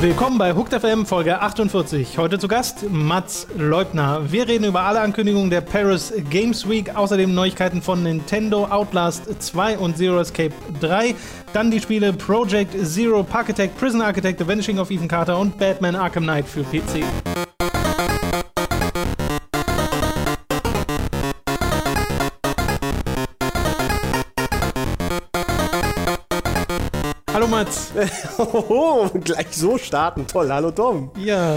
Willkommen bei Hooked FM Folge 48. Heute zu Gast Mats Leubner. Wir reden über alle Ankündigungen der Paris Games Week, außerdem Neuigkeiten von Nintendo, Outlast 2 und Zero Escape 3. Dann die Spiele Project Zero, Attack, Prison Architect, The Vanishing of Ethan Carter und Batman Arkham Knight für PC. Mats. oh, gleich so starten. Toll. Hallo Tom. Ja,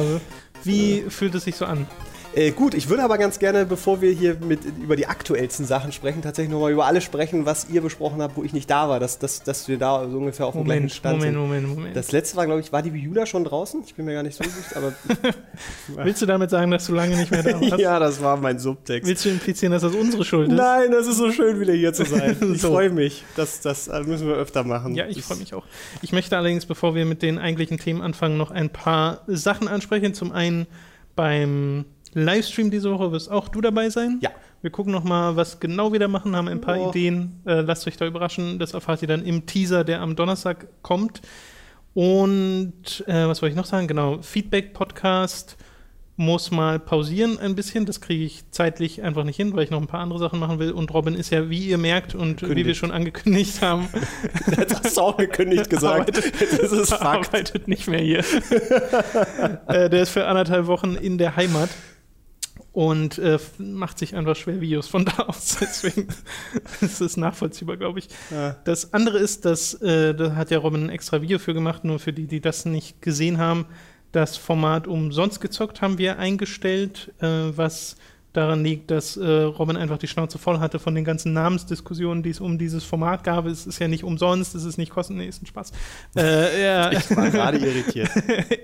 wie fühlt es sich so an? Äh, gut, ich würde aber ganz gerne, bevor wir hier mit über die aktuellsten Sachen sprechen, tatsächlich nochmal über alles sprechen, was ihr besprochen habt, wo ich nicht da war, dass, dass, dass wir da so ungefähr auf dem gleichen Stand Moment, sind. Moment, Moment. Das letzte war, glaube ich, war die da schon draußen? Ich bin mir gar nicht so sicher, aber Willst du damit sagen, dass du lange nicht mehr da warst? ja, das war mein Subtext. Willst du implizieren, dass das unsere Schuld ist? Nein, das ist so schön, wieder hier zu sein. Ich So. freue mich. Das, das müssen wir öfter machen. Ja, ich freue mich auch. Ich möchte allerdings, bevor wir mit den eigentlichen Themen anfangen, noch ein paar Sachen ansprechen. Zum einen beim Livestream diese Woche wirst auch du dabei sein. Ja. Wir gucken noch mal, was genau wir da machen, haben ein paar Oh. Ideen. Äh, lasst euch da überraschen. Das erfahrt ihr dann im Teaser, der am Donnerstag kommt. Und äh, was wollte ich noch sagen? Genau, Feedback-Podcast muss mal pausieren ein bisschen. Das kriege ich zeitlich einfach nicht hin, weil ich noch ein paar andere Sachen machen will. Und Robin ist ja, wie ihr merkt und wie wir schon angekündigt haben, Das hast du auch gekündigt gesagt. Das ist Fakt. arbeitet nicht mehr hier. äh, der ist für anderthalb Wochen in der Heimat und äh, macht sich einfach schwer Videos von da aus. Deswegen ist es nachvollziehbar, glaube ich. Ja. Das andere ist, dass äh, da hat ja Robin ein extra Video für gemacht, nur für die, die das nicht gesehen haben. Das Format umsonst gezockt haben wir eingestellt, äh, was daran liegt, dass äh, Robin einfach die Schnauze voll hatte von den ganzen Namensdiskussionen, die es um dieses Format gab. Es ist ja nicht umsonst, es ist nicht kostenlos, nee, ist ein Spaß. Äh, er, Ich war gerade irritiert.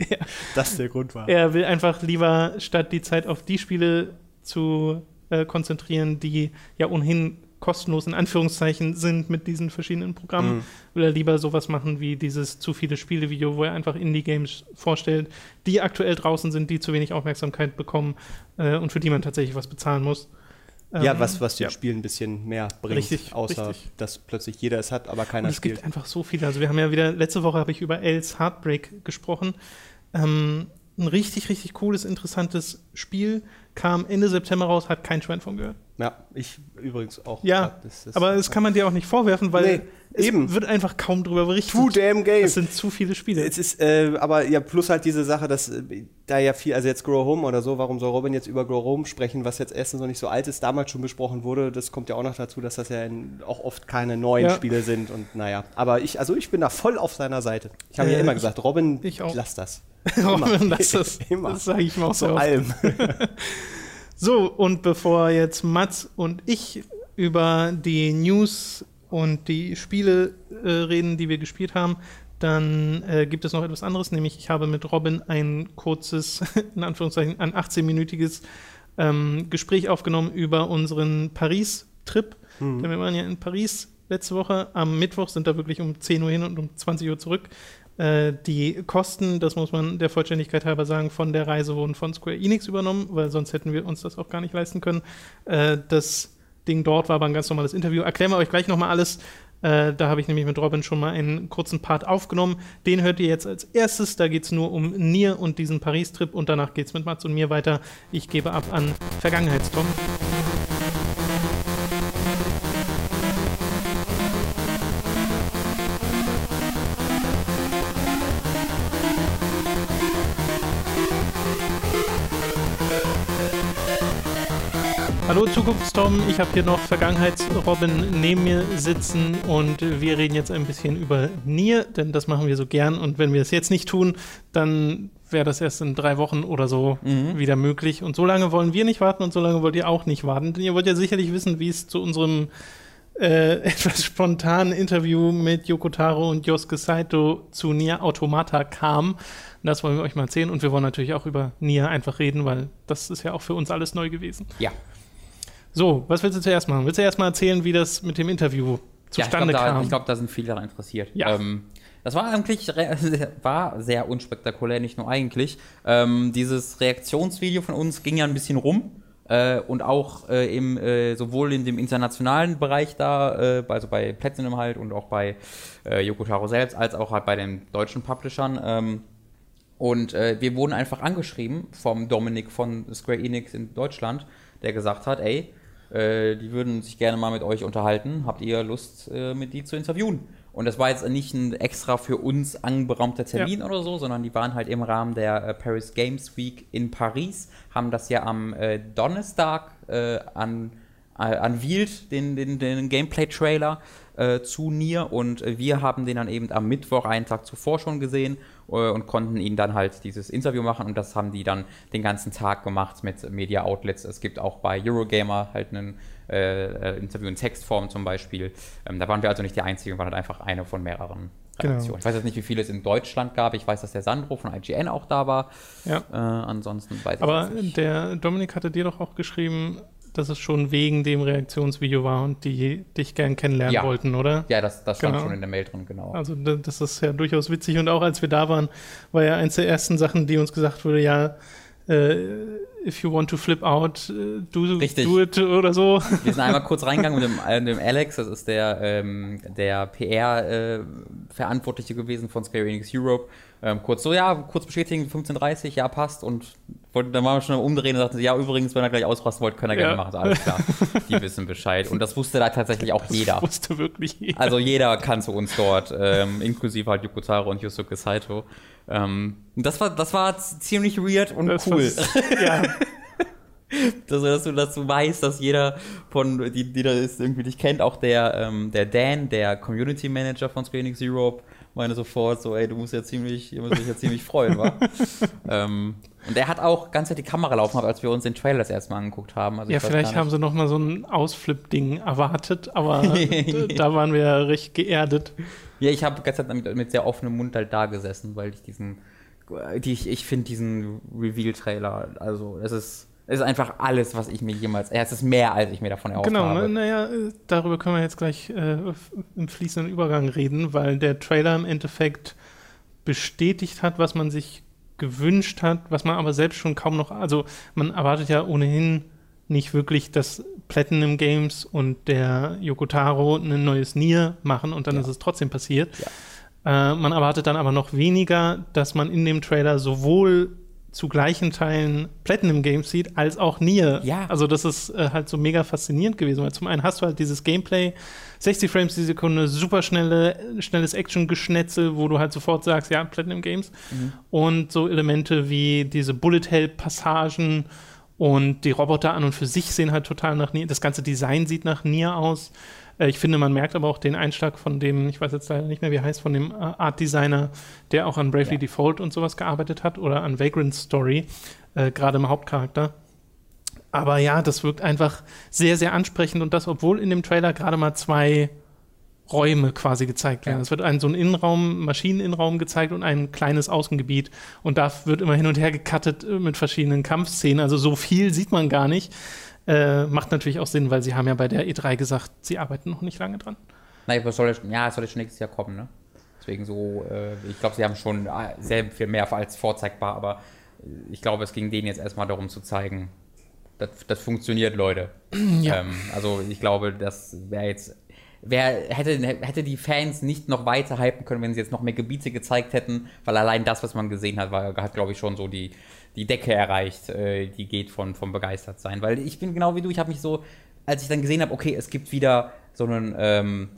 Ja. Das der Grund war. er will einfach lieber statt die Zeit auf die Spiele zu äh, konzentrieren, die ja ohnehin kostenlos in Anführungszeichen sind mit diesen verschiedenen Programmen, Mhm. will er lieber sowas machen wie dieses zu viele Spiele-Video, wo er einfach Indie-Games vorstellt, die aktuell draußen sind, die zu wenig Aufmerksamkeit bekommen äh, und für die man tatsächlich was bezahlen muss. Ja, Ähm, was, was dem ja. Spiel ein bisschen mehr bringt, Richtig, außer richtig. dass plötzlich jeder es hat, aber Und keiner es spielt. gibt einfach so viele. Also wir haben ja wieder, letzte Woche habe ich über Els Heartbreak gesprochen. Ähm, ein richtig, richtig cooles, interessantes Spiel. Kam Ende September raus, hat kein Schwein von gehört. Ja, ich übrigens auch. Ja, Das- das- Aber das kann man dir auch nicht vorwerfen, weil Nee, es eben. wird einfach kaum drüber berichtet. Too damn Es game. sind zu viele Spiele. Es ist, äh, aber ja, plus halt diese Sache, dass äh, da ja viel, also jetzt Grow Home oder so, warum soll Robin jetzt über Grow Home sprechen, was jetzt erstens noch nicht so alt ist, damals schon besprochen wurde, das kommt ja auch noch dazu, dass das ja in, auch oft keine neuen Ja. Spiele sind und naja. Aber ich, also ich bin da voll auf seiner Seite. Ich habe Äh, ja immer gesagt, Robin, ich auch. lass das. Robin, lass das. Immer. Das sage ich mir auch So oft. allem. So, und bevor jetzt Mats und ich über die News und die Spiele äh, reden, die wir gespielt haben, dann äh, gibt es noch etwas anderes, nämlich ich habe mit Robin ein kurzes, in Anführungszeichen, ein 18-minütiges ähm, Gespräch aufgenommen über unseren Paris-Trip. Denn wir waren ja in Paris letzte Woche. Am Mittwoch sind da wirklich um 10 Uhr hin und um 20 Uhr zurück. Äh, die Kosten, das muss man der Vollständigkeit halber sagen, von der Reise wurden von Square Enix übernommen, weil sonst hätten wir uns das auch gar nicht leisten können. Äh, das Ding dort war aber ein ganz normales Interview. Erklären wir euch gleich nochmal alles. Äh, da habe ich nämlich mit Robin schon mal einen kurzen Part aufgenommen. Den hört ihr jetzt als erstes. Da geht es nur um Nier und diesen Paris-Trip und danach geht es mit Mats und mir weiter. Ich gebe ab an Vergangenheitstom. Hallo Zukunftstom, ich habe hier noch Vergangenheitsrobin neben mir sitzen und wir reden jetzt ein bisschen über Nier, denn das machen wir so gern und wenn wir es jetzt nicht tun, dann wäre das erst in drei Wochen oder so wieder möglich und so lange wollen wir nicht warten und so lange wollt ihr auch nicht warten, denn ihr wollt ja sicherlich wissen, wie es zu unserem äh, etwas spontanen Interview mit Yoko Taro und Yosuke Saito zu Nier Automata kam. Das wollen wir euch mal erzählen und wir wollen natürlich auch über Nier einfach reden, weil das ist ja auch für uns alles neu gewesen. Ja. So, was willst du zuerst machen? Willst du erst mal erzählen, wie das mit dem Interview zustande ja, ich glaube, da, kam? ich glaub, da sind viele daran interessiert. Ja. Ähm, das war eigentlich war sehr unspektakulär, nicht nur eigentlich. Ähm, dieses Reaktionsvideo von uns ging ja ein bisschen rum. Äh, und auch äh, im, äh, sowohl in dem internationalen Bereich da, äh, also bei Platinum halt und auch bei äh, Yoko Taro selbst, als auch halt bei den deutschen Publishern. Ähm, und äh, wir wurden einfach angeschrieben vom Dominik von Square Enix in Deutschland, der gesagt hat, ey, die würden sich gerne mal mit euch unterhalten. Habt ihr Lust, äh, mit die zu interviewen? Und das war jetzt nicht ein extra für uns anberaumter Termin oder so, sondern die waren halt im Rahmen der äh, Paris Games Week in Paris, haben das ja am äh, Donnerstag äh, an äh, unveiled, den, den, den Gameplay-Trailer äh, zu Nier und äh, wir haben den dann eben am Mittwoch, einen Tag zuvor schon gesehen äh, und konnten ihnen dann halt dieses Interview machen und das haben die dann den ganzen Tag gemacht mit Media Outlets. Es gibt auch bei Eurogamer halt einen äh, äh, Interview in Textform zum Beispiel. Ähm, da waren wir also nicht die Einzigen, waren halt einfach eine von mehreren Genau. Redaktionen. Ich weiß jetzt nicht, wie viele es in Deutschland gab. Ich weiß, dass der Sandro von IGN auch da war. Ja. Äh, ansonsten weiß Aber ich jetzt nicht. der Dominik hatte dir doch auch geschrieben, dass es schon wegen dem Reaktionsvideo war und die dich gern kennenlernen Ja. wollten, oder? Ja, das, das stand Genau. schon in der Mail drin, genau. Also da- das ist ja durchaus witzig und auch als wir da waren, war ja eins der ersten Sachen, die uns gesagt wurde, ja, äh, if you want to flip out, äh, do, do it oder so. Wir sind einmal kurz reingegangen mit dem, äh, dem Alex, das ist der, ähm, der PR-Verantwortliche gewesen von Square Enix Europe. Ähm, kurz so, ja, kurz bestätigen, 15.30 ja, passt. Und wollte, dann waren wir schon am Umdrehen und sagten, ja, übrigens, wenn ihr gleich ausrasten wollt, könnt ihr Ja. gerne machen. So, alles klar, die wissen Bescheid. Und das wusste da tatsächlich auch jeder. Wusste wirklich jeder. Also jeder kann zu uns dort, ähm, inklusive halt Yukotaro und Yusuke Saito. Ähm, das war, das war ziemlich weird und Das cool. ja, dass, dass, du, dass du weißt, dass jeder von, die, die da ist, irgendwie dich kennt, auch der, ähm, der Dan, der Community Manager von Square Enix Europe, meine sofort so, ey, du musst ja ziemlich, ihr müsst dich ja ziemlich freuen, wa? ähm, und er hat auch ganz die Kamera laufen als wir uns den Trailer das erste Mal angeguckt haben. Also ja vielleicht haben sie noch mal so ein Ausflip-Ding erwartet, aber da waren wir ja recht geerdet. Ja, ich habe gestern mit, mit sehr offenem Mund halt da gesessen, weil ich diesen, die, ich, ich finde diesen Reveal-Trailer, also es ist, es ist einfach alles, was ich mir jemals, ja, es ist mehr, als ich mir davon erhofft Genau, habe. naja, äh, darüber können wir jetzt gleich äh, im fließenden Übergang reden, weil der Trailer im Endeffekt bestätigt hat, was man sich gewünscht hat, was man aber selbst schon kaum noch, also man erwartet ja ohnehin nicht wirklich, dass Platinum Games und der Yokotaro ein neues Nier machen und dann Ja. ist es trotzdem passiert. Äh, man erwartet dann aber noch weniger, dass man in dem Trailer sowohl zu gleichen Teilen Platinum Games sieht, als auch Nier. Ja. Also das ist äh, halt so mega faszinierend gewesen, weil zum einen hast du halt dieses Gameplay, 60 Frames die Sekunde, super schnelle, schnelles Action-Geschnetzel, wo du halt sofort sagst, ja, Platinum Games. Und so Elemente wie diese Bullet-Hell-Passagen und die Roboter an und für sich sehen halt total nach Nier. Das ganze Design sieht nach Nier aus. Äh, Ich finde, man merkt aber auch den Einschlag von dem, ich weiß jetzt leider nicht mehr, wie heißt, von dem äh, Art Designer, der auch an Bravely Ja. Default und sowas gearbeitet hat oder an Vagrant Story, äh, gerade im Hauptcharakter. Aber ja, das wirkt einfach sehr, sehr ansprechend und das, obwohl in dem Trailer gerade mal zwei Räume quasi gezeigt werden. Ja. Es wird ein so ein Innenraum, Maschineninnenraum gezeigt und ein kleines Außengebiet. Und da wird immer hin und her gecuttet äh, mit verschiedenen Kampfszenen. Also so viel sieht man gar nicht. Äh, macht natürlich auch Sinn, weil sie haben ja bei der E3 gesagt, sie arbeiten noch nicht lange dran. Nein, was soll ja, ja, es soll ja schon nächstes Jahr kommen, ne? Deswegen so, äh, ich glaube, sie haben schon äh, sehr viel mehr als vorzeigbar, aber äh, ich glaube, es ging denen jetzt erstmal darum zu zeigen, das, das funktioniert, Leute. Ja. Ähm, also ich glaube, das wäre jetzt, wer hätte, hätte die Fans nicht noch weiter hypen können, wenn sie jetzt noch mehr Gebiete gezeigt hätten, weil allein das, was man gesehen hat, war, hat, glaube ich, schon so die, die Decke erreicht, äh, die geht von, vom begeistert sein. Weil ich bin genau wie du, ich habe mich so, als ich dann gesehen habe, okay, es gibt wieder so einen, ähm,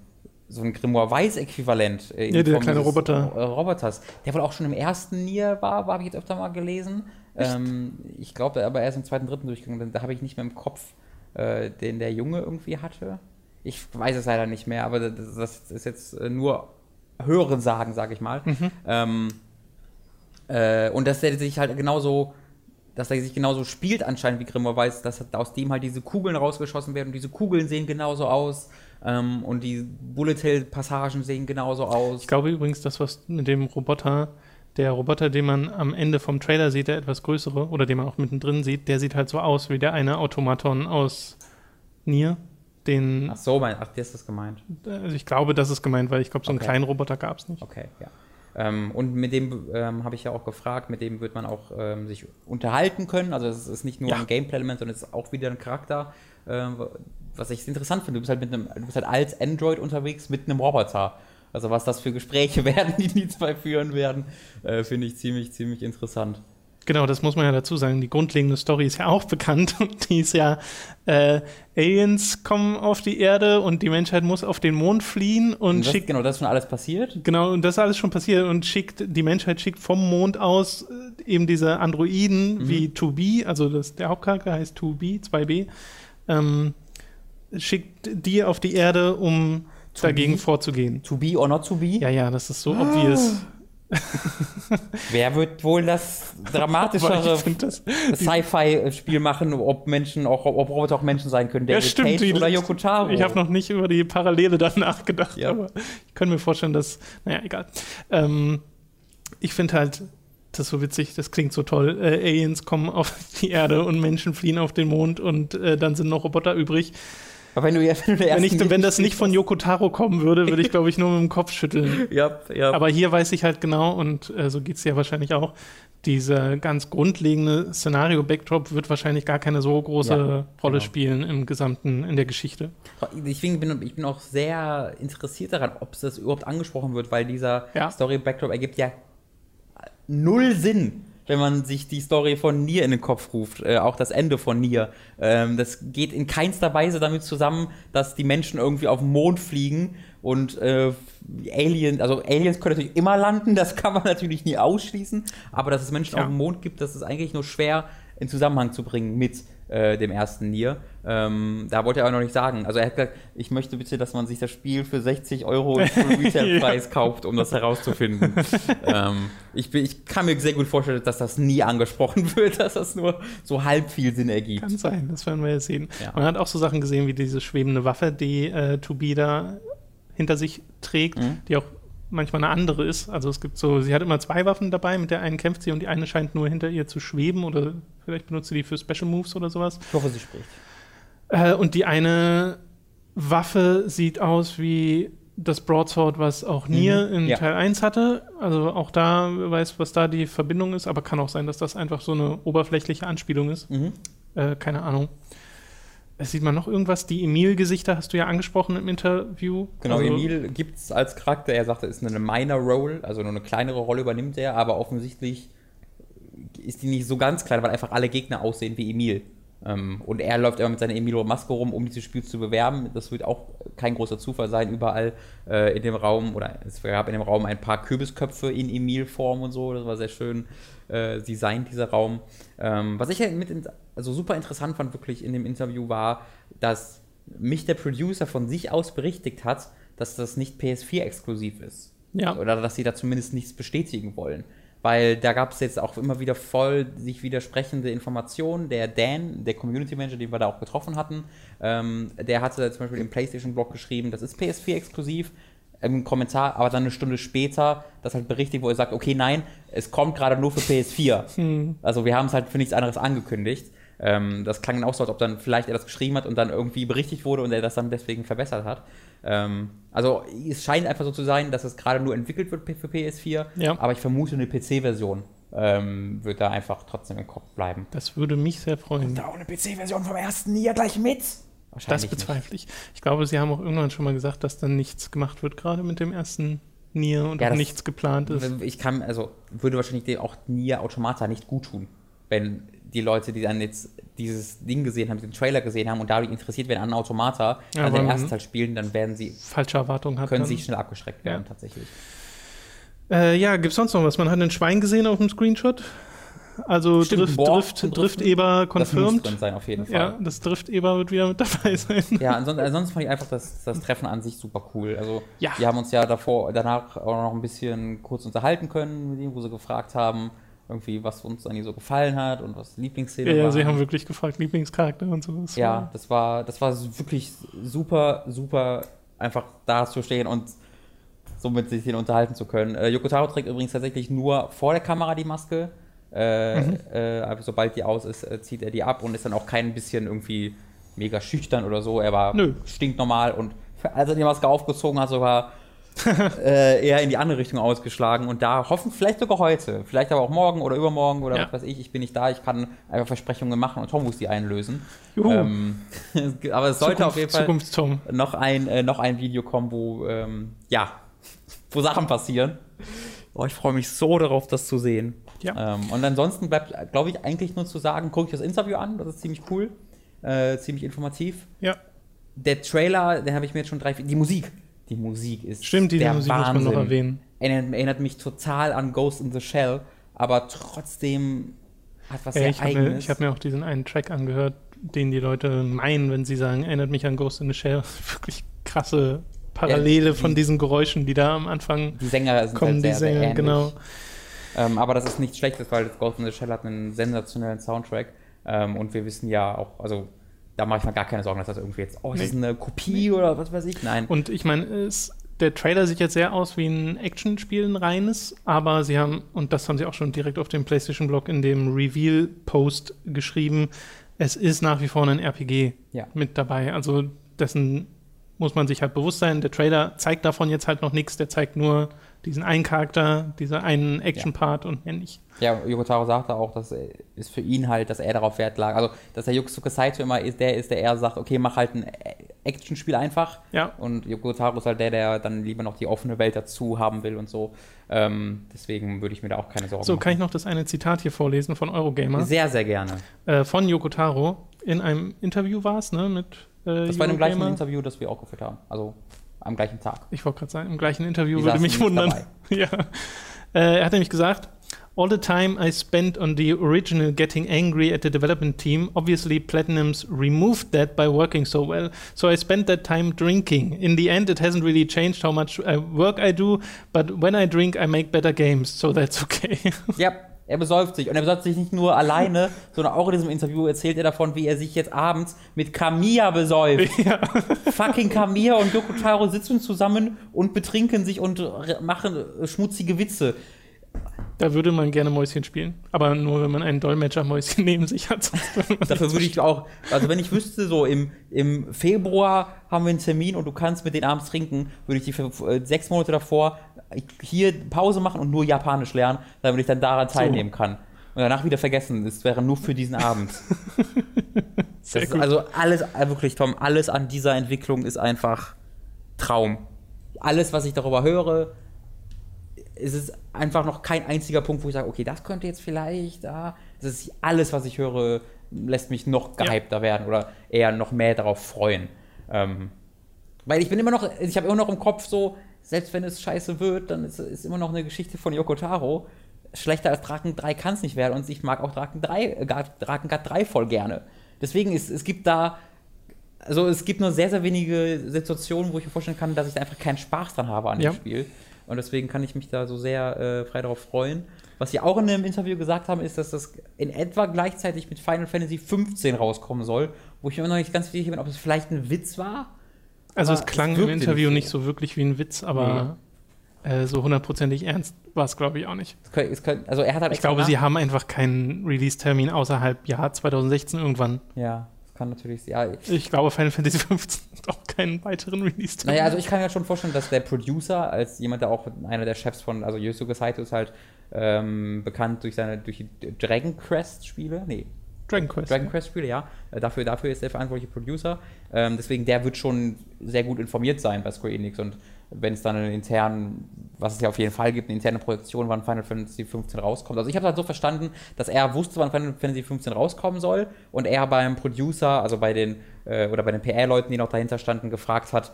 so ein Grimoire Weiß-Äquivalent. Äh, in Ja, dieser Form kleine Roboter. äh, Roboters, der wohl auch schon im ersten Nier war, war habe ich jetzt öfter mal gelesen. Ähm, ich glaube, aber erst im zweiten, dritten durchgegangen, da habe ich nicht mehr im Kopf, äh, den der Junge irgendwie hatte. Ich weiß es leider nicht mehr, aber das, das ist jetzt äh, nur Hören sagen, sage ich mal. Ähm, äh, und dass der sich halt genauso, dass er sich genauso spielt anscheinend wie Grimmer weiß, dass aus dem halt diese Kugeln rausgeschossen werden und diese Kugeln sehen genauso aus ähm, und die Bullet Hell Passagen sehen genauso aus. Ich glaube übrigens, das, was mit dem Roboter, der Roboter, den man am Ende vom Trailer sieht, der etwas größere, oder den man auch mittendrin sieht, der sieht halt so aus wie der eine Automaton aus Nier. Den, Ach so, mein, ach, der ist das gemeint. also ich glaube, das ist gemeint, weil ich glaube, so einen Okay. kleinen Roboter gab es nicht. Okay, ja. Ähm, und mit dem ähm, habe ich ja auch gefragt, mit dem wird man auch ähm, sich unterhalten können. Also es ist nicht nur Ja. ein Gameplay-Element, sondern es ist auch wieder ein Charakter, ähm, was ich interessant finde. Du bist halt mit einem, du bist halt als Android unterwegs mit einem Roboter. Also was das für Gespräche werden, die die zwei führen werden, äh, finde ich ziemlich, ziemlich interessant. Genau, das muss man ja dazu sagen. Die grundlegende Story ist ja auch bekannt und die ist ja, äh, Aliens kommen auf die Erde und die Menschheit muss auf den Mond fliehen und, Und das, schickt, genau, das ist schon alles passiert. genau, und das ist alles schon passiert und schickt, die Menschheit schickt vom Mond aus äh, eben diese Androiden wie 2B, also das, der Hauptcharakter heißt 2B, 2B, ähm, schickt die auf die Erde, um dagegen vorzugehen. To be or not to be? Ja, ja, das ist so obvious. Wer wird wohl das dramatischere Sci-Fi-Spiel machen, ob Menschen auch, ob Roboter auch Menschen sein können? Ja, David stimmt. Cage die- oder Yoko Taro? Ich habe noch nicht über die Parallele danach gedacht, Ja. aber ich kann mir vorstellen, dass, naja, egal. Ähm, ich finde halt das so witzig, das klingt so toll. Äh, Aliens kommen auf die Erde und Menschen fliehen auf den Mond und äh, dann sind noch Roboter übrig. Aber wenn du, wenn, du Wenn, ich, wenn das nicht von Yoko Taro kommen würde, würde ich, glaube ich, nur mit dem Kopf schütteln. Ja, ja. Aber hier weiß ich halt genau, und äh, so geht es ja wahrscheinlich auch, dieser ganz grundlegende Szenario-Backdrop wird wahrscheinlich gar keine so große Ja, Rolle genau. spielen im gesamten, in der Geschichte. Deswegen bin ich bin auch sehr interessiert daran, ob es das überhaupt angesprochen wird, weil dieser Ja. Story-Backdrop ergibt ja null Sinn, wenn man sich die Story von Nier in den Kopf ruft, äh, auch das Ende von Nier. Ähm, das geht in keinster Weise damit zusammen, dass die Menschen irgendwie auf den Mond fliegen und äh, Alien, also Aliens können natürlich immer landen, das kann man natürlich nie ausschließen, aber dass es Menschen Ja. auf dem Mond gibt, das ist eigentlich nur schwer in Zusammenhang zu bringen mit äh, dem ersten Nier. Ähm, da wollte er aber noch nicht sagen. Also er hat gesagt, ich möchte bitte, dass man sich das Spiel für 60 Euro Retailpreis kauft, um das herauszufinden. ähm, ich, bin, ich kann mir sehr gut vorstellen, dass das nie angesprochen wird, dass das nur so halb viel Sinn ergibt. Kann sein, das werden wir jetzt sehen. Ja. Man hat auch so Sachen gesehen wie diese schwebende Waffe, die äh, Tobi da hinter sich trägt, Mhm. die auch manchmal eine andere ist. Also es gibt so, sie hat immer zwei Waffen dabei, mit der einen kämpft sie und die eine scheint nur hinter ihr zu schweben oder vielleicht benutzt sie die für Special Moves oder sowas. Ich hoffe, sie spricht. Äh, und die eine Waffe sieht aus wie das Broadsword, was auch Nier Mhm, in ja. Teil 1 hatte. Also auch da weiß, was da die Verbindung ist, aber kann auch sein, dass das einfach so eine oberflächliche Anspielung ist. Mhm. Äh, keine Ahnung. Es sieht man noch irgendwas? Die Emil-Gesichter hast du ja angesprochen im Interview. Genau, Also, Emil gibt es als Charakter, er sagte, es ist eine minor Role, also nur eine kleinere Rolle übernimmt er, aber offensichtlich ist die nicht so ganz klein, weil einfach alle Gegner aussehen wie Emil. Ähm, und er läuft immer mit seiner Emilio-Maske rum, um dieses Spiel zu bewerben. Das wird auch kein großer Zufall sein, überall äh, in dem Raum, oder es gab in dem Raum ein paar Kürbisköpfe in Emil-Form und so, das war sehr schön äh, designt, dieser Raum. Ähm, was ich halt mit, in, also super interessant fand wirklich in dem Interview war, dass mich der Producer von sich aus berichtigt hat, dass das nicht PS4-exklusiv ist. Ja. Oder dass sie da zumindest nichts bestätigen wollen. Weil da gab es jetzt auch immer wieder voll sich widersprechende Informationen. Der Dan, der Community Manager, den wir da auch getroffen hatten, ähm, der hatte zum Beispiel im PlayStation-Blog geschrieben, das ist PS4-exklusiv. Im Kommentar, aber dann eine Stunde später das halt berichtigt, wo er sagt, okay, nein, es kommt gerade nur für PS4. Also wir haben es halt für nichts anderes angekündigt. Ähm, das klang dann auch so, als ob dann vielleicht er das geschrieben hat und dann irgendwie berichtigt wurde und er das dann deswegen verbessert hat. Ähm, also es scheint einfach so zu sein, dass es gerade nur entwickelt wird für PS4, Ja. aber ich vermute, eine PC-Version ähm, wird da einfach trotzdem im Kopf bleiben. Das würde mich sehr freuen. Da auch eine PC-Version vom ersten Jahr gleich mit? Das bezweifle ich. Ich glaube, sie haben auch irgendwann schon mal gesagt, dass dann nichts gemacht wird, gerade mit dem ersten Nier und Ja, auch nichts geplant ist. Ich kann, also würde wahrscheinlich dem auch Nier Automata nicht gut tun, wenn die Leute, die dann jetzt dieses Ding gesehen haben, den Trailer gesehen haben und dadurch interessiert werden an Automata, Ja, an den ersten Teil spielen, dann werden sie, Falsche Erwartungen hat. können sie schnell abgeschreckt werden, Ja. tatsächlich. Äh, ja, gibt's sonst noch was? Man hat ein Schwein gesehen auf dem Screenshot. Also Stimmt, Drift, Boah, Drift, zum Drift Driften. Eber Das muss confirmed. sein, auf jeden Fall. Ja, das Drift Eber wird wieder mit dabei sein. Ja, ansonsten, ansonsten fand ich einfach das, das Treffen an sich super cool. Also, Ja. wir haben uns ja davor, danach auch noch ein bisschen kurz unterhalten können mit ihm, wo sie gefragt haben, irgendwie, was uns an ihr so gefallen hat und was Lieblingsszene Ja, ja, war. sie haben wirklich gefragt, Lieblingscharakter und so. Das ja, das war, das war wirklich super, super, einfach da zu stehen und so mit sich den unterhalten zu können. Äh, Yoko Taro trägt übrigens tatsächlich nur vor der Kamera die Maske. Äh, Mhm. äh, aber sobald die aus ist, äh, zieht er die ab und ist dann auch kein bisschen irgendwie mega schüchtern oder so. Er war Nö. stinknormal und als er die Maske aufgezogen hat, sogar äh, eher in die andere Richtung ausgeschlagen und da hoffen, vielleicht sogar heute, vielleicht aber auch morgen oder übermorgen oder Ja. was weiß ich, ich bin nicht da, ich kann einfach Versprechungen machen und Tom muss die einlösen. Juhu. Ähm, aber es sollte Zukunft, auf jeden Fall Zukunftstom. noch ein, äh, noch ein Video kommen, wo, ähm, ja, wo Sachen passieren. Oh, ich freue mich so darauf, das zu sehen. Ja. Ähm, und ansonsten bleibt, glaube ich, eigentlich nur zu sagen, gucke ich das Interview an, das ist ziemlich cool, äh, ziemlich informativ. Ja, Der Trailer, den habe ich mir jetzt schon drei, die Musik, die Musik ist stimmt, diese der Musik muss man Wahnsinn. noch erwähnen. Erinnert, erinnert mich total an Ghost in the Shell, aber trotzdem hat was Äh, sehr ich habe eigenes. mir, ich hab mir auch diesen einen Track angehört, den die Leute meinen, wenn sie sagen, erinnert mich an Ghost in the Shell. Wirklich krasse Parallele Ja, von die- diesen Geräuschen, die da am Anfang die Sänger sind kommen, halt die sehr, sehr Sänger, ähnlich. genau. Ähm, aber das ist nichts Schlechtes, weil Ghost in the Shell hat einen sensationellen Soundtrack. Ähm, und wir wissen ja auch, also da mache ich mir gar keine Sorgen, dass das irgendwie jetzt, oh, das ist eine Kopie oder was weiß ich. Nein. Und ich meine, der Trailer sieht jetzt sehr aus wie ein Actionspiel, ein reines, aber sie haben, und das haben sie auch schon direkt auf dem PlayStation-Blog in dem Reveal-Post geschrieben, es ist nach wie vor ein RPG Ja. mit dabei. Also dessen muss man sich halt bewusst sein. Der Trailer zeigt davon jetzt halt noch nichts, der zeigt nur diesen einen Charakter, dieser einen Action-Part und mehr nicht. Ja, Yokotaro sagte auch, dass ist für ihn halt, dass er darauf Wert lag. Also, dass der Yusuke Saito immer ist, der ist, der eher sagt, okay, mach halt ein Actionspiel einfach. Ja. Und Yokotaro ist halt der, der dann lieber noch die offene Welt dazu haben will und so. Ähm, deswegen würde ich mir da auch keine Sorgen So, machen. kann ich noch das eine Zitat hier vorlesen von Eurogamer? Sehr, sehr gerne. Äh, von Yoko Taro. In einem Interview war es, ne? Mit äh, Das war in dem gleichen Eurogamer. Interview, das wir auch geführt haben. Also am gleichen Tag. Ich wollte gerade sagen, im gleichen Interview Die würde mich wundern. ja. Äh, er hat nämlich gesagt, All the time I spent on the original getting angry at the development team, obviously Platinum's removed that by working so well. So I spent that time drinking. In the end, it hasn't really changed how much uh, work I do, but when I drink, I make better games, so that's okay. Ja, er besäuft sich. Und er besäuft sich nicht nur alleine, sondern auch in diesem Interview erzählt er davon, wie er sich jetzt abends mit Kamiya besäuft. ja. Fucking Kamiya und Yoko Taro sitzen zusammen und betrinken sich und machen äh, schmutzige Witze. Da würde man gerne Mäuschen spielen. Aber nur, wenn man einen Dolmetscher-Mäuschen neben sich hat. Dafür würde ich auch, also wenn ich wüsste, so im, im Februar haben wir einen Termin und du kannst mit denen abends trinken, würde ich die für äh, sechs Monate davor hier Pause machen und nur Japanisch lernen, damit ich dann daran teilnehmen kann. Und danach wieder vergessen, das wäre nur für diesen Abend. Sehr Das gut. also alles, äh, wirklich Tom, alles an dieser Entwicklung ist einfach Traum. Alles, was ich darüber höre, es ist einfach noch kein einziger Punkt, wo ich sage, okay, das könnte jetzt vielleicht da. Es ist alles, was ich höre, lässt mich noch Ja. gehypter werden oder eher noch mehr darauf freuen. Ähm, weil ich bin immer noch, ich habe immer noch im Kopf so, selbst wenn es scheiße wird, dann ist es immer noch eine Geschichte von Yoko Taro. Schlechter als Draken 3 kann es nicht werden und ich mag auch Draken 3, äh, Draken 3 voll gerne. Deswegen ist es gibt da also es gibt nur sehr, sehr wenige Situationen, wo ich mir vorstellen kann, dass ich da einfach keinen Spaß dran habe an Ja. dem Spiel. Und deswegen kann ich mich da so sehr äh, frei darauf freuen. Was sie auch in einem Interview gesagt haben, ist, dass das in etwa gleichzeitig mit Final Fantasy 15 rauskommen soll, wo ich mir immer noch nicht ganz sicher bin, ob es vielleicht ein Witz war. Also Aber es klang es im Interview nicht so wirklich wie ein Witz, aber äh, so hundertprozentig ernst war es, glaube ich, auch nicht. Es könnte, es könnte, also er hat halt Ich glaube, nach- sie haben einfach keinen Release-Termin außerhalb Jahr 2016 irgendwann. Ja, das kann natürlich. Ja, Ich glaube, Final Fantasy 15 hat auch keinen weiteren Release-Termin. Naja, also ich kann mir schon vorstellen, dass der Producer, als jemand, der auch einer der Chefs von, also Yosuke Saito ist halt ähm, bekannt durch seine, durch die Dragon Quest Spiele, nee, Dragon Quest. Dragon Quest Spiele, ja, Äh, dafür, dafür ist der verantwortliche Producer, ähm, deswegen der wird schon sehr gut informiert sein bei Square Enix und wenn es dann einen internen, was es ja auf jeden Fall gibt, eine interne Projektion, wann Final Fantasy 15 rauskommt. Also ich habe halt so verstanden, dass er wusste, wann Final Fantasy 15 rauskommen soll und er beim Producer, also bei den, äh, oder bei den PR-Leuten, die noch dahinter standen, gefragt hat,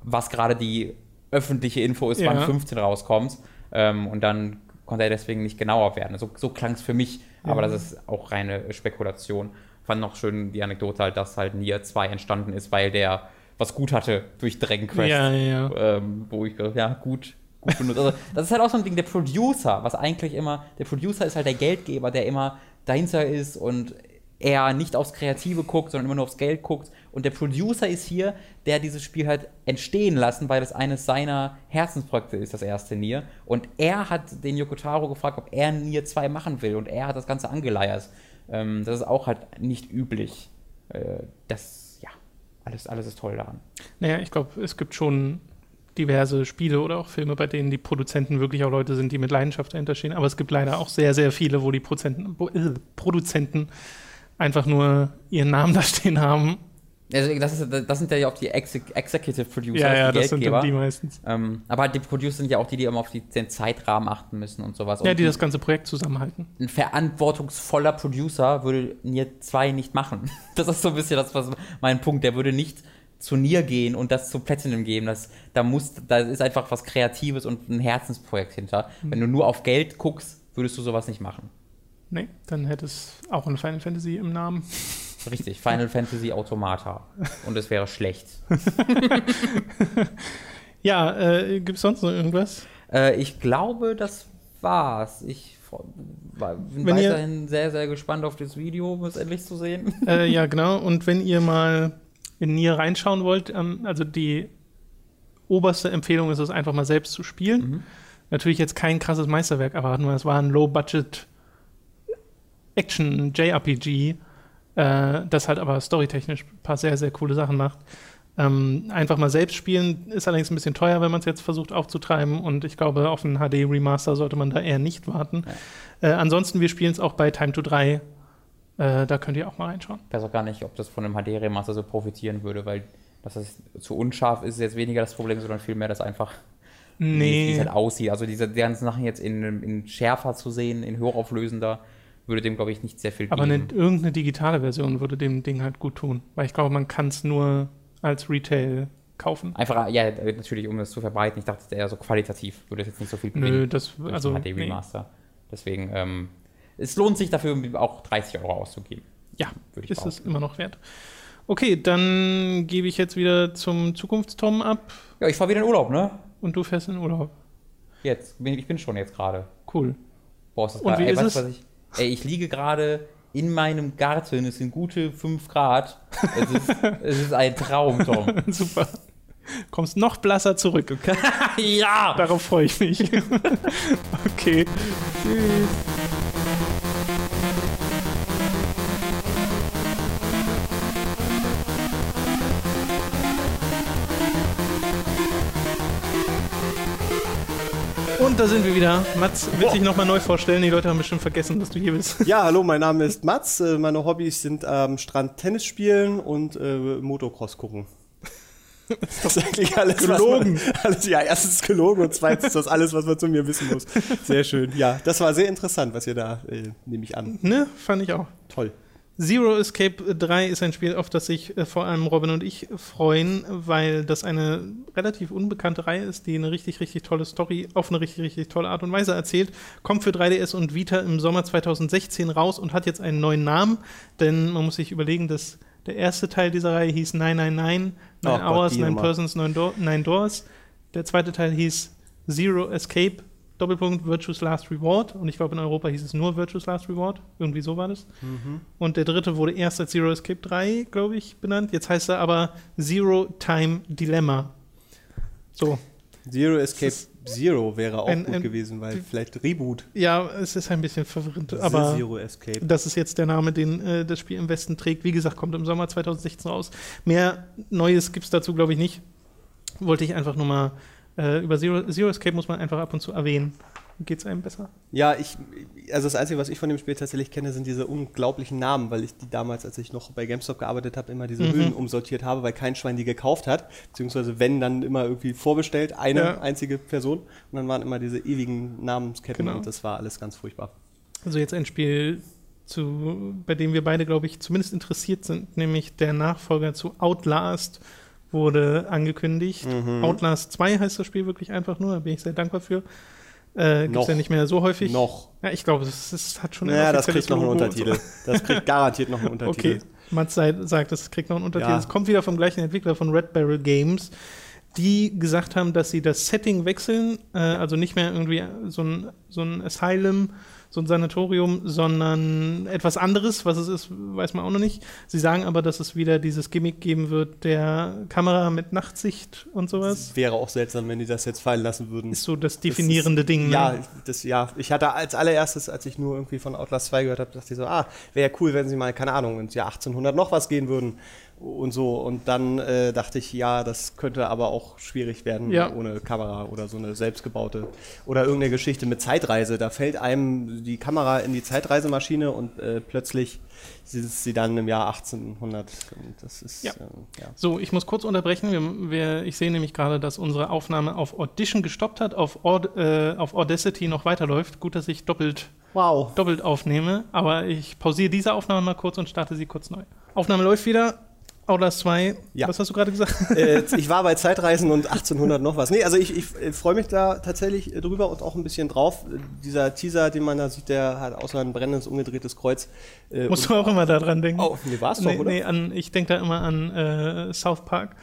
was gerade die öffentliche Info ist, wann Ja. 15 rauskommt. Ähm, und dann konnte er deswegen nicht genauer werden. So, so klang es für mich, aber das ist auch reine Spekulation. Fand noch schön die Anekdote halt, dass halt Nier 2 entstanden ist, weil der was gut hatte durch Dragon Quest. Ja, ja, ja. Ähm, wo ich gedacht, ja, gut, gut benutzt. Also, das ist halt auch so ein Ding, der Producer, was eigentlich immer, der Producer ist halt der Geldgeber, der immer dahinter ist und er nicht aufs Kreative guckt, sondern immer nur aufs Geld guckt. Und der Producer ist hier, der dieses Spiel halt entstehen lassen, weil es eines seiner Herzensprojekte ist, das erste Nier. Und er hat den Yokotaro gefragt, ob er Nier 2 machen will. Und er hat das Ganze angeleiert. Ähm, das ist auch halt nicht üblich. Äh, das, ja, alles, alles ist toll daran. Naja, ich glaube, es gibt schon diverse Spiele oder auch Filme, bei denen die Produzenten wirklich auch Leute sind, die mit Leidenschaft dahinter stehen. Aber es gibt leider auch sehr, sehr viele, wo die Prozenten, äh, Produzenten einfach nur ihren Namen da stehen haben. Also das, ist, das sind ja auch die Exe Executive Producer, ja, ja, die das sind Geldgeber. dann die meistens. ähm, aber halt die Producer sind ja auch die, die immer auf die, den Zeitrahmen achten müssen und sowas. Ja, und die das ganze Projekt zusammenhalten. ein verantwortungsvoller Producer würde Nier 2 nicht machen. Das ist so ein bisschen das, was mein Punkt. Der würde nicht zu Nier gehen und das zu Platinum geben. Das, da, muss, da ist einfach was Kreatives und ein Herzensprojekt hinter. Wenn du nur auf Geld guckst, würdest du sowas nicht machen. Nee, dann hätte es auch ein Final Fantasy im Namen. Richtig, Final Fantasy Automata. Und es wäre schlecht. Ja, äh, gibt es sonst noch irgendwas? Äh, ich glaube, das war's. Ich war- bin Wenn ihr- weiterhin sehr, sehr gespannt auf das Video, um es endlich zu sehen. äh, ja, genau. Und wenn ihr mal in Nier reinschauen wollt, ähm, also die oberste Empfehlung ist es einfach mal selbst zu spielen. Mhm. Natürlich jetzt kein krasses Meisterwerk erwarten, weil es war ein Low-Budget Action-JRPG, äh, das halt aber storytechnisch ein paar sehr, sehr coole Sachen macht. Ähm, einfach mal selbst spielen ist allerdings ein bisschen teuer, wenn man es jetzt versucht aufzutreiben und ich glaube, auf einen HD-Remaster sollte man da eher nicht warten. Äh, ansonsten, wir spielen es auch bei Time to 3. Äh, da könnt ihr auch mal reinschauen. Ich weiß auch gar nicht, ob das von einem HD-Remaster so profitieren würde, weil dass es zu unscharf ist, ist jetzt weniger das Problem, sondern vielmehr das einfach, wie es Nee, halt aussieht. Also diese die ganzen Sachen jetzt in, in schärfer zu sehen, in hochauflösender, würde dem, glaube ich, nicht sehr viel aber geben. irgendeine digitale Version würde dem Ding halt gut tun. Weil ich glaube, man kann es nur als Retail kaufen. Einfach, ja, natürlich, um das zu verbreiten. Ich dachte eher so qualitativ würde es jetzt nicht so viel bringen. Nö, das, also, den nee. HD-Remaster. Deswegen, ähm, es lohnt sich dafür auch 30 Euro auszugeben. ja, Würde ich ist es immer noch wert. Okay, dann gebe ich jetzt wieder zum Zukunftstom ab Ja, ich fahre wieder in Urlaub, ne? und du fährst in Urlaub. Jetzt, ich bin schon jetzt gerade. Cool. Boah, ist das Und wie ey, ist weißt es? Ey, ich liege gerade in meinem Garten, es sind gute 5 Grad. Es ist, es ist ein Traum, Tom. Super. Kommst noch blasser zurück. ja! Darauf freue ich mich. okay. Tschüss. Da sind wir wieder. Mats will sich nochmal neu vorstellen. Die Leute haben bestimmt vergessen, dass du hier bist. Ja, hallo, mein Name ist Mats. Äh, Meine Hobbys sind am Strand Tennis spielen und äh, Motocross gucken. Das ist eigentlich alles. Gelogen. Man, alles, ja, erstens gelogen und zweitens ist das alles, was man zu mir wissen muss. Sehr schön. Ja, das war sehr interessant, was ihr da, äh, nehme ich an. Ne? Fand ich auch. Toll. Zero Escape 3 ist ein Spiel, auf das sich äh, vor allem Robin und ich freuen, weil das eine relativ unbekannte Reihe ist, die eine richtig, richtig tolle Story auf eine richtig, richtig tolle Art und Weise erzählt. Kommt für 3DS und Vita im Sommer 2016 raus und hat jetzt einen neuen Namen, denn man muss sich überlegen, dass der erste Teil dieser Reihe hieß 999, 9 Oh Gott, Hours, die 9 Nummer. Persons, 9, Do 9 Doors. Der zweite Teil hieß Zero Escape, Doppelpunkt Virtue's Last Reward. Und ich glaube, in Europa hieß es nur Virtue's Last Reward. Irgendwie so war das. Und der dritte wurde erst als Zero Escape 3, glaube ich, benannt. Jetzt heißt er aber Zero Time Dilemma. So, Zero Escape Zero wäre auch ein- gut ein- gewesen, weil vielleicht Reboot. ja, es ist ein bisschen verwirrend, aber Zero Escape. das ist jetzt der Name, den äh, das Spiel im Westen trägt. Wie gesagt, kommt im Sommer 2016 raus. Mehr Neues gibt es dazu, glaube ich, nicht. Wollte ich einfach nur mal äh, über Zero, Zero Escape muss man einfach ab und zu erwähnen. Geht es einem besser? Ja, ich, also das Einzige, was ich von dem Spiel tatsächlich kenne, sind diese unglaublichen Namen, weil ich die damals, als ich noch bei GameStop gearbeitet habe, immer diese Mhm. Hüllen umsortiert habe, weil kein Schwein die gekauft hat. Beziehungsweise wenn, dann immer irgendwie vorbestellt, eine Ja. einzige Person. Und dann waren immer diese ewigen Namensketten Genau. und das war alles ganz furchtbar. Also jetzt ein Spiel, zu, bei dem wir beide, glaube ich, zumindest interessiert sind, nämlich der Nachfolger zu Outlast wurde angekündigt. Mhm. Outlast 2 heißt das Spiel wirklich einfach nur, da bin ich sehr dankbar für. Äh, Gibt es ja nicht mehr so häufig. Noch. Ja, ich glaube, es, es hat schon Naja, das kriegt noch einen Logo und so. Untertitel. Das kriegt garantiert noch einen Untertitel. Okay, Mats sagt, es kriegt noch einen Untertitel. Ja. Es kommt wieder vom gleichen Entwickler von Red Barrel Games, die gesagt haben, dass sie das Setting wechseln, äh, also nicht mehr irgendwie so ein, so ein Asylum, so ein Sanatorium, sondern etwas anderes. Was es ist, weiß man auch noch nicht. Sie sagen aber, dass es wieder dieses Gimmick geben wird, der Kamera mit Nachtsicht und sowas. Es wäre auch seltsam, wenn die das jetzt fallen lassen würden. Ist so das definierende Ding. ne? Ja, das, ja, ich hatte als allererstes, als ich nur irgendwie von Outlast 2 gehört habe, dachte ich so, ah, wäre cool, wenn sie mal, keine Ahnung, ins Jahr 1800 noch was gehen würden. Und so. Und dann äh, dachte ich, ja, das könnte aber auch schwierig werden Ja. ohne Kamera oder so eine selbstgebaute oder irgendeine Geschichte mit Zeitreise. Da fällt einem die Kamera in die Zeitreisemaschine und äh, plötzlich sitzt sie dann im Jahr 1800. Und das ist Ja. ähm, ja. So, ich muss kurz unterbrechen. Wir, wir, ich sehe nämlich gerade, dass unsere Aufnahme auf Audition gestoppt hat, auf, Aud äh, auf Audacity noch weiterläuft. Gut, dass ich doppelt, Wow. doppelt aufnehme, aber ich pausiere diese Aufnahme mal kurz und starte sie kurz neu. Aufnahme läuft wieder. Outlast 2. Ja. Was hast du gerade gesagt? äh, ich war bei Zeitreisen und 1800 noch was. Nee, also ich, ich äh, freue mich da tatsächlich äh, drüber und auch ein bisschen drauf. Äh, Dieser Teaser, den man da sieht, der hat außer ein brennendes, umgedrehtes Kreuz. Äh, Musst du auch immer daran denken. Oh, nee, war's doch, nee, oder? Nee, an, ich denke da immer an äh, South Park,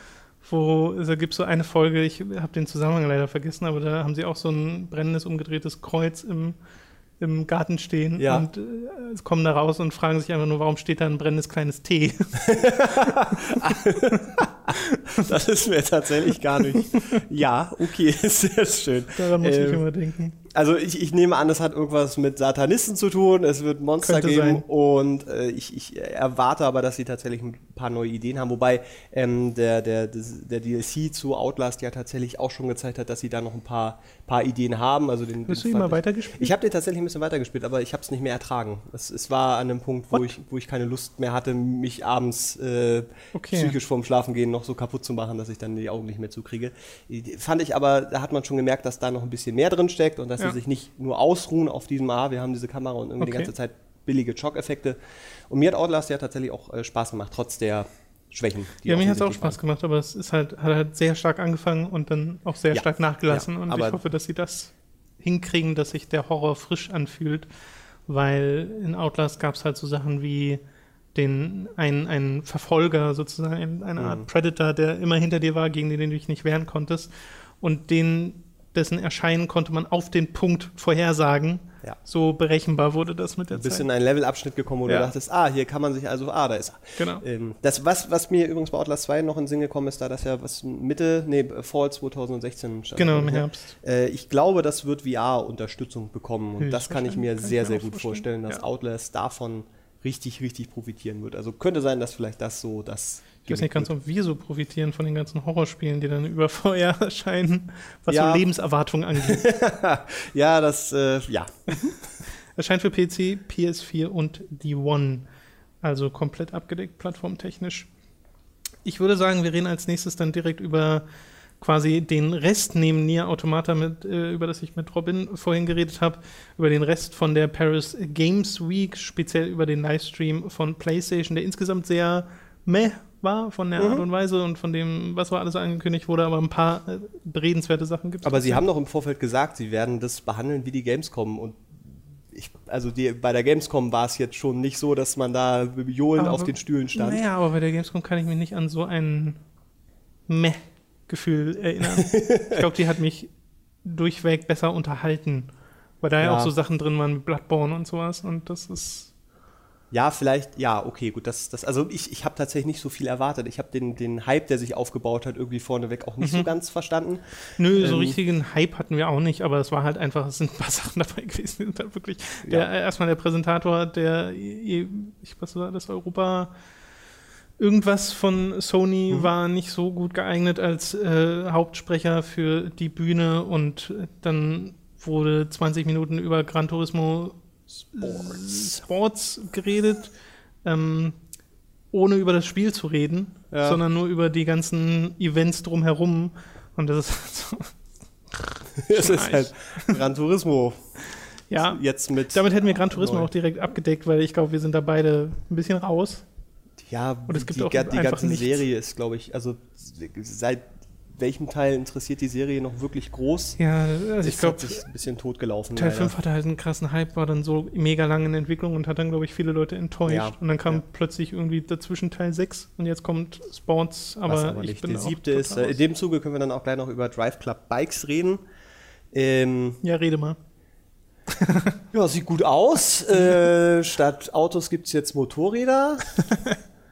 wo da gibt es so eine Folge, ich habe den Zusammenhang leider vergessen, aber da haben sie auch so ein brennendes, umgedrehtes Kreuz im, im Garten stehen Ja. und äh, kommen da raus und fragen sich einfach nur, warum steht da ein brennendes kleines T? Das ist mir tatsächlich gar nicht. Ja, okay, sehr schön. Daran muss ich Ähm, immer denken. Also ich, ich nehme an, es hat irgendwas mit Satanisten zu tun, es wird Monster Könnte geben sein. und äh, ich, ich erwarte aber, dass sie tatsächlich ein paar neue Ideen haben, wobei ähm, der, der, der DLC zu Outlast ja tatsächlich auch schon gezeigt hat, dass sie da noch ein paar, paar Ideen haben. Also den, Hast du ihn mal weitergespielt? Ich habe den tatsächlich ein bisschen weitergespielt, aber ich habe es nicht mehr ertragen. Es, es war an einem Punkt, wo What? ich, wo ich keine Lust mehr hatte, mich abends äh, Okay. psychisch vorm Schlafengehen noch so kaputt zu machen, dass ich dann die Augen nicht mehr zukriege. Fand ich aber, da hat man schon gemerkt, dass da noch ein bisschen mehr drin steckt und dass Ja. sie sich nicht nur ausruhen auf diesem, ah, wir haben diese Kamera und irgendwie die Okay. ganze Zeit billige Chock-Effekte. Und mir hat Outlast ja tatsächlich auch äh, Spaß gemacht, trotz der Schwächen. die Ja, mir hat es auch Spaß gemacht, aber es ist halt, hat halt sehr stark angefangen und dann auch sehr Ja. stark nachgelassen. Ja, und ich hoffe, dass sie das hinkriegen, dass sich der Horror frisch anfühlt, weil in Outlast gab es halt so Sachen wie den, ein, ein Verfolger sozusagen, ein, eine Art Mhm. Predator, der immer hinter dir war, gegen den du dich nicht wehren konntest. Und den, dessen Erscheinen konnte man auf den Punkt vorhersagen. Ja. So berechenbar wurde das mit der Du bist Zeit. in einen Levelabschnitt gekommen, wo Ja. du dachtest, ah, hier kann man sich also, ah, da ist er. Genau. Ähm, das, was, was mir übrigens bei Outlast 2 noch in den Sinn gekommen ist, da das ja was Mitte, nee, Fall 2016 stand. Genau, im ich? Herbst. Äh, ich glaube, das wird VR-Unterstützung bekommen und Höchstwahrscheinlich, das kann ich mir kann ich sehr, mir sehr gut vorstellen. vorstellen, dass Ja. Outlast davon richtig, richtig profitieren wird. Also könnte sein, dass vielleicht das so das. Ich weiß nicht ganz, ob wir so profitieren von den ganzen Horrorspielen, die dann über VR erscheinen, was Ja. so Lebenserwartung angeht. ja, das, äh, ja. Erscheint für PC, PS4 und die One. Also komplett abgedeckt, plattformtechnisch. Ich würde sagen, wir reden als nächstes dann direkt über quasi den Rest neben Nier Automata, mit, äh, über das ich mit Robin vorhin geredet habe, über den Rest von der Paris Games Week, speziell über den Livestream von PlayStation, der insgesamt sehr meh war von der Mhm. Art und Weise und von dem, was so alles angekündigt wurde, aber ein paar äh, redenswerte Sachen gibt es. Aber sie haben doch im Vorfeld gesagt, sie werden das behandeln wie die Gamescom und ich, also die, bei der Gamescom war es jetzt schon nicht so, dass man da johlen Aber- auf den Stühlen stand. Naja, aber bei der Gamescom kann ich mich nicht an so ein Meh-Gefühl erinnern. ich glaube, die hat mich durchweg besser unterhalten. Weil da ja Ja. auch so Sachen drin waren wie Bloodborne und sowas. Und das ist. Ja, vielleicht, ja, okay, gut. Das, das, also ich, ich habe tatsächlich nicht so viel erwartet. Ich habe den, den Hype, der sich aufgebaut hat, irgendwie vorneweg auch nicht so ganz verstanden. Nö, so Ähm. richtigen Hype hatten wir auch nicht, aber es war halt einfach, es sind ein paar Sachen dabei gewesen, die sind halt wirklich. Der, Ja. äh, erstmal der Präsentator, der, ich was war das, Europa. Irgendwas von Sony Mhm. war nicht so gut geeignet als äh, Hauptsprecher für die Bühne und dann wurde 20 Minuten über Gran Turismo Sports. Sports geredet, ähm, ohne über das Spiel zu reden, Ja. sondern nur über die ganzen Events drumherum. Und das ist so, es ist halt Gran Turismo ja. jetzt mit. Damit hätten wir Gran Turismo Neu. auch direkt abgedeckt, weil ich glaube, wir sind da beide ein bisschen raus. Ja, Und es gibt die, auch die ganze nichts. Serie ist, glaube ich, also seit welchem Teil interessiert die Serie noch wirklich groß? Ja, also ich glaube, ein bisschen totgelaufen. Teil leider. 5 hatte halt einen krassen Hype, war dann so mega lang in Entwicklung und hat dann, glaube ich, viele Leute enttäuscht. Ja, Und dann kam ja. plötzlich irgendwie dazwischen Teil 6 und jetzt kommt Sports, aber, aber ich bin Der siebte ist, äh, in dem Zuge können wir dann auch gleich noch über Drive Club Bikes reden. Ähm, Ja, rede mal. ja, sieht gut aus. äh, statt Autos gibt es jetzt Motorräder.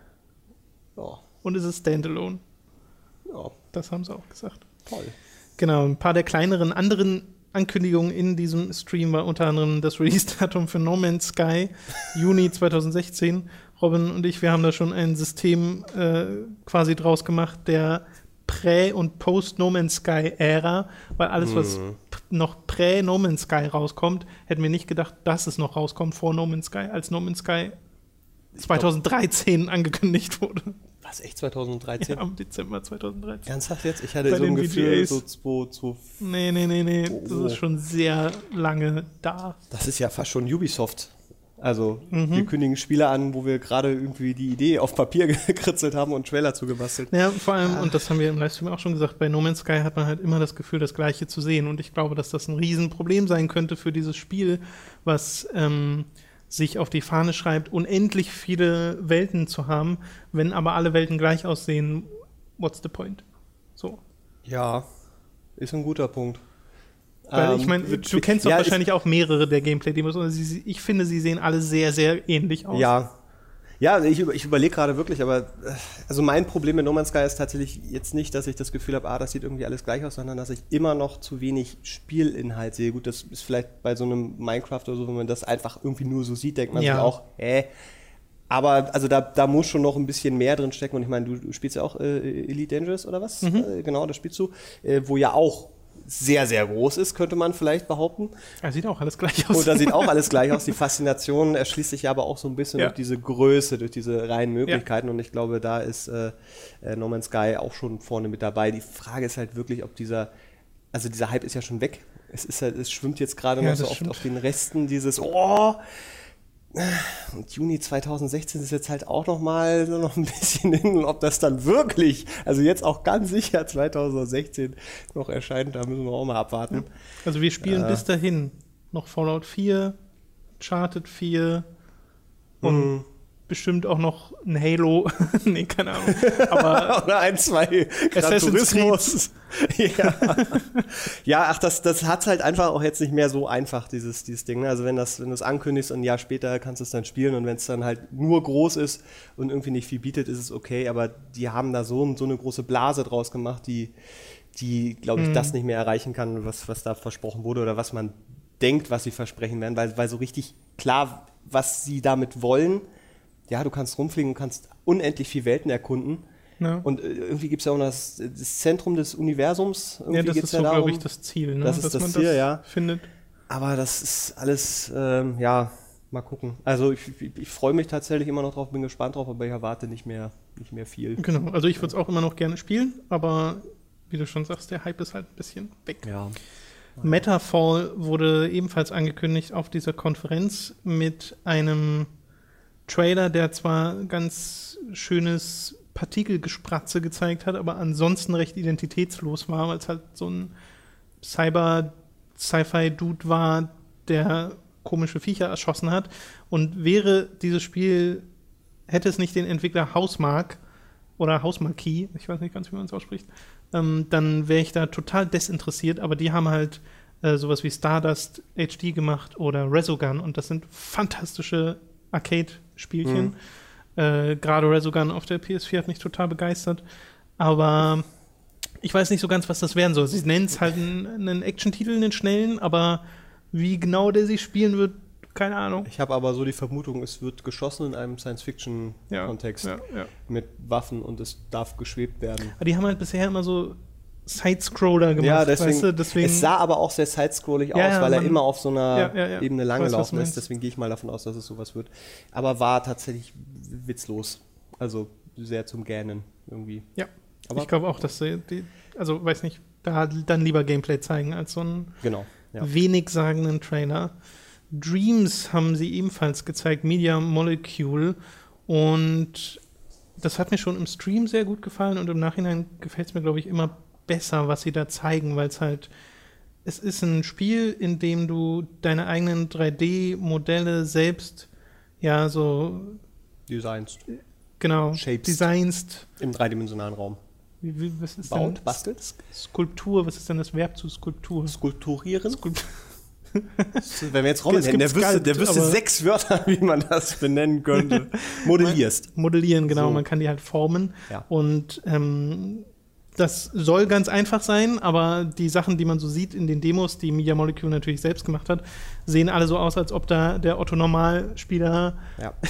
ja, Und es ist Standalone. ja, Das haben sie auch gesagt. toll. Genau, ein paar der kleineren anderen Ankündigungen in diesem Stream war unter anderem das Release-Datum für No Man's Sky, Juni 2016. Robin und ich, wir haben da schon ein System äh, quasi draus gemacht, der Prä- und Post-No Man's Sky-Ära, weil alles, was Mhm. noch prä-No Man's Sky rauskommt, hätten wir nicht gedacht, dass es noch rauskommt vor No Man's Sky, als No Man's Sky 2013 angekündigt wurde. Was, echt 2013? Ja, im Dezember 2013. Ernsthaft jetzt? Ich hatte Bei so ein Gefühl, so 2, 2, Nee, nee, nee, nee. Das Oh. ist schon sehr lange da. das ist ja fast schon Ubisoft. Also, Mhm. wir kündigen Spiele an, wo wir gerade irgendwie die Idee auf Papier gekritzelt haben und Trailer zugebastelt. Ja, vor allem, und das haben wir im Livestream auch schon gesagt, bei No Man's Sky hat man halt immer das Gefühl, das Gleiche zu sehen. Und ich glaube, dass das ein Riesenproblem sein könnte für dieses Spiel, was ähm, sich auf die Fahne schreibt, unendlich viele Welten zu haben. Wenn aber alle Welten gleich aussehen, what's the point? So. Ja, ist ein guter Punkt. Weil Ähm, ich meine, wird du kennst doch ja, wahrscheinlich auch mehrere der Gameplay-Demos. und Ich finde, sie sehen alle sehr, sehr ähnlich aus. Ja. Ja, ich, über- ich überlege gerade wirklich, aber äh, also mein Problem mit No Man's Sky ist tatsächlich jetzt nicht, dass ich das Gefühl habe, ah, das sieht irgendwie alles gleich aus, sondern dass ich immer noch zu wenig Spielinhalt sehe. Gut, das ist vielleicht bei so einem Minecraft oder so, wenn man das einfach irgendwie nur so sieht, denkt man Ja. sich auch, hä? Aber also da, da muss schon noch ein bisschen mehr drin stecken. Und ich meine, du, du spielst ja auch äh, Elite Dangerous oder was? Äh, genau, das spielst du. Äh, wo ja auch sehr, sehr groß ist, könnte man vielleicht behaupten. Er sieht auch alles gleich aus. Und da sieht auch alles gleich aus. Die Faszination erschließt sich aber auch so ein bisschen Ja. durch diese Größe, durch diese reinen Möglichkeiten. Und ich glaube, da ist äh, äh, No Man's Sky auch schon vorne mit dabei. Die Frage ist halt wirklich, ob dieser, also dieser Hype ist ja schon weg. Es ist halt, es schwimmt jetzt gerade Ja, noch so oft stimmt. auf den Resten dieses, oh, und Juni 2016 ist jetzt halt auch noch mal so noch ein bisschen hin, ob das dann wirklich, also jetzt auch ganz sicher 2016 noch erscheint, da müssen wir auch mal abwarten. Also wir spielen Äh. bis dahin noch Fallout 4, Charted 4 und Mhm. Bestimmt auch noch ein Halo. nee, keine Ahnung. Aber Oder ein, zwei Gran Turismos. ja. ja, ach, das, das hat halt einfach auch jetzt nicht mehr so einfach, dieses, dieses Ding. ne? Also wenn das, wenn du es ankündigst und ein Jahr später kannst du es dann spielen und wenn es dann halt nur groß ist und irgendwie nicht viel bietet, ist es okay. Aber die haben da so, so eine große Blase draus gemacht, die, die glaube ich, das nicht mehr erreichen kann, was, was da versprochen wurde oder was man denkt, was sie versprechen werden, weil, weil so richtig klar, was sie damit wollen, ja, du kannst rumfliegen und kannst unendlich viel Welten erkunden. Ja. Und äh, irgendwie gibt es ja auch das, das Zentrum des Universums. Irgendwie ja, das ist so, darum. glaube ich, das Ziel, ne? Das ist dass das man Ziel, das ja. findet. Aber das ist alles, ähm, ja, mal gucken. Also ich, ich, ich freue mich tatsächlich immer noch drauf, bin gespannt drauf, aber ich erwarte nicht mehr, nicht mehr viel. Genau. Also ich würde es auch immer noch gerne spielen, aber wie du schon sagst, der Hype ist halt ein bisschen weg. Ja. Metafall wurde ebenfalls angekündigt auf dieser Konferenz mit einem Trailer, der zwar ganz schönes Partikelgespratze gezeigt hat, aber ansonsten recht identitätslos war, weil es halt so ein Cyber-Sci-Fi-Dude war, der komische Viecher erschossen hat. Und wäre dieses Spiel, hätte es nicht den Entwickler Hausmark oder Hausmarquis, ich weiß nicht ganz, wie man es ausspricht, ähm, dann wäre ich da total desinteressiert, aber die haben halt äh, sowas wie Stardust HD gemacht oder Resogun. Und das sind fantastische Arcade-Spielchen. Äh, Gerade Resogun auf der PS4 hat mich total begeistert, aber ich weiß nicht so ganz, was das werden soll. Sie nennen es halt einen, Action-Titel, einen schnellen, aber wie genau der sich spielen wird, keine Ahnung. Ich habe aber so die Vermutung, es wird geschossen in einem Science-Fiction-Kontext Ja, ja. mit Waffen und es darf geschwebt werden. Aber die haben halt bisher immer so Side-Scroller gemacht, Ja, deswegen, weißt du? Deswegen Es sah aber auch sehr sidescrollig Ja, aus, ja, weil er man- immer auf so einer Ja. Ebene lang weiß, gelaufen ist. Deswegen gehe ich mal davon aus, dass es sowas wird. Aber war tatsächlich witzlos. Also sehr zum Gähnen irgendwie. Ja, Aber- ich glaube auch, dass sie, die, also weiß nicht, da dann lieber Gameplay zeigen als so einen Genau. Wenig sagenden Trailer. Dreams haben sie ebenfalls gezeigt, Media Molecule. Und das hat mir schon im Stream sehr gut gefallen und im Nachhinein gefällt es mir, glaube ich, immer besser, was sie da zeigen, weil es halt, es ist ein Spiel, in dem du deine eigenen 3D-Modelle selbst, ja, so, Designs genau, Shapes. designst. im dreidimensionalen Raum. Wie, wie, was ist Baut, denn bastelt, Skulptur? Was ist denn das Verb zu Skulptur? skulpturieren. Skulpt Wenn wir jetzt Robin hätten, der wüsste, der wüsste sechs Wörter, wie man das benennen könnte. Modellierst. Modellieren, genau. So. Man kann die halt formen. Ja. Und ähm, das soll ganz einfach sein, aber die Sachen, die man so sieht in den Demos, die Media Molecule natürlich selbst gemacht hat, sehen alle so aus, als ob da der Otto Normalspieler Ja.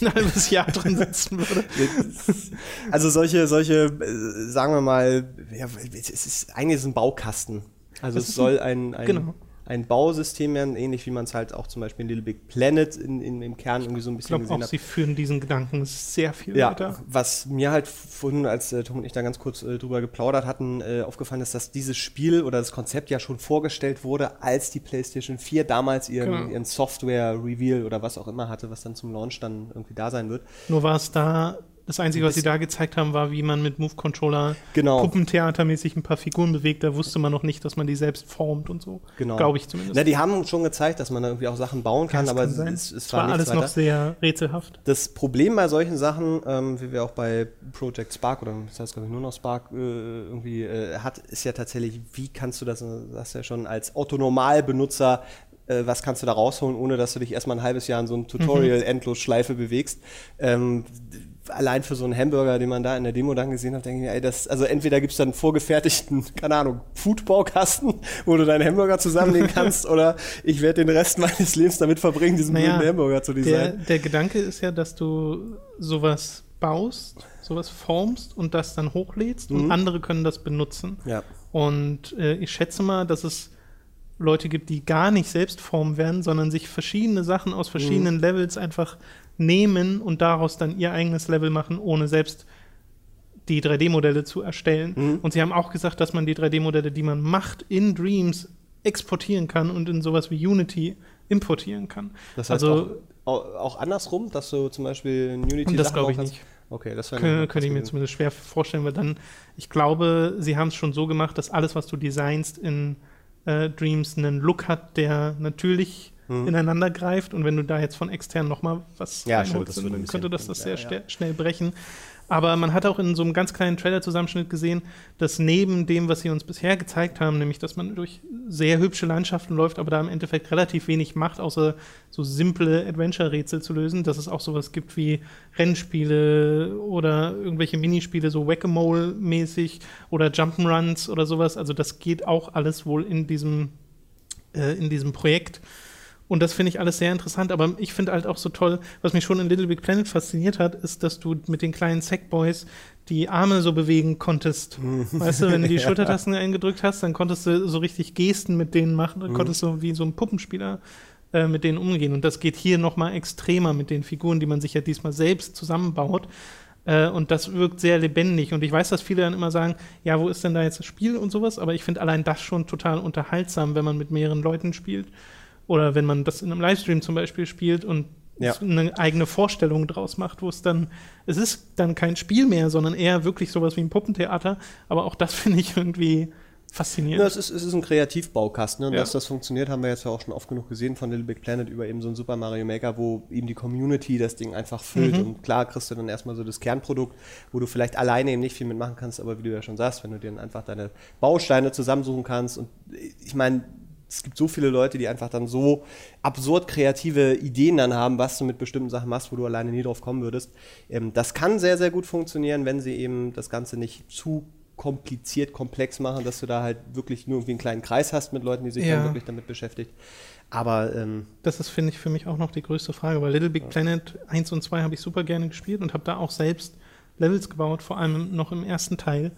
ein halbes Jahr drin sitzen würde. Also solche, solche, äh, sagen wir mal, ja, es ist eigentlich ist es ein Baukasten. Also es ist soll ein, ein, genau. Ein Bausystem werden, ähnlich wie man es halt auch zum Beispiel in Little Big Planet in, in, im Kern irgendwie so ein Ich bisschen glaube gesehen auch, hat. sie führen diesen Gedanken sehr viel Ja, weiter. was mir halt vorhin, als äh, Tom und ich da ganz kurz äh, drüber geplaudert hatten, äh, aufgefallen ist, dass dieses Spiel oder das Konzept ja schon vorgestellt wurde, als die PlayStation 4 damals ihren, Genau. ihren Software-Reveal oder was auch immer hatte, was dann zum Launch dann irgendwie da sein wird. Nur war es da, das Einzige, was sie da gezeigt haben, war, wie man mit Move-Controller Genau. puppentheatermäßig ein paar Figuren bewegt. Da wusste man noch nicht, dass man die selbst formt und so. Genau. Glaube ich zumindest. Na, die haben schon gezeigt, dass man da irgendwie auch Sachen bauen kann, Ja, aber das kann es, es, war war alles weiter. noch sehr rätselhaft. Das Problem bei solchen Sachen, ähm, wie wir auch bei Project Spark oder das heißt glaube ich nur noch Spark äh, irgendwie äh, hat, ist ja tatsächlich, wie kannst du das, äh, sagst ja schon, als Autonormalbenutzer, äh, was kannst du da rausholen, ohne dass du dich erstmal ein halbes Jahr in so einem Tutorial-Endlosschleife bewegst. Ähm, allein für so einen Hamburger, den man da in der Demo dann gesehen hat, denke ich mir, ey, das, also entweder gibt es dann einen vorgefertigten, keine Ahnung, Foodbaukasten, wo du deinen Hamburger zusammenlegen kannst, oder ich werde den Rest meines Lebens damit verbringen, diesen Naja, Hamburger zu Der, designen. der Gedanke ist ja, dass du sowas baust, sowas formst und das dann hochlädst und Mhm. andere können das benutzen. Ja. Und äh, ich schätze mal, dass es Leute gibt, die gar nicht selbst formen werden, sondern sich verschiedene Sachen aus verschiedenen Levels einfach nehmen und daraus dann ihr eigenes Level machen, ohne selbst die 3D-Modelle zu erstellen. Mhm. Und sie haben auch gesagt, dass man die 3D-Modelle, die man macht, in Dreams exportieren kann und in sowas wie Unity importieren kann. Das heißt also auch, auch, andersrum, dass du zum Beispiel in Unity Das glaube ich kannst? nicht. Okay, das Kön könnte ich mir zumindest schwer vorstellen, weil dann, ich glaube, sie haben es schon so gemacht, dass alles, was du designst in äh, Dreams, einen Look hat, der natürlich Mhm. ineinander greift und wenn du da jetzt von extern nochmal was Ja, reinholst, stimmt, das könnte das das sehr ja, ja. schnell brechen. Aber man hat auch in so einem ganz kleinen Trailer-Zusammenschnitt gesehen, dass neben dem, was sie uns bisher gezeigt haben, nämlich, dass man durch sehr hübsche Landschaften läuft, aber da im Endeffekt relativ wenig macht, außer so simple Adventure-Rätsel zu lösen, dass es auch sowas gibt wie Rennspiele oder irgendwelche Minispiele, so Whack-A-Mole-mäßig oder Jump'n'Runs oder sowas. Also das geht auch alles wohl in diesem, äh, in diesem Projekt. Und das finde ich alles sehr interessant, aber ich finde halt auch so toll, was mich schon in Little Big Planet fasziniert hat, ist, dass du mit den kleinen Sackboys die Arme so bewegen konntest. weißt du, wenn du die Schultertasten eingedrückt hast, dann konntest du so richtig Gesten mit denen machen, dann konntest du wie so ein Puppenspieler äh, mit denen umgehen. Und das geht hier noch mal extremer mit den Figuren, die man sich ja diesmal selbst zusammenbaut. Äh, und das wirkt sehr lebendig. Und ich weiß, dass viele dann immer sagen, ja, wo ist denn da jetzt das Spiel und sowas? Aber ich finde allein das schon total unterhaltsam, wenn man mit mehreren Leuten spielt. Oder wenn man das in einem Livestream zum Beispiel spielt und Ja. eine eigene Vorstellung draus macht, wo es dann, es ist dann kein Spiel mehr, sondern eher wirklich sowas wie ein Puppentheater. Aber auch das finde ich irgendwie faszinierend. Ja, es ist, es ist ein Kreativbaukasten. Ne? Und Ja. dass das funktioniert, haben wir jetzt ja auch schon oft genug gesehen von Little Big Planet über eben so ein Super Mario Maker, wo eben die Community das Ding einfach füllt. Mhm. Und klar kriegst du dann erstmal so das Kernprodukt, wo du vielleicht alleine eben nicht viel mitmachen kannst, aber wie du ja schon sagst, wenn du dir dann einfach deine Bausteine zusammensuchen kannst. Und ich meine, es gibt so viele Leute, die einfach dann so absurd kreative Ideen dann haben, was du mit bestimmten Sachen machst, wo du alleine nie drauf kommen würdest. Ähm, das kann sehr, sehr gut funktionieren, wenn sie eben das Ganze nicht zu kompliziert, komplex machen, dass du da halt wirklich nur irgendwie einen kleinen Kreis hast mit Leuten, die sich Ja. dann wirklich damit beschäftigt. Aber ähm, Das ist, finde ich, für mich auch noch die größte Frage, weil Little Big Planet 1 und 2 habe ich super gerne gespielt und habe da auch selbst Levels gebaut, vor allem noch im ersten Teil.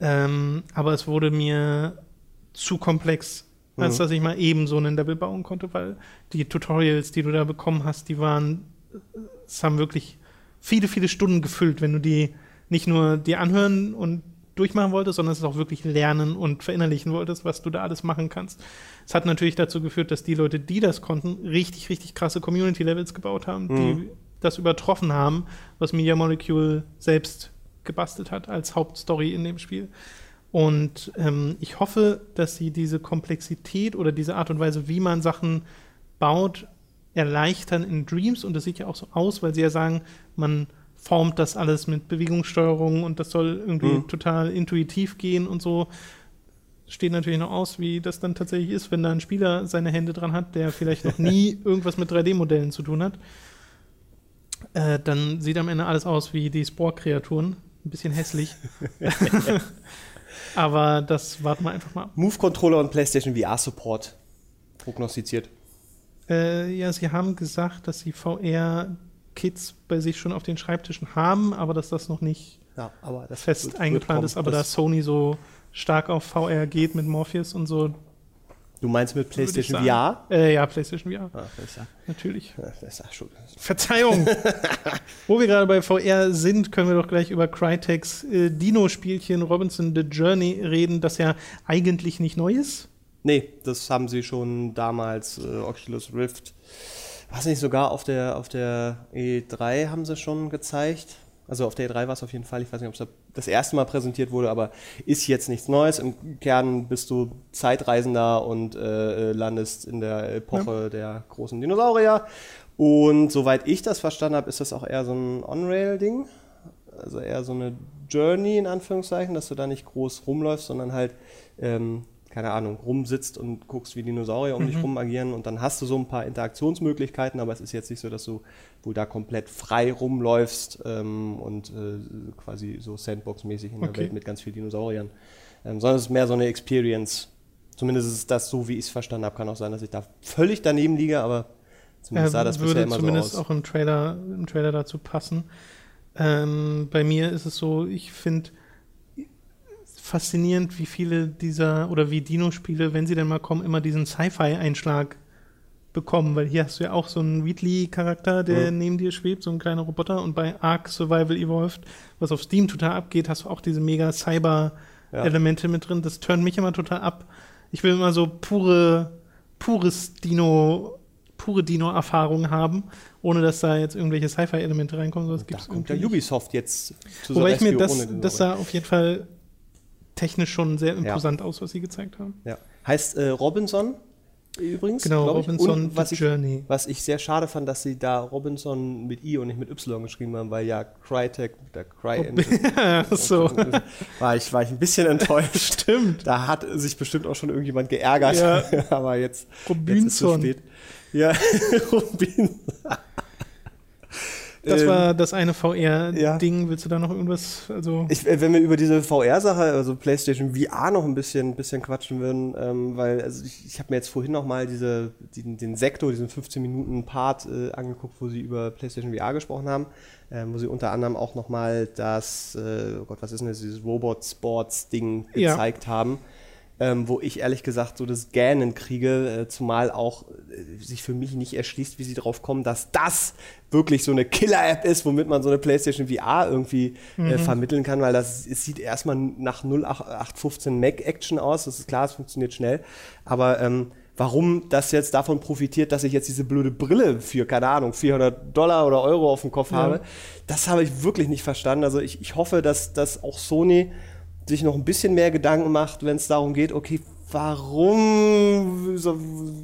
Ähm, aber es wurde mir zu komplex, als Mhm. dass ich mal eben so einen Level bauen konnte, weil die Tutorials, die du da bekommen hast, die waren, es haben wirklich viele, viele Stunden gefüllt, wenn du die nicht nur dir anhören und durchmachen wolltest, sondern es auch wirklich lernen und verinnerlichen wolltest, was du da alles machen kannst. Es hat natürlich dazu geführt, dass die Leute, die das konnten, richtig, richtig krasse Community-Levels gebaut haben, Mhm. die das übertroffen haben, was Media Molecule selbst gebastelt hat als Hauptstory in dem Spiel. Und ähm, ich hoffe, dass sie diese Komplexität oder diese Art und Weise, wie man Sachen baut, erleichtern in Dreams. Und das sieht ja auch so aus, weil sie ja sagen, man formt das alles mit Bewegungssteuerung und das soll irgendwie Mhm. total intuitiv gehen und so. Steht natürlich noch aus, wie das dann tatsächlich ist, wenn da ein Spieler seine Hände dran hat, der vielleicht noch nie irgendwas mit 3D-Modellen zu tun hat. Äh, dann sieht am Ende alles aus wie die Spore-Kreaturen. Ein bisschen hässlich. Aber das warten wir einfach mal ab. Move-Controller und PlayStation VR-Support prognostiziert. Äh, ja, sie haben gesagt, dass sie VR Kids bei sich schon auf den Schreibtischen haben, aber dass das noch nicht Ja, das fest wird- wird eingeplant kommen. ist. Aber da Das- Sony so stark auf VR geht mit Morpheus und so. Du meinst mit PlayStation. VR? Äh, ja, PlayStation VR, Ah, das ja, natürlich. das ist ja schon. Verzeihung. Wo wir gerade bei VR sind, können wir doch gleich über Crytek's äh, Dino-Spielchen Robinson The Journey reden, das ja eigentlich nicht neu ist. Nee, das haben sie schon damals, äh, Oculus Rift, was nicht, sogar auf der, auf der E3 haben sie schon gezeigt. Also auf der E3 war es auf jeden Fall, ich weiß nicht, ob es da das erste Mal präsentiert wurde, aber ist jetzt nichts Neues. Im Kern bist du Zeitreisender und äh, äh, landest in der Epoche der großen Dinosaurier. Und soweit ich das verstanden habe, ist das auch eher so ein On-Rail-Ding. Also eher so eine Journey in Anführungszeichen, dass du da nicht groß rumläufst, sondern halt, ähm, keine Ahnung, rumsitzt und guckst, wie Dinosaurier um dich rum agieren und dann hast du so ein paar Interaktionsmöglichkeiten, aber es ist jetzt nicht so, dass du wohl da komplett frei rumläufst ähm, und äh, quasi so Sandbox-mäßig in der Okay. Welt mit ganz vielen Dinosauriern, ähm, sondern es ist mehr so eine Experience. Zumindest ist das so, wie ich es verstanden habe. Kann auch sein, dass ich da völlig daneben liege, aber zumindest sah Äh, das bisher würde immer zumindest so aus. auch im Trailer, im Trailer dazu passen. Ähm, bei mir ist es so, ich finde faszinierend, wie viele dieser oder wie Dino-Spiele, wenn sie denn mal kommen, immer diesen Sci-Fi-Einschlag bekommen, weil hier hast du ja auch so einen Wheatley-Charakter, der Mhm. neben dir schwebt, so ein kleiner Roboter und bei Ark Survival Evolved, was auf Steam total abgeht, hast du auch diese mega Cyber-Elemente mit drin. Das turnt mich immer total ab. Ich will immer so pure, pures Dino, pure Dino-Erfahrung haben, ohne dass da jetzt irgendwelche Sci-Fi-Elemente reinkommen. Sowas Da gibt's kommt ja irgendwie nicht. Ubisoft jetzt zu Wobei ich mir das, das sah auf jeden Fall technisch schon sehr imposant aus, was sie gezeigt haben. ja. Heißt äh, Robinson übrigens. Genau. Robinson Und was ich, Journey. was ich sehr schade fand, dass sie da Robinson mit I und nicht mit Y geschrieben haben, weil ja Crytek mit der Cry Engine. Ja, so. war, ich, war ich ein bisschen enttäuscht. Stimmt. Da hat sich bestimmt auch schon irgendjemand geärgert. Ja. Aber jetzt, jetzt ist es Robinson. spät. Ja, Robinson. Das Ähm, war das eine VR-Ding. Willst du da noch irgendwas? Also, Ich, äh, wenn wir über diese VR-Sache, also PlayStation VR noch ein bisschen, bisschen quatschen würden, ähm, weil also ich, ich habe mir jetzt vorhin noch mal diese, den, den Sektor, diesen 15 Minuten Part äh, angeguckt, wo sie über PlayStation VR gesprochen haben, ähm, wo sie unter anderem auch noch mal das, äh, oh Gott, was ist denn das, dieses Robot Sports Ding Ja. gezeigt haben. Ähm, wo ich ehrlich gesagt so das Gähnen kriege, äh, zumal auch äh, sich für mich nicht erschließt, wie sie drauf kommen, dass das wirklich so eine Killer-App ist, womit man so eine PlayStation VR irgendwie äh, vermitteln kann, weil das es sieht erstmal nach 0815 Mac-Action aus, das ist klar, es funktioniert schnell, aber ähm, warum das jetzt davon profitiert, dass ich jetzt diese blöde Brille für, keine Ahnung, 400 Dollar oder Euro auf dem Kopf Ja. habe, das habe ich wirklich nicht verstanden. Also ich, ich hoffe, dass, dass auch Sony sich noch ein bisschen mehr Gedanken macht, wenn es darum geht, okay, warum so,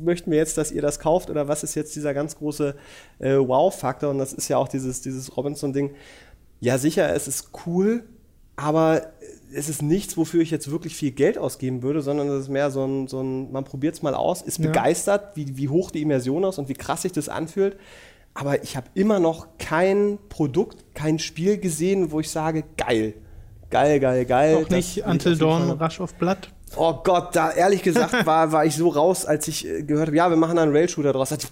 möchten wir jetzt, dass ihr das kauft oder was ist jetzt dieser ganz große äh, Wow-Faktor und das ist ja auch dieses, dieses Robinson-Ding. Ja, sicher, es ist cool, aber es ist nichts, wofür ich jetzt wirklich viel Geld ausgeben würde, sondern es ist mehr so ein, so ein man probiert es mal aus, ist Ja. begeistert, wie, wie hoch die Immersion ist und wie krass sich das anfühlt. Aber ich habe immer noch kein Produkt, kein Spiel gesehen, wo ich sage, geil. Geil, geil, geil. auch nicht Until auf Dawn, Rush of Blood. Oh Gott, da ehrlich gesagt war, war ich so raus, als ich äh, gehört habe, ja, wir machen da einen Rail-Shooter draus. Ich?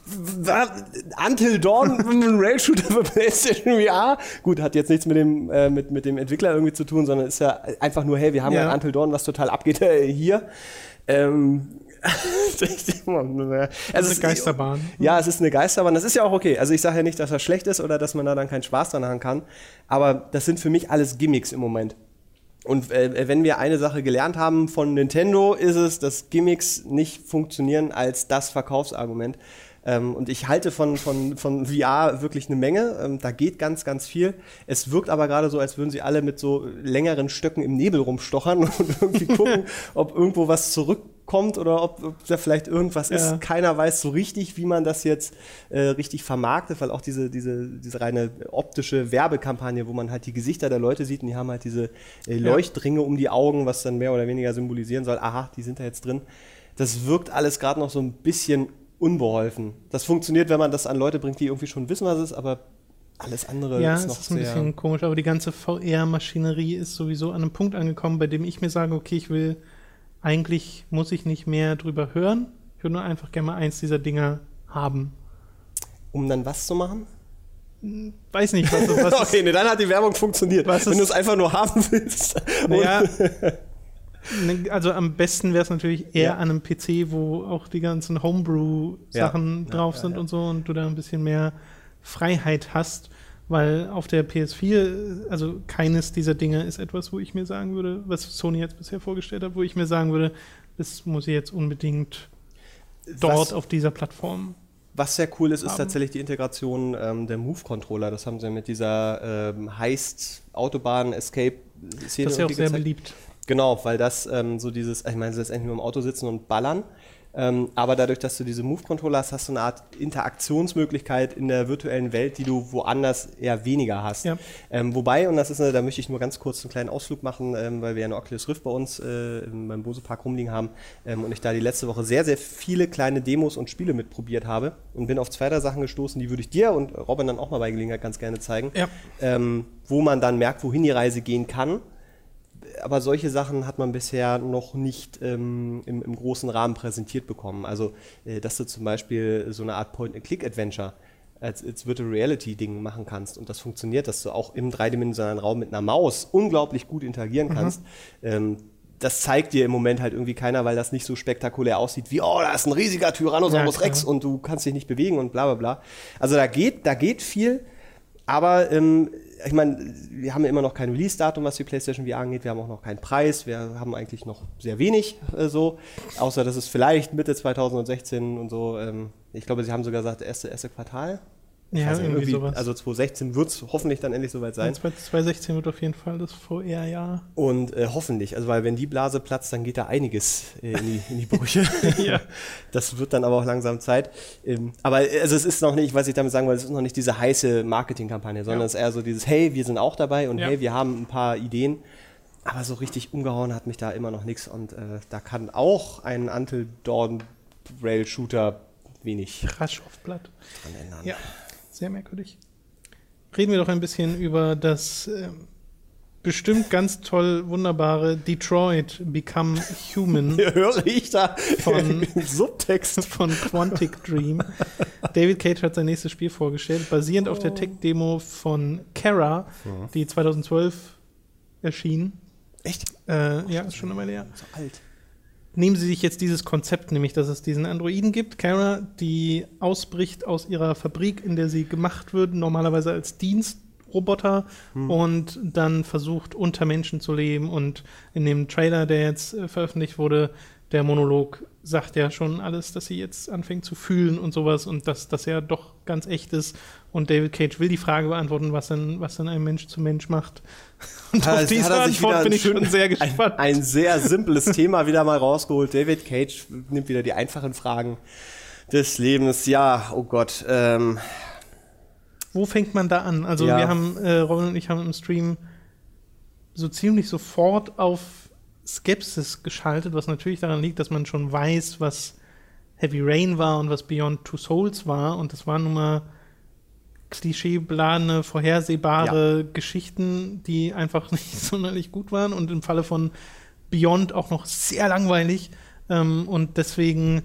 Until Dawn, ein Rail-Shooter für PlayStation VR? Gut, hat jetzt nichts mit dem, äh, mit, mit dem Entwickler irgendwie zu tun, sondern ist ja einfach nur, hey, wir haben ja, Ja. Until Dawn, was total abgeht äh, hier. Ähm, Also eine es- Geisterbahn. ja, es ist eine Geisterbahn. Das ist ja auch okay. Also ich sage ja nicht, dass das schlecht ist oder dass man da dann keinen Spaß dran haben kann. Aber das sind für mich alles Gimmicks im Moment. Und äh, wenn wir eine Sache gelernt haben von Nintendo, ist es, dass Gimmicks nicht funktionieren als das Verkaufsargument. Ähm, und ich halte von, von, von VR wirklich eine Menge. Ähm, da geht ganz, ganz viel. Es wirkt aber gerade so, als würden sie alle mit so längeren Stöcken im Nebel rumstochern und irgendwie gucken, ob irgendwo was zurückkommt oder ob, ob da vielleicht irgendwas Ja. ist. Keiner weiß so richtig, wie man das jetzt äh, richtig vermarktet, weil auch diese, diese, diese reine optische Werbekampagne, wo man halt die Gesichter der Leute sieht und die haben halt diese äh, Leuchtringe um die Augen, was dann mehr oder weniger symbolisieren soll, aha, die sind da jetzt drin. Das wirkt alles gerade noch so ein bisschen unbeholfen. Das funktioniert, wenn man das an Leute bringt, die irgendwie schon wissen, was es ist, aber alles andere Ja, ist noch ist ein sehr. bisschen komisch, aber die ganze VR-Maschinerie ist sowieso an einem Punkt angekommen, bei dem ich mir sage, okay, ich will, eigentlich muss ich nicht mehr drüber hören. Ich würde nur einfach gerne mal eins dieser Dinger haben. Um dann was zu machen? weiß nicht, was, was okay, nee, dann hat die Werbung funktioniert. Was Wenn du es einfach nur haben willst. Naja, ne, also am besten wäre es natürlich eher Ja. an einem PC, wo auch die ganzen Homebrew-Sachen Ja. drauf Ja, sind und so und du da ein bisschen mehr Freiheit hast, weil auf der PS4, also keines dieser Dinge ist etwas, wo ich mir sagen würde, was Sony jetzt bisher vorgestellt hat, wo ich mir sagen würde, das muss ich jetzt unbedingt dort Was- auf dieser Plattform. Was sehr cool ist, ist haben. tatsächlich die Integration ähm, der Move-Controller. Das haben sie mit dieser ähm, Heist-Autobahn-Escape-Szene Das ist ja auch sehr gezeigt. beliebt. Genau, weil das ähm, so dieses, ich meine, letztendlich nur im Auto sitzen und ballern. Ähm, aber dadurch, dass du diese Move-Controller hast, hast du eine Art Interaktionsmöglichkeit in der virtuellen Welt, die du woanders eher weniger hast. Ja. Ähm, wobei, und das ist, eine, da möchte ich nur ganz kurz einen kleinen Ausflug machen, ähm, weil wir ja eine Oculus Rift bei uns äh, im- beim Bose Park rumliegen haben ähm, und ich da die letzte Woche sehr, sehr viele kleine Demos und Spiele mitprobiert habe und bin auf zwei, drei Sachen gestoßen, die würde ich dir und Robin dann auch mal bei Gelegenheit ganz gerne zeigen, Ja. ähm, wo man dann merkt, wohin die Reise gehen kann aber solche Sachen hat man bisher noch nicht ähm, im, im großen Rahmen präsentiert bekommen. Also, äh, dass du zum Beispiel so eine Art Point-and-Click-Adventure als, als Virtual Reality-Ding machen kannst und das funktioniert, dass du auch im dreidimensionalen Raum mit einer Maus unglaublich gut interagieren kannst. Ähm, das zeigt dir im Moment halt irgendwie keiner, weil das nicht so spektakulär aussieht wie, oh, da ist ein riesiger Tyrannosaurus Ja. Rex und du kannst dich nicht bewegen und bla bla bla. Also da geht, da geht viel, aber ähm, ich meine, wir haben immer noch kein Release-Datum, was die PlayStation VR angeht. Wir haben auch noch keinen Preis. Wir haben eigentlich noch sehr wenig äh, so, außer dass es vielleicht Mitte 2016 und so. Ähm, ich glaube, sie haben sogar gesagt, erste, erste Quartal. Ja, weiß nicht, irgendwie sowas. Also 2016 wird es hoffentlich dann endlich soweit sein. 2016 wird auf jeden Fall das VR-Jahr. Und äh, hoffentlich, also weil wenn die Blase platzt, dann geht da einiges äh, in, die, in die Brüche. Ja. Das wird dann aber auch langsam Zeit. Ähm, aber äh, also es ist noch nicht, was ich damit sagen wollte, es ist noch nicht diese heiße Marketingkampagne, sondern Ja. es ist eher so dieses, hey, wir sind auch dabei und Ja. hey, wir haben ein paar Ideen. Aber so richtig umgehauen hat mich da immer noch nichts und äh, da kann auch ein Until Dawn Rail Shooter wenig Rasch auf Blatt. dran ändern. Ja, sehr merkwürdig. Reden wir doch ein bisschen über das ähm, bestimmt ganz toll wunderbare Detroit Become Human Höre ich da Von- Subtext. von Quantic Dream. David Cage hat sein nächstes Spiel vorgestellt, basierend auf der Tech-Demo von Kara, die 2012 erschien. Echt? Äh, ja, ist schon eine Weile her. So alt. Nehmen Sie sich jetzt dieses Konzept, nämlich dass es diesen Androiden gibt, Kara, die ausbricht aus ihrer Fabrik, in der sie gemacht wird, normalerweise als Dienstroboter und dann versucht, unter Menschen zu leben. Und in dem Trailer, der jetzt äh, veröffentlicht wurde, der Monolog sagt ja schon alles, dass sie jetzt anfängt zu fühlen und sowas und dass das ja doch ganz echt ist. Und David Cage will die Frage beantworten, was denn, was denn ein Mensch zu Mensch macht. Und Hat- auf diese Antwort bin ich schon sehr gespannt. Ein, ein sehr simples Thema wieder mal rausgeholt. David Cage nimmt wieder die einfachen Fragen des Lebens. Ja, oh Gott. Ähm, Wo fängt man da an? Also Ja. wir haben, äh, Robin und ich haben im Stream so ziemlich sofort auf Skepsis geschaltet, was natürlich daran liegt, dass man schon weiß, was Heavy Rain war und was Beyond Two Souls war. Und das waren nun mal klischeebeladene, vorhersehbare Geschichten, die einfach nicht sonderlich gut waren und im Falle von Beyond auch noch sehr langweilig. Ähm, und deswegen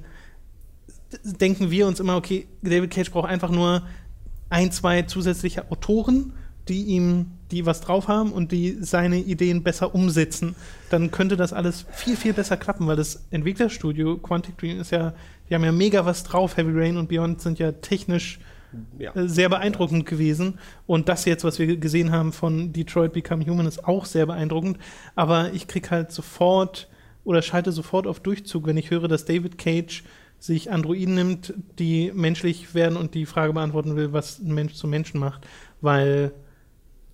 denken wir uns immer, okay, David Cage braucht einfach nur ein, zwei zusätzliche Autoren, die ihm, die was drauf haben und die seine Ideen besser umsetzen. Dann könnte das alles viel, viel besser klappen, weil das Entwicklerstudio Quantic Dream ist ja, die haben ja mega was drauf. Heavy Rain und Beyond sind ja technisch ja. äh, sehr beeindruckend gewesen. Und das jetzt, was wir gesehen haben von Detroit Become Human, ist auch sehr beeindruckend. Aber ich krieg halt sofort oder schalte sofort auf Durchzug, wenn ich höre, dass David Cage sich Androiden nimmt, die menschlich werden und die Frage beantworten will, was ein Mensch zum Menschen macht. Weil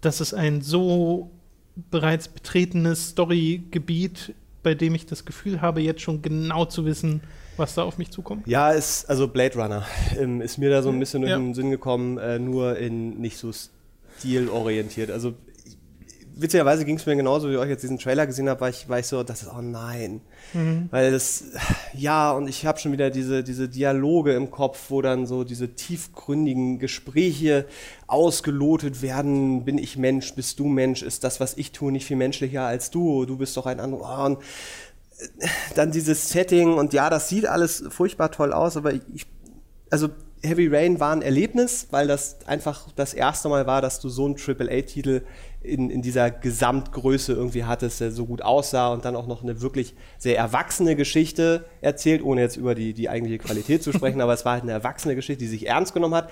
das ist ein so bereits betretenes Storygebiet, bei dem ich das Gefühl habe, jetzt schon genau zu wissen, was da auf mich zukommt. Ja, ist, also Blade Runner ähm, ist mir da so ein bisschen durch Ja. den Sinn gekommen, äh, nur in nicht so stilorientiert. Also ich- witzigerweise ging es mir genauso, wie ich euch jetzt diesen Trailer gesehen habe, war ich, war ich so, das ist, oh nein. Weil das, ja, und ich habe schon wieder diese, diese Dialoge im Kopf, wo dann so diese tiefgründigen Gespräche ausgelotet werden. Bin ich Mensch? Bist du Mensch? Ist das, was ich tue, nicht viel menschlicher als du? Du bist doch ein anderer. Oh, und dann dieses Setting und ja, das sieht alles furchtbar toll aus, aber ich, also Heavy Rain war ein Erlebnis, weil das einfach das erste Mal war, dass du so einen AAA-Titel in, in dieser Gesamtgröße irgendwie hattest, der so gut aussah und dann auch noch eine wirklich sehr erwachsene Geschichte erzählt, ohne jetzt über die, die eigentliche Qualität zu sprechen, aber es war halt eine erwachsene Geschichte, die sich ernst genommen hat,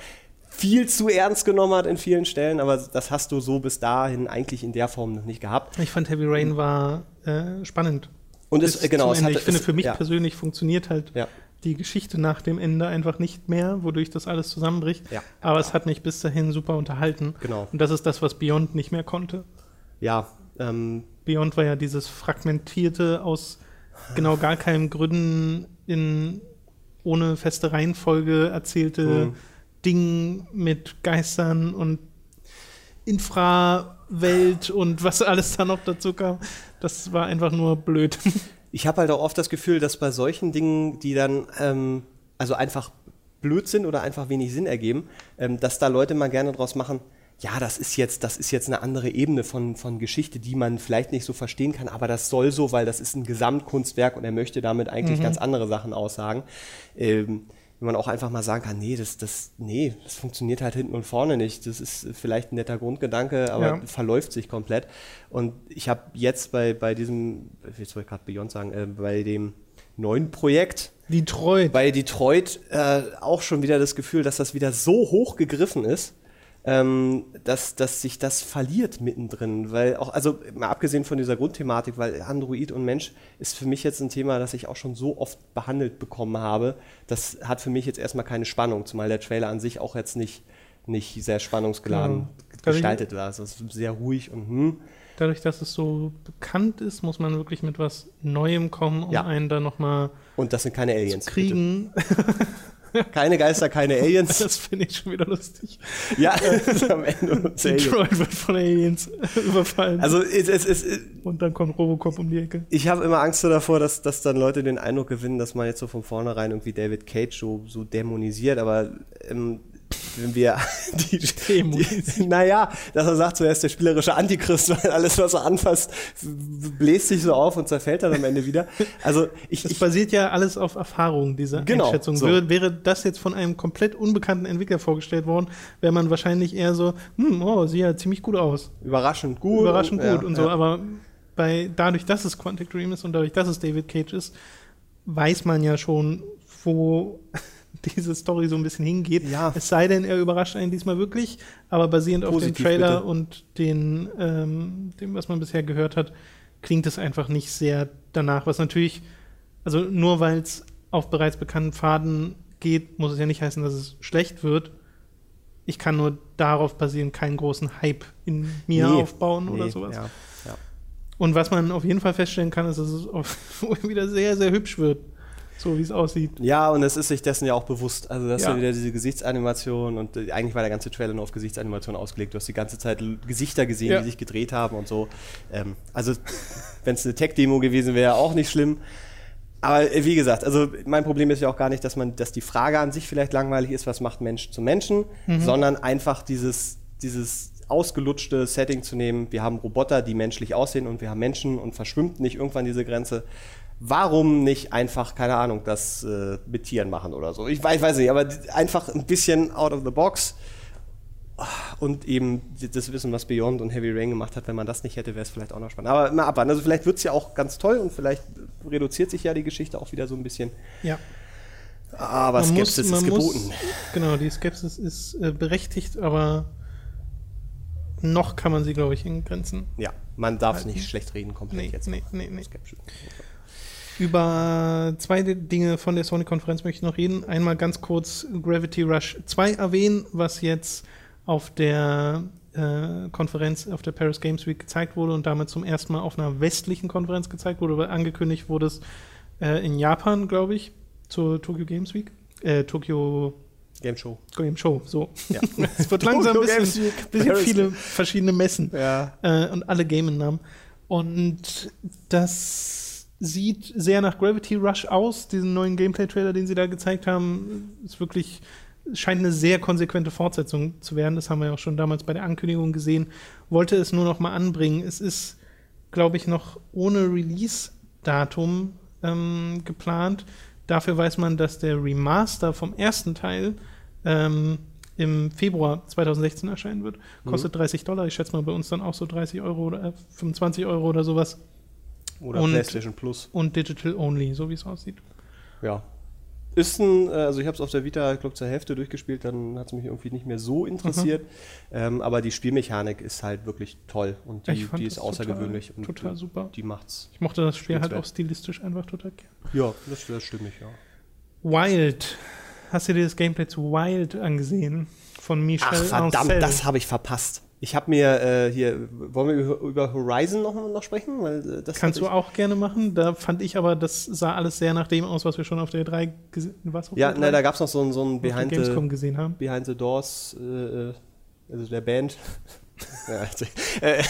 viel zu ernst genommen hat in vielen Stellen, aber das hast du so bis dahin eigentlich in der Form noch nicht gehabt. Ich fand Heavy Rain war äh, spannend. Und es, genau, es hatte, ich finde, es, für mich ja, persönlich funktioniert halt Ja. die Geschichte nach dem Ende einfach nicht mehr, wodurch das alles zusammenbricht. Ja. Aber es hat mich bis dahin super unterhalten. Genau. Und das ist das, was Beyond nicht mehr konnte. ja, ähm, Beyond war ja dieses fragmentierte aus genau gar keinen Gründen in ohne feste Reihenfolge erzählte Mhm. Ding mit Geistern und Infrawelt und was alles da noch dazu kam. Das war einfach nur blöd. ich habe halt auch oft das Gefühl, dass bei solchen Dingen, die dann ähm, also einfach blöd sind oder einfach wenig Sinn ergeben, ähm, dass da Leute mal gerne draus machen, ja, das ist jetzt, das ist jetzt eine andere Ebene von, von Geschichte, die man vielleicht nicht so verstehen kann, aber das soll so, weil das ist ein Gesamtkunstwerk und er möchte damit eigentlich ganz andere Sachen aussagen. Ähm, wenn man auch einfach mal sagen kann, nee, das, das, nee, das funktioniert halt hinten und vorne nicht. Das ist vielleicht ein netter Grundgedanke, aber Ja. verläuft sich komplett. Und ich habe jetzt bei, bei diesem, jetzt wollte ich gerade Beyond sagen, äh, bei dem neuen Projekt, Detroit. bei Detroit äh, auch schon wieder das Gefühl, dass das wieder so hoch gegriffen ist, ähm, dass, dass sich das verliert mittendrin. Weil auch, also mal abgesehen von dieser Grundthematik, weil Android und Mensch ist für mich jetzt ein Thema, das ich auch schon so oft behandelt bekommen habe. Das hat für mich jetzt erstmal keine Spannung, zumal der Trailer an sich auch jetzt nicht, nicht sehr spannungsgeladen ich- gestaltet war. Also es ist sehr ruhig und hm. Dadurch, dass es so bekannt ist, muss man wirklich mit was Neuem kommen, um Ja. einen da nochmal Und das sind keine zu Aliens. kriegen. Keine Geister, keine Aliens. Das finde ich schon wieder lustig. ja, am Ende. Detroit wird von Aliens überfallen. Also es, es, es, und dann kommt Robocop um die Ecke. ich habe immer Angst so davor, dass, dass dann Leute den Eindruck gewinnen, dass man jetzt so von vornherein irgendwie David Cage so, so dämonisiert, aber ähm, wenn wir die, die, naja, dass er sagt, so er ist der spielerische Antichrist, weil alles, was er anfasst, bläst sich so auf und zerfällt dann am Ende wieder. Also ich, Das ich basiert ja alles auf Erfahrung, diese Genau, Einschätzung. so. Wäre, wäre das jetzt von einem komplett unbekannten Entwickler vorgestellt worden, wäre man wahrscheinlich eher so, hm, oh, sieht ja ziemlich gut aus. überraschend gut. Überraschend und, gut ja, und so. ja. Aber bei, dadurch, dass es Quantic Dream ist und dadurch, dass es David Cage ist, weiß man ja schon, wo diese Story so ein bisschen hingeht. Ja. Es sei denn, er überrascht einen diesmal wirklich, aber basierend auf Positiv, dem Trailer bitte. und den, ähm, dem, was man bisher gehört hat, klingt es einfach nicht sehr danach. Was natürlich, also nur weil es auf bereits bekannten Pfaden geht, muss es ja nicht heißen, dass es schlecht wird. Ich kann nur darauf basierend keinen großen Hype in mir Nee, aufbauen oder nee, sowas. Ja, ja. Und was man auf jeden Fall feststellen kann, ist, dass es wieder sehr, sehr hübsch wird. So wie es aussieht. Ja, und es ist sich dessen ja auch bewusst. Also, das ist Ja. ja wieder diese Gesichtsanimation und äh, eigentlich war der ganze Trailer nur auf Gesichtsanimation ausgelegt. Du hast die ganze Zeit Gesichter gesehen, Ja. die sich gedreht haben und so. Ähm, also, wenn es eine Tech-Demo gewesen wäre, auch nicht schlimm. Aber äh, wie gesagt, also mein Problem ist ja auch gar nicht, dass man, dass die Frage an sich vielleicht langweilig ist, was macht Mensch zu Menschen, sondern einfach dieses, dieses ausgelutschte Setting zu nehmen. Wir haben Roboter, die menschlich aussehen und wir haben Menschen und verschwimmt nicht irgendwann diese Grenze. Warum nicht einfach, keine Ahnung, das äh, mit Tieren machen oder so? Ich weiß, ich weiß nicht, aber einfach ein bisschen out of the box und eben das Wissen, was Beyond und Heavy Rain gemacht hat, wenn man das nicht hätte, wäre es vielleicht auch noch spannend. Aber mal abwarten. Also vielleicht wird es ja auch ganz toll und vielleicht reduziert sich ja die Geschichte auch wieder so ein bisschen. Ja. Aber Man Skepsis ist geboten. Muss, genau, die Skepsis ist äh, berechtigt, aber noch kann man sie, glaube ich, in Grenzen. ja, man darf es nicht schlecht reden, komplett Nee, jetzt. nee, nee, nee. Skepsis. Über zwei Dinge von der Sony-Konferenz möchte ich noch reden. Einmal ganz kurz Gravity Rush 2 erwähnen, was jetzt auf der äh, Konferenz, auf der Paris Games Week gezeigt wurde und damit zum ersten Mal auf einer westlichen Konferenz gezeigt wurde, weil angekündigt wurde es äh, in Japan, glaube ich, zur Tokyo Games Week. Äh, Tokyo Game Show. Game Show, so. Ja. es wird langsam ein bisschen, bisschen viele verschiedene Messen Ja. äh, und alle Game-Namen. Und das sieht sehr nach Gravity Rush aus, diesen neuen Gameplay-Trailer, den sie da gezeigt haben. Ist wirklich, scheint eine sehr konsequente Fortsetzung zu werden. Das haben wir ja auch schon damals bei der Ankündigung gesehen. Wollte es nur noch mal anbringen. Es ist, glaube ich, noch ohne Release-Datum ähm, geplant. Dafür weiß man, dass der Remaster vom ersten Teil ähm, im Februar 2016 erscheinen wird. Kostet 30 Dollar. Ich schätze mal bei uns dann auch so 30 Euro oder äh, 25 Euro oder sowas. Oder Und- PlayStation Plus. Und digital only, so wie es aussieht. Ja. Ist ein, äh, also ich habe es auf der Vita, ich glaube, zur Hälfte durchgespielt, dann hat es mich irgendwie nicht mehr so interessiert. Ähm, aber die Spielmechanik ist halt wirklich toll und die, Ich die ist außergewöhnlich total- und total die, super. Die macht's. Ich mochte das Spiel halt auch stilistisch einfach total gern. Ja, das, das stimmt ja. Wild. Hast du dir das Gameplay zu Wild angesehen? Von Michel Ach verdammt, Ancel. das habe ich verpasst. Ich habe mir äh, hier, wollen wir über, Horizon noch, noch sprechen? Weil, äh, das Kannst du auch gerne machen. Da fand ich aber, das sah alles sehr nach dem aus, was wir schon auf der 3 gesehen was auf Ja, ne, 3? da gab es noch so ein, so ein Behind, Gamescom the, gesehen haben. Behind the Doors, äh, äh, also der Band. Äh,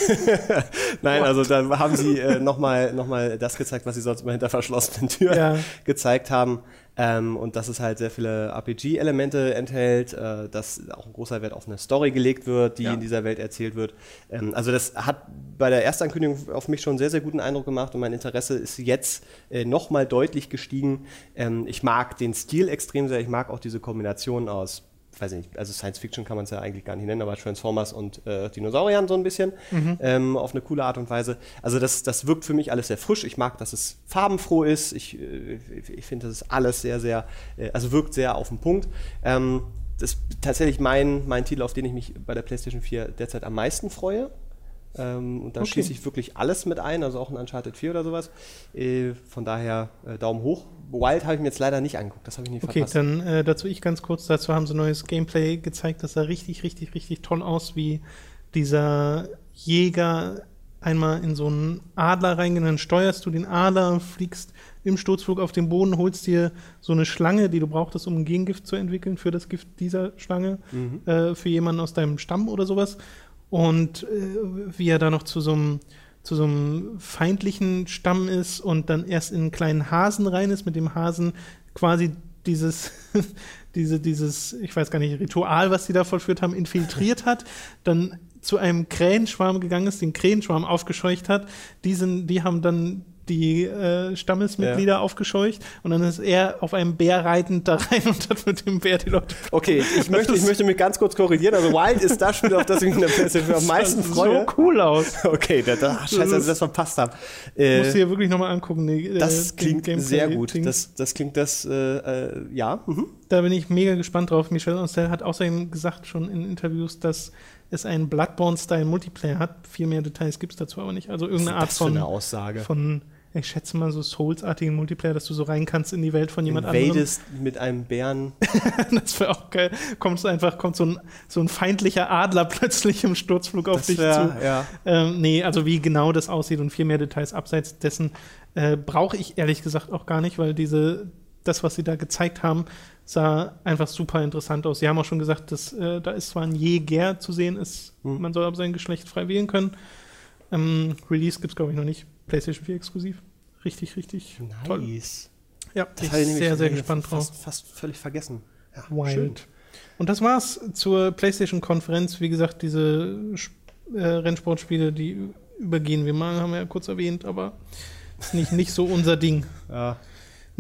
Nein, also da haben sie äh, nochmal noch mal das gezeigt, was sie sonst immer hinter verschlossenen Türen Ja. gezeigt haben. Ähm, und dass es halt sehr viele RPG-Elemente enthält, äh, dass auch ein großer Wert auf eine Story gelegt wird, die Ja. in dieser Welt erzählt wird. Ähm, also das hat bei der Erstankündigung auf mich schon einen sehr, sehr guten Eindruck gemacht und mein Interesse ist jetzt äh, nochmal deutlich gestiegen. Ähm, ich mag den Stil extrem sehr, ich mag auch diese Kombination aus weiß ich nicht, also Science Fiction kann man es ja eigentlich gar nicht nennen, aber Transformers und äh, Dinosauriern so ein bisschen ähm, auf eine coole Art und Weise. Also das, das wirkt für mich alles sehr frisch. Ich mag, dass es farbenfroh ist. Ich, äh, ich finde, das ist alles sehr, sehr, äh, also wirkt sehr auf den Punkt. Ähm, das ist tatsächlich mein, mein Titel, auf den ich mich bei der PlayStation 4 derzeit am meisten freue. Ähm, und da Okay. schließe ich wirklich alles mit ein, also auch ein Uncharted 4 oder sowas. Äh, von daher äh, Daumen hoch. Wild habe ich mir jetzt leider nicht angeguckt, das habe ich nicht Okay, verpasst. dann äh, dazu ich ganz kurz. Dazu haben sie neues Gameplay gezeigt. Das sah richtig, richtig, richtig toll aus, wie dieser Jäger einmal in so einen Adler reingeht. Dann steuerst du den Adler, fliegst im Sturzflug auf den Boden, holst dir so eine Schlange, die du brauchtest, um ein Gengift zu entwickeln für das Gift dieser Schlange, äh, für jemanden aus deinem Stamm oder sowas. Und äh, wie er da noch zu so einem zu so einem feindlichen Stamm ist und dann erst in einen kleinen Hasen rein ist, mit dem Hasen quasi dieses, diese, dieses, ich weiß gar nicht, Ritual, was sie da vollführt haben, infiltriert hat, dann zu einem Krähenschwarm gegangen ist, den Krähenschwarm aufgescheucht hat. Die, sind, die haben dann die äh, Stammesmitglieder aufgescheucht und dann ist er auf einem Bär reitend da rein und hat mit dem Bär die Leute Okay, ich möchte, ich möchte mich ganz kurz korrigieren. Also Wild ist das Spiel, auf das ich mich in der PlayStation am meisten freue. so cool aus. Okay, da, da, scheiße, dass ich das verpasst habe. Musst du Äh, dir wirklich nochmal angucken. die, äh, das den klingt Gameplay- sehr gut. Das, das klingt das, äh, äh, ja. Mhm. Da bin ich mega gespannt drauf. Michel Ancel hat außerdem gesagt schon in Interviews, dass es einen Bloodborne-Style Multiplayer hat. Viel mehr Details gibt es dazu aber nicht. Also irgendeine Art von, Aussage. von, ich schätze mal, so Souls-artigen Multiplayer, dass du so rein kannst in die Welt von jemand anderem. Invadest mit einem Bären. Das wäre auch geil. Kommt einfach, kommt so ein, so ein feindlicher Adler plötzlich im Sturzflug auf Das dich wär- zu. ja. Ähm, nee, also wie genau das aussieht und viel mehr Details abseits dessen äh, brauche ich ehrlich gesagt auch gar nicht, weil diese, das, was sie da gezeigt haben, sah einfach super interessant aus. Sie haben auch schon gesagt, dass äh, da ist zwar ein Jäger zu sehen, ist, Hm. man soll aber sein Geschlecht frei wählen können. Ähm, Release gibt es, glaube ich, noch nicht. PlayStation 4 exklusiv. Richtig, richtig toll. Nice. Ja, Das ich bin sehr, sehr gespannt drauf. fast, Fast völlig vergessen. Ja, Wild. schön. Und das war's zur PlayStation-Konferenz. Wie gesagt, diese äh, Rennsportspiele, die übergehen wir mal, haben wir ja kurz erwähnt, aber ist nicht, nicht so unser Ding. Ja.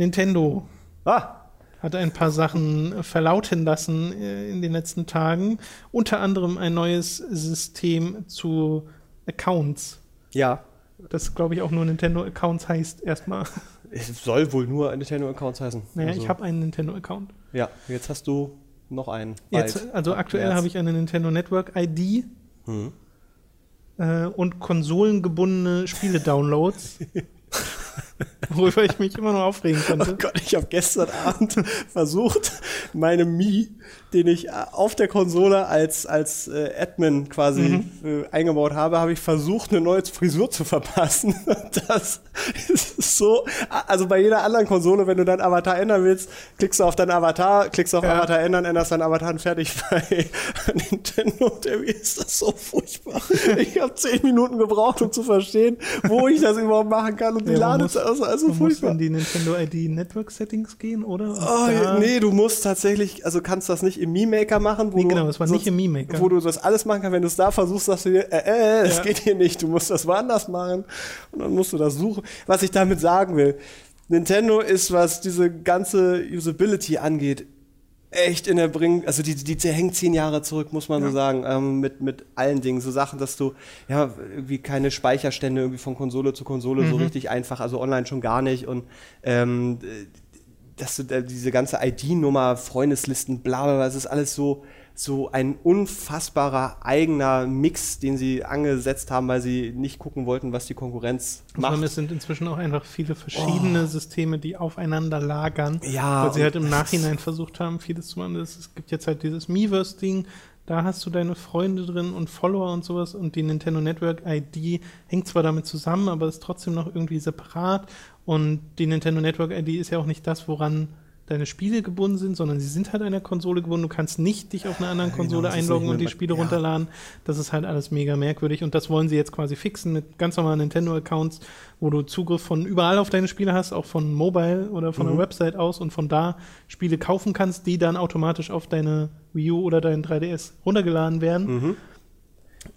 Nintendo Ah, hat ein paar Sachen verlauten lassen äh, in den letzten Tagen. Unter anderem ein neues System zu Accounts. ja. Das, glaube ich, auch nur Nintendo Accounts heißt erstmal. Es soll wohl nur Nintendo-Accounts heißen. Naja, Also, ich habe einen Nintendo-Account. Ja, jetzt hast du noch einen. Jetzt, also aktuell habe ich eine Nintendo Network ID Hm. äh, und konsolengebundene Spiele-Downloads, worüber ich mich immer noch aufregen Oh könnte. Gott, ich habe gestern Abend versucht, meine Mi, den ich äh, auf der Konsole als, als äh, Admin quasi Mhm. äh, eingebaut habe, habe ich versucht, eine neue Frisur zu verpassen. Das ist so, also bei jeder anderen Konsole, wenn du deinen Avatar ändern willst, klickst du auf deinen Avatar, klickst auf Ja. Avatar ändern, änderst deinen Avatar und fertig. Bei Nintendo und Wii ist das so furchtbar. Ich habe zehn Minuten gebraucht, um zu verstehen, wo ich das überhaupt machen kann und die Ja, man muss- es also, also muss furchtbar. in die Nintendo ID Network Settings gehen, oder? Oh, nee, du musst tatsächlich, also kannst das nicht im Mi-Maker machen, wo Nee, du, genau, es war nicht im Mi-Maker. Wo du das alles machen kannst, wenn du es da versuchst, sagst du dir, äh, äh, das Ja. geht hier nicht, du musst das woanders machen und dann musst du das suchen. Was ich damit sagen will, Nintendo ist, was diese ganze Usability angeht, echt in der Bring, also die, die, hängt zehn Jahre zurück, muss man so sagen, ähm, mit, mit allen Dingen. So Sachen, dass du ja irgendwie keine Speicherstände irgendwie von Konsole zu Konsole so richtig einfach, also online schon gar nicht. Und ähm, dass du da diese ganze ID-Nummer, Freundeslisten, bla bla bla, das ist alles so, so ein unfassbarer eigener Mix, den sie angesetzt haben, weil sie nicht gucken wollten, was die Konkurrenz Sondern macht. es sind inzwischen auch einfach viele verschiedene Systeme, die aufeinander lagern. Ja, Weil sie halt im Nachhinein versucht haben, vieles zu machen. Es es gibt jetzt halt dieses Miiverse-Ding, da hast du deine Freunde drin und Follower und sowas und die Nintendo Network ID hängt zwar damit zusammen, aber ist trotzdem noch irgendwie separat. Und die Nintendo Network ID ist ja auch nicht das, woran deine Spiele gebunden sind, sondern sie sind halt der Konsole gebunden. Du kannst nicht dich auf einer anderen genau, Konsole ist einloggen und die Spiele ja. runterladen. Das ist halt alles mega merkwürdig und das wollen sie jetzt quasi fixen mit ganz normalen Nintendo-Accounts, wo du Zugriff von überall auf deine Spiele hast, auch von Mobile oder von Mhm. der Website aus und von da Spiele kaufen kannst, die dann automatisch auf deine Wii U oder dein 3DS runtergeladen werden. Mhm.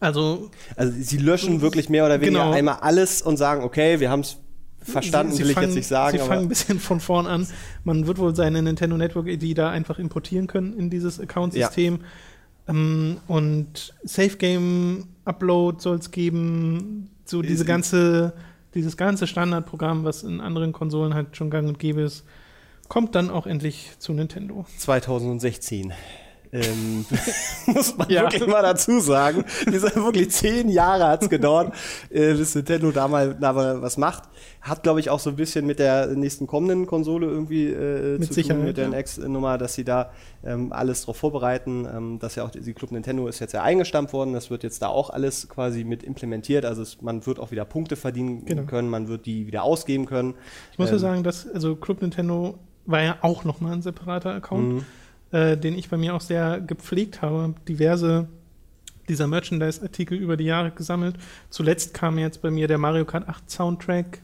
Also Also sie löschen wirklich mehr oder weniger Genau. einmal alles und sagen, okay, wir haben es verstanden, sie, sie will ich fangen, jetzt nicht sagen, Sie fangen ein bisschen von vorn an. Man wird wohl seine Nintendo Network ID da einfach importieren können in dieses Account-System. Ähm, und Safe Game Upload soll es geben. So diese Ist- ganze, dieses ganze Standardprogramm, was in anderen Konsolen halt schon gang und gäbe ist, kommt dann auch endlich zu Nintendo. 2016. Ähm, muss man Ja. wirklich mal dazu sagen. Diese wirklich zehn Jahre hat es gedauert, äh, bis Nintendo da mal, da mal was macht. Hat, glaube ich, auch so ein bisschen mit der nächsten kommenden Konsole irgendwie äh, Mit zu Sicherheit, tun, mit der ja. Next-Nummer, dass sie da ähm, alles drauf vorbereiten. Ähm, dass ja auch die Club Nintendo ist jetzt ja eingestampft worden. Das wird jetzt da auch alles quasi mit implementiert. Also es, man wird auch wieder Punkte verdienen Genau. können, man wird die wieder ausgeben können. Ich muss ja Ähm, sagen, dass, also Club Nintendo war ja auch nochmal ein separater Account, Mhm. Äh, den ich bei mir auch sehr gepflegt habe. Hab Diverse dieser Merchandise-Artikel über die Jahre gesammelt. Zuletzt kam jetzt bei mir der Mario Kart 8 Soundtrack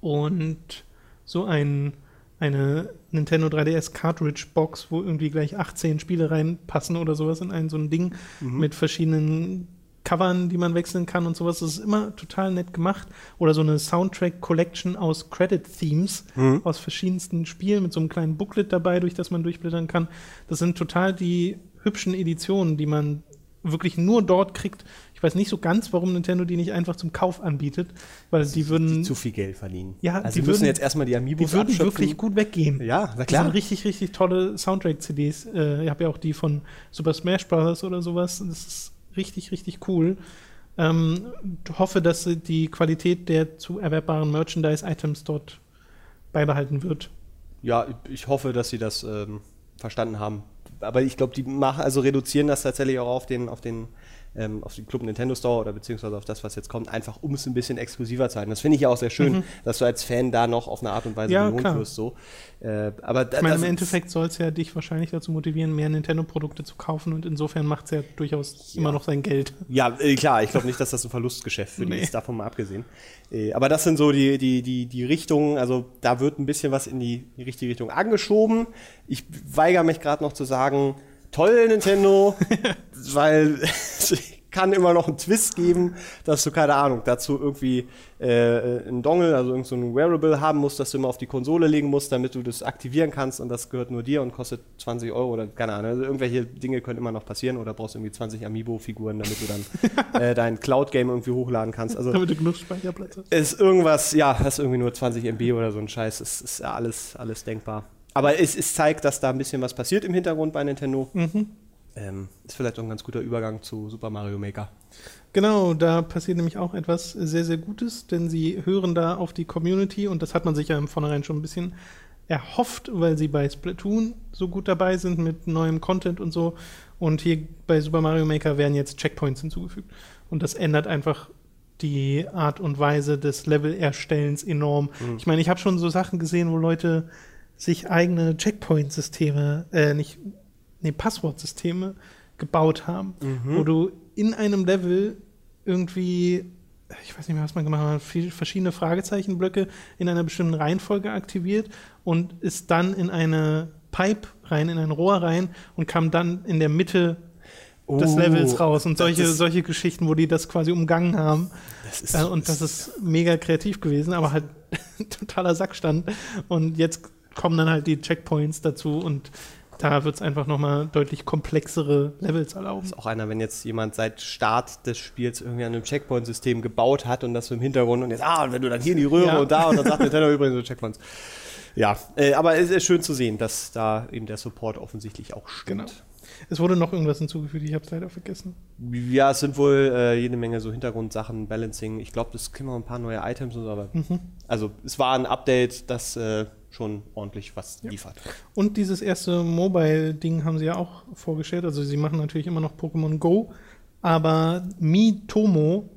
und so ein, eine Nintendo 3DS Cartridge Box, wo irgendwie gleich 18 Spiele reinpassen oder sowas in ein so ein Ding mit verschiedenen Covern, die man wechseln kann und sowas. Das ist immer total nett gemacht. Oder so eine Soundtrack-Collection aus Credit-Themes aus verschiedensten Spielen mit so einem kleinen Booklet dabei, durch das man durchblättern kann. Das sind total die hübschen Editionen, die man wirklich nur dort kriegt. Ich weiß nicht so ganz, warum Nintendo die nicht einfach zum Kauf anbietet, weil die würden, die zu viel Geld verdienen. Ja, also die müssen würden- jetzt erstmal die Amiibos die würden abschöpfen. wirklich gut weggehen. Ja, na Das klar. sind richtig, richtig tolle Soundtrack-CDs. Äh, ich habe ja auch die von Super Smash Bros. oder sowas. Das ist richtig, richtig cool. Ähm, hoffe, dass die Qualität der zu erwerbbaren Merchandise-Items dort beibehalten wird. Ja, ich hoffe, dass sie das ähm, verstanden haben. Aber ich glaube, die machen, also reduzieren das tatsächlich auch auf den, auf den, ähm, auf den Club Nintendo Store oder beziehungsweise auf das, was jetzt kommt, einfach um es ein bisschen exklusiver zu halten. Das finde ich ja auch sehr schön, dass du als Fan da noch auf eine Art und Weise Mhm. Ja, belohnt klar. wirst. So. Äh, aber Ich meine, im Endeffekt soll es ja dich wahrscheinlich dazu motivieren, mehr Nintendo-Produkte zu kaufen und insofern macht es ja durchaus immer noch sein Geld. Ja, äh, klar, ich glaube nicht, dass das ein Verlustgeschäft für die Nee. ist, davon mal abgesehen. Äh, aber das sind so die, die, die, die Richtungen, also da wird ein bisschen was in die, die richtige Richtung angeschoben. Ich weigere mich gerade noch zu sagen, toll Nintendo, weil es kann immer noch einen Twist geben, dass du, keine Ahnung, dazu irgendwie äh, einen Dongle, also irgend so ein Wearable haben musst, das du immer auf die Konsole legen musst, damit du das aktivieren kannst und das gehört nur dir und kostet 20 Euro oder keine Ahnung. Also irgendwelche Dinge können immer noch passieren oder brauchst irgendwie 20 Amiibo-Figuren, damit du dann äh, dein Cloud-Game irgendwie hochladen kannst. Also Damit du genug Speicherplatz hast. ist irgendwas, ja, hast irgendwie nur 20 MB oder so ein Scheiß. Es ist ja alles, alles denkbar. Aber es, es zeigt, dass da ein bisschen was passiert im Hintergrund bei Nintendo. Mhm. Ähm, ist vielleicht auch ein ganz guter Übergang zu Super Mario Maker. Genau, da passiert nämlich auch etwas sehr, sehr Gutes, denn sie hören da auf die Community und das hat man sich ja im Vornherein schon ein bisschen erhofft, weil sie bei Splatoon so gut dabei sind mit neuem Content und so. Und hier bei Super Mario Maker werden jetzt Checkpoints hinzugefügt. Und das ändert einfach die Art und Weise des Level-Erstellens enorm. Ich meine, ich habe schon so Sachen gesehen, wo Leute sich eigene Checkpoint-Systeme, äh, nicht, nee, Passwortsysteme gebaut haben, wo du in einem Level irgendwie, ich weiß nicht mehr, was man gemacht hat, verschiedene Fragezeichenblöcke in einer bestimmten Reihenfolge aktiviert und ist dann in eine Pipe rein, in ein Rohr rein und kam dann in der Mitte des Oh, Levels raus und solche, ist- solche Geschichten, wo die das quasi umgangen haben. Das ist, Äh, und das ist mega kreativ gewesen, aber halt totaler Sackstand. Und jetzt kommen dann halt die Checkpoints dazu und Da wird es einfach nochmal deutlich komplexere Levels erlauben. Ist auch einer, wenn jetzt jemand seit Start des Spiels irgendwie an einem Checkpoint-System gebaut hat und das so im Hintergrund und jetzt, ah, und wenn du dann hier in die Röhre Ja. und da und dann sagt Nintendo übrigens so Checkpoints. Ja, äh, aber es ist schön zu sehen, dass da eben der Support offensichtlich auch stimmt. Genau. Es wurde noch irgendwas hinzugefügt, ich habe es leider vergessen. Ja, es sind wohl äh, jede Menge so Hintergrundsachen, Balancing. Ich glaube, das kriegen wir ein paar neue Items und so, aber also es war ein Update, das äh, schon ordentlich was liefert. Und dieses erste Mobile-Ding haben sie ja auch vorgestellt. Also sie machen natürlich immer noch Pokémon Go, aber Mitomo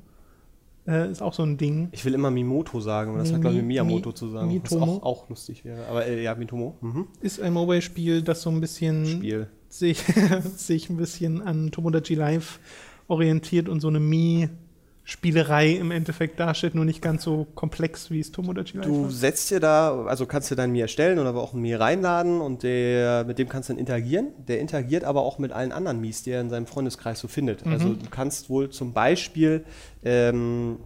äh, ist auch so ein Ding. Ich will immer Mimoto sagen, aber das Mi- hat, glaube ich, Mi- Miyamoto Mi- zu sagen, Mitomo? was auch, auch lustig wäre. Aber äh, ja, Mitomo. Mhm. Ist ein Mobile-Spiel, das so ein bisschen Spiel. Sich, sich ein bisschen an Tomodachi Live orientiert und so eine Mii-Spielerei im Endeffekt darstellt, nur nicht ganz so komplex, wie es Tomodachi Live Du setzt dir da, also kannst du dein Mir erstellen oder aber auch ein Mir reinladen und der, mit dem kannst du dann interagieren. Der interagiert aber auch mit allen anderen Mies, die er in seinem Freundeskreis so findet. Also du kannst wohl zum Beispiel ähm,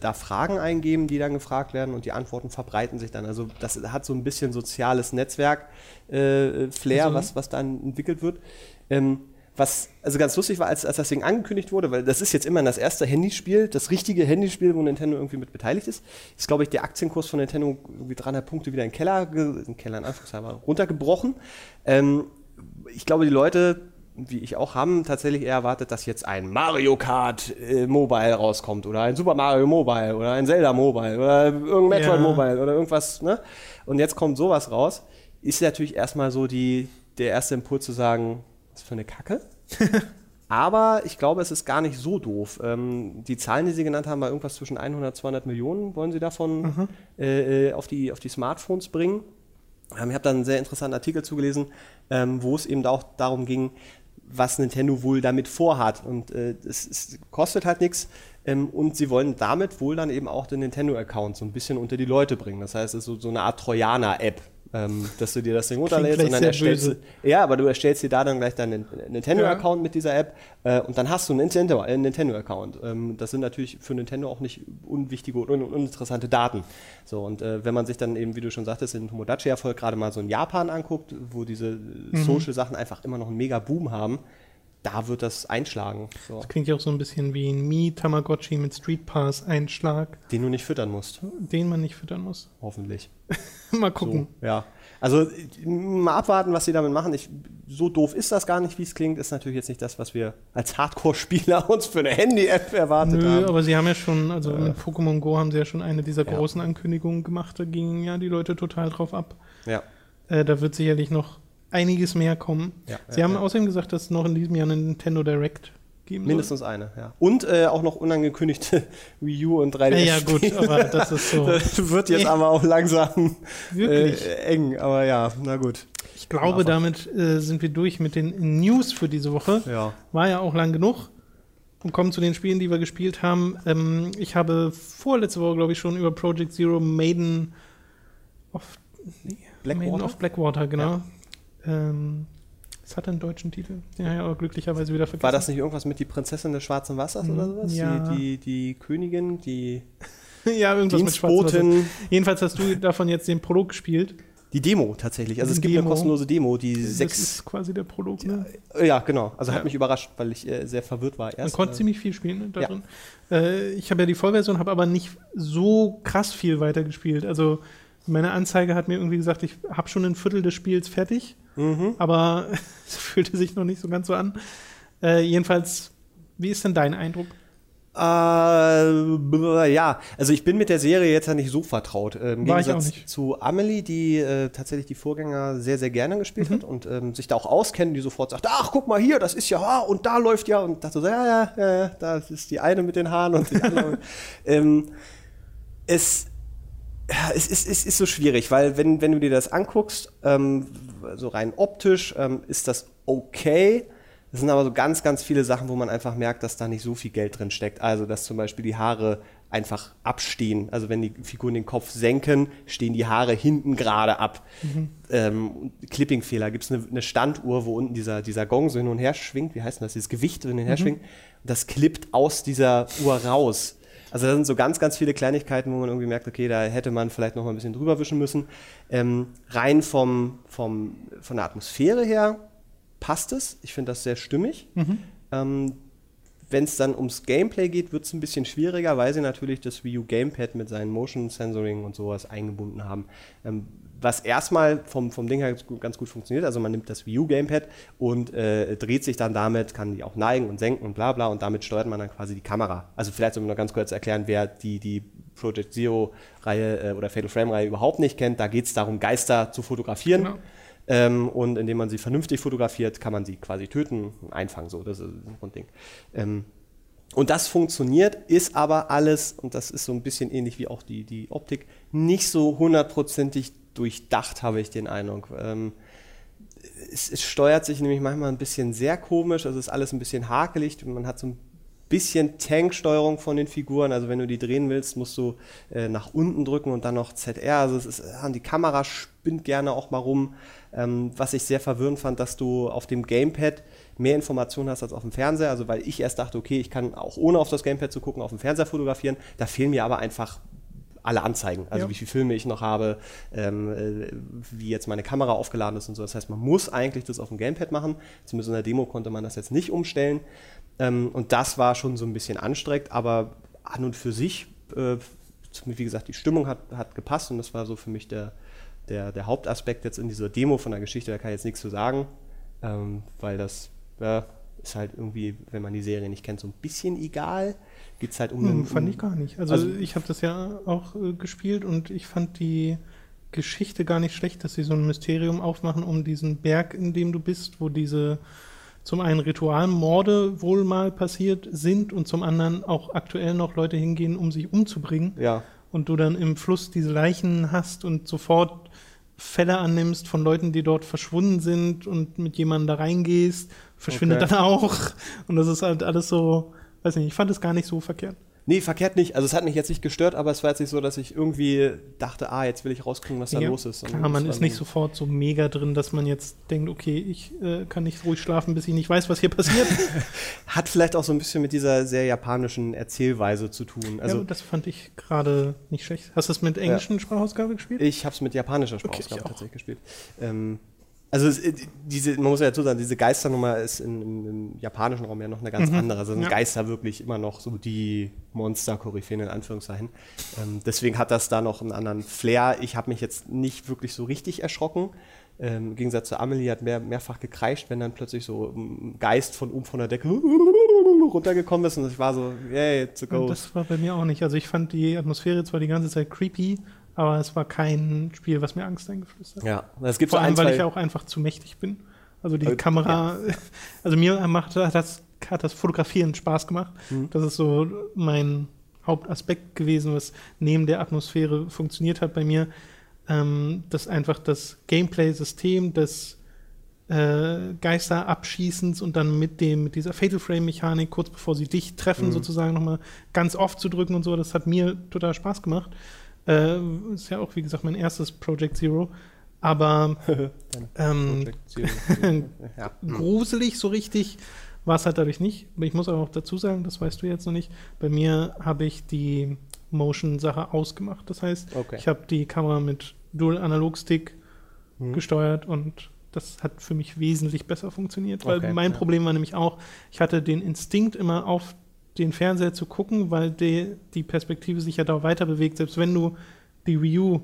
da Fragen eingeben, die dann gefragt werden und die Antworten verbreiten sich dann. Also das hat so ein bisschen soziales Netzwerk-Flair, Also- was, was dann entwickelt wird. Ähm, was also ganz lustig war, als, als das Ding angekündigt wurde, weil das ist jetzt immer das erste Handyspiel, das richtige Handyspiel, wo Nintendo irgendwie mit beteiligt ist, ist, glaube ich, der Aktienkurs von Nintendo irgendwie 300 Punkte wieder in den Keller, in den Keller in Anführungszeichen, runtergebrochen. Ähm, ich glaube, die Leute, wie ich auch, haben tatsächlich eher erwartet, dass jetzt ein Mario Kart äh, Mobile rauskommt oder ein Super Mario Mobile oder ein Zelda Mobile oder irgendein Metroid Ja. Mobile oder irgendwas, ne? Und jetzt kommt sowas raus. Ist natürlich erstmal so die, der erste Impuls zu sagen, was für eine Kacke. Aber ich glaube, es ist gar nicht so doof. Ähm, die Zahlen, die Sie genannt haben, war irgendwas zwischen 100 200 Millionen, wollen Sie davon äh, äh, auf, die, auf die Smartphones bringen. Ähm, ich habe da einen sehr interessanten Artikel zugelesen, ähm, wo es eben auch darum ging, was Nintendo wohl damit vorhat. Und äh, es, es kostet halt nichts. Ähm, und sie wollen damit wohl dann eben auch den Nintendo-Account so ein bisschen unter die Leute bringen. Das heißt, es ist so, so eine Art Trojaner-App, ähm, dass du dir das Ding runterlädst und dann erstellst böse. du, ja, aber du erstellst dir da dann gleich deinen Nintendo-Account mit dieser App äh, und dann hast du einen Nintendo- äh, Nintendo-Account. ähm, das sind natürlich für Nintendo auch nicht unwichtige und un uninteressante Daten. So, und äh, wenn man sich dann eben, wie du schon sagtest, den Tomodachi-Erfolg gerade mal so in Japan anguckt, wo diese Social-Sachen einfach immer noch einen mega Boom haben, da wird das einschlagen. So. Das klingt ja auch so ein bisschen wie ein Mi-Tamagotchi mit Street Pass-Einschlag, Den du nicht füttern musst, den man nicht füttern muss. hoffentlich. Mal So, gucken. ja. Also äh, mal abwarten, was sie damit machen. Ich, so doof ist das gar nicht, wie es klingt. Ist natürlich jetzt nicht das, was wir als Hardcore-Spieler uns für eine Handy-App erwartet Nö, haben. aber sie haben ja schon, also mit Pokémon Go haben sie ja schon eine dieser Ja. großen Ankündigungen gemacht, da gingen ja die Leute total drauf ab. Ja. Äh, da wird sicherlich noch einiges mehr kommen. Ja, sie ja, haben ja. außerdem gesagt, dass es noch in diesem Jahr einen Nintendo Direct geben Mindestens eine, ja. Und äh, auch noch unangekündigte Wii U und 3DS. soll. Ja, ja, gut, aber das ist so. Das wird jetzt aber auch langsam äh, eng, aber ja, na gut. Ich glaube, Einfach. damit äh, sind wir durch mit den News für diese Woche. Ja. War ja auch lang genug. Und kommen zu den Spielen, die wir gespielt haben. Ähm, ich habe vorletzte Woche, glaube ich, schon über Project Zero Maiden of, nee, Blackwater? Maiden of Blackwater, genau. Ähm, es hat einen deutschen Titel. Den habe ich aber glücklicherweise wieder vergessen. War das nicht irgendwas mit die Prinzessin des schwarzen Wassers oder sowas? Hm, Ja. Die, die, die Königin, die ja, irgendwas mit. Dienstbotin. Jedenfalls hast du davon jetzt den Prolog gespielt. Die Demo tatsächlich. Also es Die gibt eine Demo. kostenlose Demo, die Das sechs. ist quasi der Prolog. Ne? Ja, genau. Also Ja. hat mich überrascht, weil ich äh, sehr verwirrt war Man erst. konnte äh, ziemlich viel spielen ne, darin. Äh, ich habe ja die Vollversion, habe aber nicht so krass viel weitergespielt. Also meine Anzeige hat mir irgendwie gesagt, ich habe schon ein Viertel des Spiels fertig, mhm. aber es fühlte sich noch nicht so ganz so an. Äh, jedenfalls, wie ist denn dein Eindruck? Äh, ja, also ich bin mit der Serie jetzt ja nicht so vertraut. Ähm, Im War Gegensatz zu Amelie, die äh, tatsächlich die Vorgänger sehr, sehr gerne gespielt Mhm. hat und ähm, sich da auch auskennt, die sofort sagt, ach, guck mal hier, das ist ja, ah, und da läuft ja, und dachte so, ja, ja, ja, ja, da ist die eine mit den Haaren und die andere. ähm, es, ja, es, ist, es ist so schwierig, weil wenn, wenn du dir das anguckst, ähm, so rein optisch, ähm, ist das okay. Es sind aber so ganz, ganz viele Sachen, wo man einfach merkt, dass da nicht so viel Geld drin steckt. Also, dass zum Beispiel die Haare einfach abstehen. Also, wenn die Figuren den Kopf senken, stehen die Haare hinten gerade ab. Ähm, und Clipping-Fehler. Gibt es eine, eine Standuhr, wo unten dieser, dieser Gong so hin und her schwingt. Wie heißt denn das? Dieses Gewicht hin und her schwingt. Das klippt aus dieser Uhr raus. Also da sind so ganz, ganz viele Kleinigkeiten, wo man irgendwie merkt, okay, da hätte man vielleicht noch mal ein bisschen drüber wischen müssen. Ähm, rein vom, vom, von der Atmosphäre her passt es. Ich finde das sehr stimmig. Mhm. Ähm, wenn es dann ums Gameplay geht, wird es ein bisschen schwieriger, weil sie natürlich das Wii U Gamepad mit seinen Motion Sensoring und sowas eingebunden haben. Ähm, was erstmal vom, vom Ding her ganz gut funktioniert. Also man nimmt das Wii U Gamepad und äh, dreht sich dann damit, kann die auch neigen und senken und bla bla und damit steuert man dann quasi die Kamera. Also vielleicht soll ich noch ganz kurz erklären, wer die, die Project Zero Reihe äh, oder Fatal Frame Reihe überhaupt nicht kennt. Da geht es darum, Geister zu fotografieren. Genau. Ähm, und indem man sie vernünftig fotografiert, kann man sie quasi töten und einfangen. So, das ist ein Grundding. Ähm, und das funktioniert, ist aber alles, und das ist so ein bisschen ähnlich wie auch die, die Optik, nicht so hundertprozentig durchdacht, habe ich den Eindruck. Ähm, es, es, steuert sich nämlich manchmal ein bisschen sehr komisch, also ist alles ein bisschen hakelig, man hat so ein bisschen Tanksteuerung von den Figuren, also wenn du die drehen willst, musst du äh, nach unten drücken und dann noch ZR, also es ist, die Kamera spinnt gerne auch mal rum, ähm, was ich sehr verwirrend fand, dass du auf dem Gamepad mehr Informationen hast als auf dem Fernseher, also weil ich erst dachte, okay, ich kann auch ohne auf das Gamepad zu gucken, auf dem Fernseher fotografieren, da fehlen mir aber einfach alle Anzeigen, also Ja. wie viele Filme ich noch habe, ähm, äh, wie jetzt meine Kamera aufgeladen ist und so. Das heißt, man muss eigentlich das auf dem Gamepad machen. Zumindest in der Demo konnte man das jetzt nicht umstellen. Ähm, und das war schon so ein bisschen anstrengend, aber an und für sich, äh, wie gesagt, die Stimmung hat, hat gepasst und das war so für mich der, der, der Hauptaspekt jetzt in dieser Demo von der Geschichte. Da kann ich jetzt nichts zu sagen, ähm, weil das ja, ist halt irgendwie, wenn man die Serie nicht kennt, so ein bisschen egal. Geht es halt um Hm, einen- fand um, ich gar nicht. Also, also- ich habe das ja auch äh, gespielt und ich fand die Geschichte gar nicht schlecht, dass sie so ein Mysterium aufmachen um diesen Berg, in dem du bist, wo diese zum einen Ritualmorde wohl mal passiert sind und zum anderen auch aktuell noch Leute hingehen, um sich umzubringen. Ja, und du dann im Fluss diese Leichen hast und sofort Fälle annimmst von Leuten, die dort verschwunden sind und mit jemandem da reingehst, verschwindet Okay. dann auch. Und das ist halt alles so, weiß nicht, ich fand es gar nicht so verkehrt. Nee, verkehrt nicht. Also es hat mich jetzt nicht gestört, aber es war jetzt nicht so, dass ich irgendwie dachte, ah, jetzt will ich rauskriegen, was da Ja, los ist. Klar, Sondern man ist nicht sofort so mega drin, dass man jetzt denkt, okay, ich äh, kann nicht ruhig schlafen, bis ich nicht weiß, was hier passiert. Hat vielleicht auch so ein bisschen mit dieser sehr japanischen Erzählweise zu tun. also, ja, das fand ich gerade nicht schlecht. Hast du es mit englischen Sprachausgabe gespielt? ich habe es mit japanischer Okay, Sprachausgabe auch. tatsächlich gespielt. Ähm, also es, diese, man muss ja dazu sagen, diese Geisternummer ist in, im, im japanischen Raum ja noch eine ganz Mhm. andere. Also sind Ja. Geister wirklich immer noch so die Monster-Koryphäen in Anführungszeichen. Ähm, deswegen hat das da noch einen anderen Flair. Ich habe mich jetzt nicht wirklich so richtig erschrocken. Ähm, Im Gegensatz zu Amelie hat mehr, mehrfach gekreischt, wenn dann plötzlich so ein Geist von oben von der Decke runtergekommen ist und ich war so, yay, it's a Und ghost. Das war bei mir auch nicht. Also ich fand die Atmosphäre zwar die ganze Zeit creepy, aber es war kein Spiel, was mir Angst eingeflößt hat. Ja, es gibt Vor so allem, ein, weil ich auch einfach zu mächtig bin. Also die Äh, Kamera, also mir macht hat das, hat das Fotografieren Spaß gemacht. Mhm. Das ist so mein Hauptaspekt gewesen, was neben der Atmosphäre funktioniert hat bei mir. Ähm, dass einfach das Gameplay-System des äh, Geisterabschießens und dann mit dem mit dieser Fatal Frame Mechanik kurz bevor sie dich treffen Mhm. sozusagen nochmal ganz oft zu drücken und so das hat mir total Spaß gemacht äh, ist ja auch wie gesagt mein erstes Project Zero aber ähm, Project Zero. ja. gruselig so richtig war es halt dadurch nicht. Ich muss aber auch dazu sagen, das weißt du jetzt noch nicht, bei mir habe ich die Motion-Sache ausgemacht. Das heißt, Okay. ich habe die Kamera mit Dual-Analog-Stick Mhm. gesteuert und das hat für mich wesentlich besser funktioniert, weil Okay, mein ja. Problem war nämlich auch, ich hatte den Instinkt immer auf den Fernseher zu gucken, weil die, die Perspektive sich ja da weiter bewegt, selbst wenn du die Wii U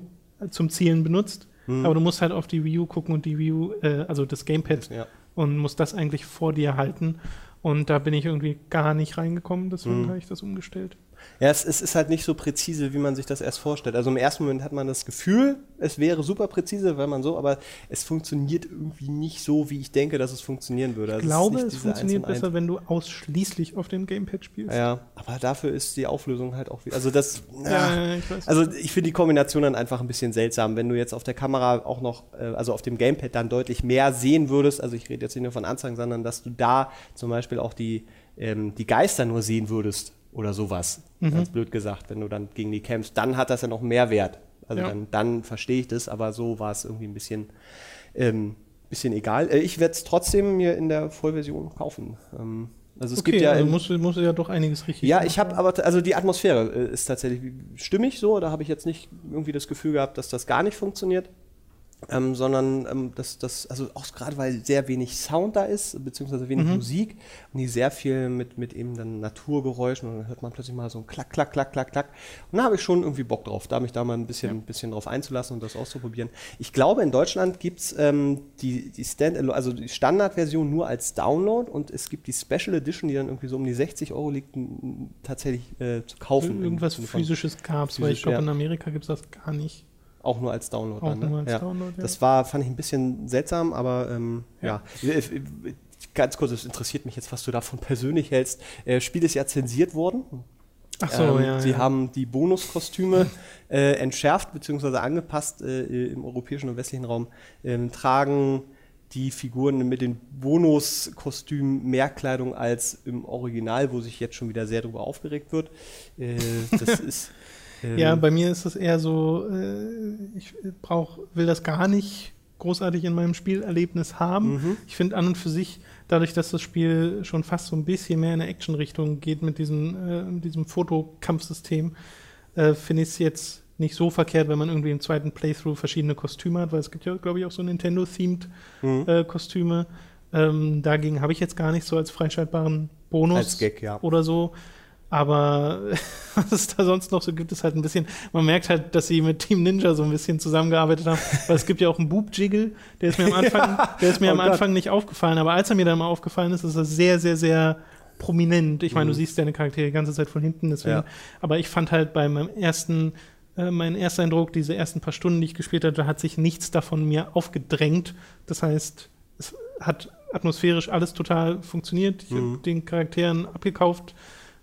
zum Zielen benutzt. Mhm. Aber du musst halt auf die Wii U gucken und die Wii U, äh, also das Gamepad ja. und muss das eigentlich vor dir halten. Und da bin ich irgendwie gar nicht reingekommen, deswegen Mhm. habe ich das umgestellt. Ja, es, es ist halt nicht so präzise, wie man sich das erst vorstellt. Also im ersten Moment hat man das Gefühl, es wäre super präzise, weil man so, aber es funktioniert irgendwie nicht so, wie ich denke, dass es funktionieren würde. Ich Also glaube, es diese funktioniert 1 und besser, wenn du ausschließlich auf dem Gamepad spielst. 1. Ja, aber dafür ist die Auflösung halt auch wieder. Also das. Ja, ja, ich weiß. Also ich finde die Kombination dann einfach ein bisschen seltsam, wenn du jetzt auf der Kamera auch noch, äh, also auf dem Gamepad dann deutlich mehr sehen würdest, also ich rede jetzt nicht nur von Anzeigen, sondern dass du da zum Beispiel auch die, ähm, die Geister nur sehen würdest oder sowas, Mhm. ganz blöd gesagt, wenn du dann gegen die kämpfst, dann hat das ja noch mehr Wert. Also Ja. dann, dann verstehe ich das, aber so war es irgendwie ein bisschen, ähm, bisschen egal. Äh, ich werde es trotzdem mir in der Vollversion kaufen. Ähm, Also es okay, gibt ja also musst, du- musst du ja doch einiges richtig Ja, machen. ich habe aber, also die Atmosphäre äh, ist tatsächlich stimmig so, da habe ich jetzt nicht irgendwie das Gefühl gehabt, dass das gar nicht funktioniert. Ähm, sondern ähm, dass das, also auch gerade weil sehr wenig Sound da ist, beziehungsweise wenig Mhm. Musik und die sehr viel mit, mit eben dann Naturgeräuschen und dann hört man plötzlich mal so ein Klack, Klack, Klack, Klack, Klack. Und da habe ich schon irgendwie Bock drauf, da mich da mal ein bisschen, bisschen drauf einzulassen und das auszuprobieren. Ich glaube, in Deutschland gibt es ähm, die, die, Stand also die Standardversion nur als Download und es gibt die Special Edition, die dann irgendwie so um die 60 Euro liegt, tatsächlich äh, zu kaufen. Irgendwas physisches gab's, weil ich glaube, ja. in Amerika gibt es das gar nicht. Auch nur als Download. Auch dann, ne? nur als ja. Download, ja. Das war, fand ich ein bisschen seltsam, aber ähm, ja. Äh, äh, Ganz kurz, es interessiert mich jetzt, was du davon persönlich hältst. Äh, Spiel ist ja zensiert worden. Ach so, Ähm, ja. Sie ja. haben die Bonuskostüme äh, entschärft bzw. angepasst äh, im europäischen und westlichen Raum. Ähm, tragen die Figuren mit den Bonuskostümen mehr Kleidung als im Original, wo sich jetzt schon wieder sehr darüber aufgeregt wird. Äh, das ist. Ähm, Ja, bei mir ist es eher so, äh, ich brauch, will das gar nicht großartig in meinem Spielerlebnis haben. Mhm. Ich finde an und für sich, dadurch, dass das Spiel schon fast so ein bisschen mehr in eine Action-Richtung geht mit diesem, äh, diesem Fotokampfsystem, äh, finde ich es jetzt nicht so verkehrt, wenn man irgendwie im zweiten Playthrough verschiedene Kostüme hat, weil es gibt ja, glaube ich, auch so Nintendo-themed Mhm. äh, Kostüme. Ähm, dagegen habe ich jetzt gar nicht so als freischaltbaren Bonus Als Gag, ja. oder so. Aber was es da sonst noch so gibt, ist halt ein bisschen, man merkt halt, dass sie mit Team Ninja so ein bisschen zusammengearbeitet haben. Weil es gibt ja auch einen Boob-Jiggle, der ist mir am Anfang, der ist mir Oh am Gott. Anfang nicht aufgefallen, aber als er mir dann mal aufgefallen ist, ist er sehr, sehr, sehr prominent. Ich meine, Mhm. du siehst deine Charaktere die ganze Zeit von hinten, deswegen. Ja. Aber ich fand halt bei meinem ersten, äh, mein erster Eindruck, diese ersten paar Stunden, die ich gespielt habe, da hat sich nichts davon mir aufgedrängt. Das heißt, es hat atmosphärisch alles total funktioniert. Ich Mhm. habe den Charakteren abgekauft,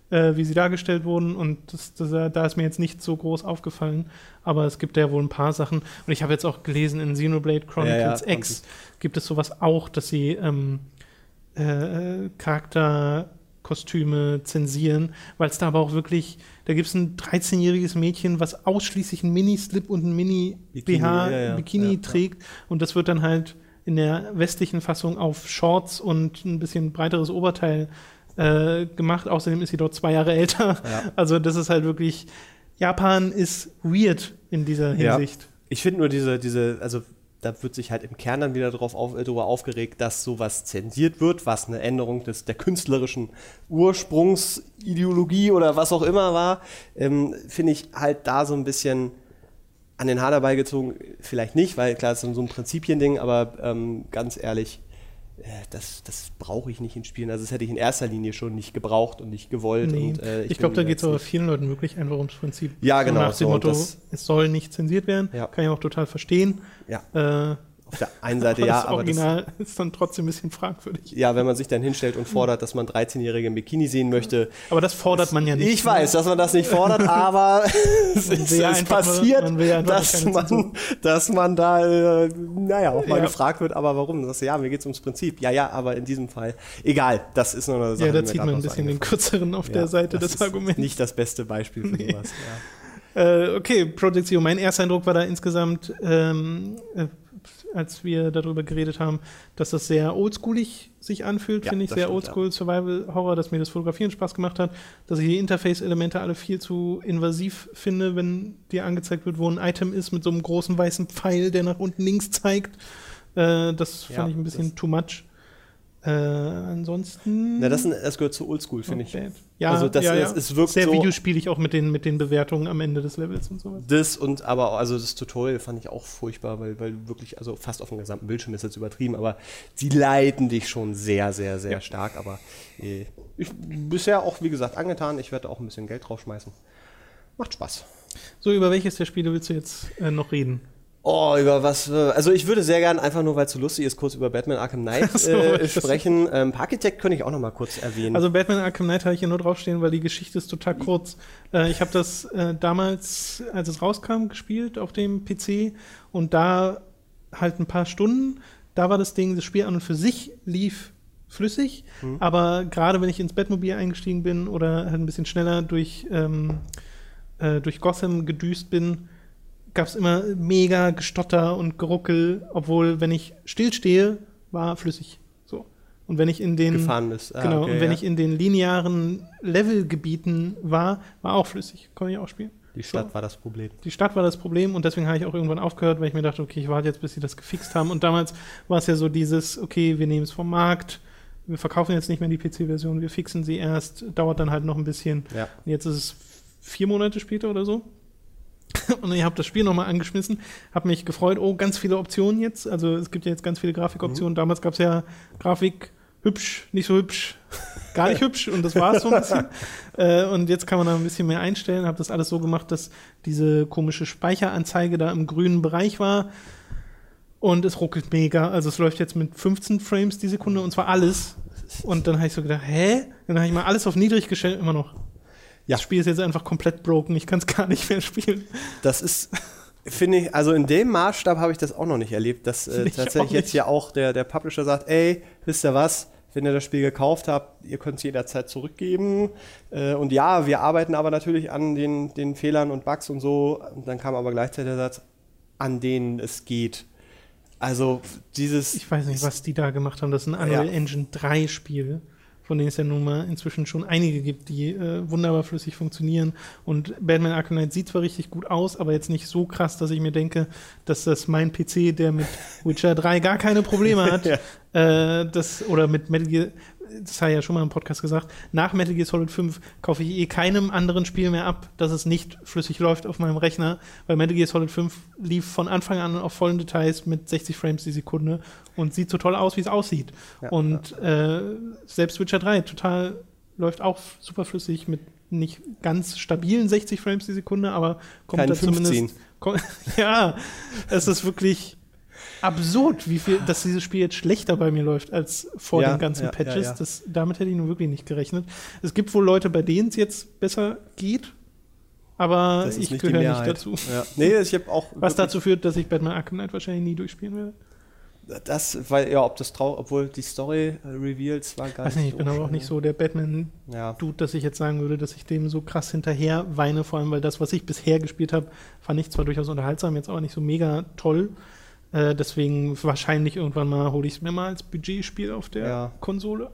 äh, wie sie dargestellt wurden. Und das, das, äh, da ist mir jetzt nicht so groß aufgefallen. Aber es gibt ja wohl ein paar Sachen. Und ich habe jetzt auch gelesen, in Xenoblade Chronicles Ja, ja, X gibt es sowas auch, dass sie ähm, äh, Charakterkostüme zensieren, weil es da aber auch wirklich, da gibt es ein 13-jähriges Mädchen, was ausschließlich ein Mini-Slip und ein Mini-BH, Bikini, ja, Bikini trägt und das wird dann halt in der westlichen Fassung auf Shorts und ein bisschen breiteres Oberteil äh, gemacht. Außerdem ist sie dort zwei Jahre älter. Ja. Also das ist halt wirklich, Japan ist weird in dieser Ja. Hinsicht. Ich finde nur diese, diese, also da wird sich halt im Kern dann wieder drauf auf, äh, darüber aufgeregt, dass sowas zensiert wird, was eine Änderung des, der künstlerischen Ursprungsideologie oder was auch immer war, ähm, finde ich halt da so ein bisschen an den Hader beigezogen. Vielleicht nicht, weil klar, es ist so ein Prinzipiending, aber ähm, ganz ehrlich, das, das brauche ich nicht in Spielen. Also das hätte ich in erster Linie schon nicht gebraucht und nicht gewollt. Nee. Und, äh, ich bin glaube, da geht es aber vielen Leuten wirklich einfach ums Prinzip. Ja, genau, Nach dem so, Motto, es soll nicht zensiert werden. Ja. Kann ich auch total verstehen. Ja, Äh, auf der einen Seite aber ja, das aber das, Original ist dann trotzdem ein bisschen fragwürdig. Ja, wenn man sich dann hinstellt und fordert, dass man 13-Jährige im Bikini sehen möchte. Aber das fordert man ja nicht. Ich weiß, dass man das nicht fordert, aber es, ist, ja es passiert, man ja dass, man, dass man da, äh, naja, auch mal Ja. gefragt wird, aber warum? Das, ja, mir geht es ums Prinzip. Ja, ja, aber in diesem Fall, egal, das ist nur eine Sache. Ja, da zieht man ein bisschen den kürzeren auf der Seite das des Arguments. Nicht das beste Beispiel für Nee. sowas. Ja. Äh, okay, Project Zero. Mein erster Eindruck war da insgesamt, ähm, äh, als wir darüber geredet haben, dass das sehr oldschoolig sich anfühlt, Ja, finde ich. Sehr stimmt, oldschool Survival Horror, dass mir das Fotografieren Spaß gemacht hat, dass ich die Interface-Elemente alle viel zu invasiv finde, wenn dir angezeigt wird, wo ein Item ist mit so einem großen weißen Pfeil, der nach unten links zeigt. Äh, das Ja, fand ich ein bisschen too much. Äh, ansonsten. Na, das, das gehört zu Oldschool, finde ich. bad. Ja, Also das ja, ist- ja. es wirkt sehr so- videospielig auch mit den, mit den Bewertungen am Ende des Levels und sowas. Das und aber also das Tutorial fand ich auch furchtbar, weil, weil wirklich, also fast auf dem gesamten Bildschirm ist jetzt übertrieben, aber sie leiten dich schon sehr, sehr, sehr Ja. stark. Aber äh, ich bisher auch, wie gesagt, angetan. Ich werde auch ein bisschen Geld draufschmeißen. Macht Spaß. So, über welches der Spiele willst du jetzt äh, noch reden? Oh, über was? äh, Also ich würde sehr gern einfach nur, weil es so lustig ist, kurz über Batman Arkham Knight so, äh, sprechen. Ähm, Architect könnte ich auch noch mal kurz erwähnen. Also Batman Arkham Knight habe ich hier nur draufstehen, weil die Geschichte ist total kurz. Äh, ich habe das äh, damals, als es rauskam, gespielt auf dem PC und da halt ein paar Stunden. Da war das Ding, das Spiel an und für sich lief flüssig, aber gerade wenn ich ins Bettmobil eingestiegen bin oder halt ein bisschen schneller durch, ähm, äh, durch Gotham gedüst bin, gab es immer mega Gestotter und Geruckel, obwohl, wenn ich stillstehe, war flüssig. So. Und wenn ich in den gefahren bist. Ah, genau, okay, und wenn ja. ich in den linearen Levelgebieten war, war auch flüssig. Konnte ich auch spielen. Die Stadt war das Problem. Die Stadt war das Problem und deswegen habe ich auch irgendwann aufgehört, weil ich mir dachte, okay, ich warte jetzt, bis sie das gefixt haben. Und damals war es ja so dieses, okay, wir nehmen es vom Markt, wir verkaufen jetzt nicht mehr die PC-Version, wir fixen sie erst, dauert dann halt noch ein bisschen. Ja. Und jetzt ist es vier Monate später oder so. Und ich habe das Spiel nochmal angeschmissen, habe mich gefreut, oh, ganz viele Optionen jetzt. Also es gibt ja jetzt ganz viele Grafikoptionen. Damals gab es ja Grafik hübsch, nicht so hübsch, gar nicht hübsch und das war es so ein bisschen. Äh, und jetzt kann man da ein bisschen mehr einstellen. Habe das alles so gemacht, dass diese komische Speicheranzeige da im grünen Bereich war. Und es ruckelt mega. Also es läuft jetzt mit 15 Frames die Sekunde und zwar alles. Und dann habe ich so gedacht, hä? Dann habe ich mal alles auf niedrig gestellt, immer noch. Ja. Das Spiel ist jetzt einfach komplett broken. Ich kann es gar nicht mehr spielen. Das ist, finde ich, also in dem Maßstab habe ich das auch noch nicht erlebt, dass äh, Ich tatsächlich jetzt ja auch der, der Publisher sagt, ey, wisst ihr was? Wenn ihr das Spiel gekauft habt, ihr könnt es jederzeit zurückgeben. Äh, und ja, wir arbeiten aber natürlich an den, den Fehlern und Bugs und so. Und dann kam aber gleichzeitig der Satz, an denen es geht. Also dieses. Ich weiß nicht, was die da gemacht haben. Das ist ein Unreal Ja. Engine 3 Spiel, von denen es ja nun mal inzwischen schon einige gibt, die äh, wunderbar flüssig funktionieren. Und Batman Arkham Knight sieht zwar richtig gut aus, aber jetzt nicht so krass, dass ich mir denke, dass das mein PC, der mit Witcher 3 gar keine Probleme hat, Ja. äh, das, oder mit Metal Gear, das habe ich ja schon mal im Podcast gesagt, nach Metal Gear Solid 5 kaufe ich eh keinem anderen Spiel mehr ab, dass es nicht flüssig läuft auf meinem Rechner, weil Metal Gear Solid 5 lief von Anfang an auf vollen Details mit 60 Frames die Sekunde und sieht so toll aus, wie es aussieht. Ja, und Äh, selbst Witcher 3 total läuft auch super flüssig mit nicht ganz stabilen 60 Frames die Sekunde, aber kommt Kein da zumindest. 15. Komm, ja, es ist wirklich absurd, wie viel, dass dieses Spiel jetzt schlechter bei mir läuft als vor Ja, den ganzen ja, Patches. ja. Das, damit hätte ich nun wirklich nicht gerechnet. Es gibt wohl Leute, bei denen es jetzt besser geht, aber ich gehöre nicht dazu. Nee, ich habe auch. Was dazu führt, dass ich Batman Arkham Knight wahrscheinlich nie durchspielen werde. Das, weil, ja, ob das trau obwohl die Story äh, Reveals war gar Weiß nicht, ich bin aber auch nicht so der Batman Ja. Dude, dass ich jetzt sagen würde, dass ich dem so krass hinterher weine, vor allem weil das, was ich bisher gespielt habe, fand ich zwar durchaus unterhaltsam, jetzt aber nicht so mega toll. Äh, deswegen wahrscheinlich irgendwann mal hole ich es mir mal als Budgetspiel auf der Ja. Konsole.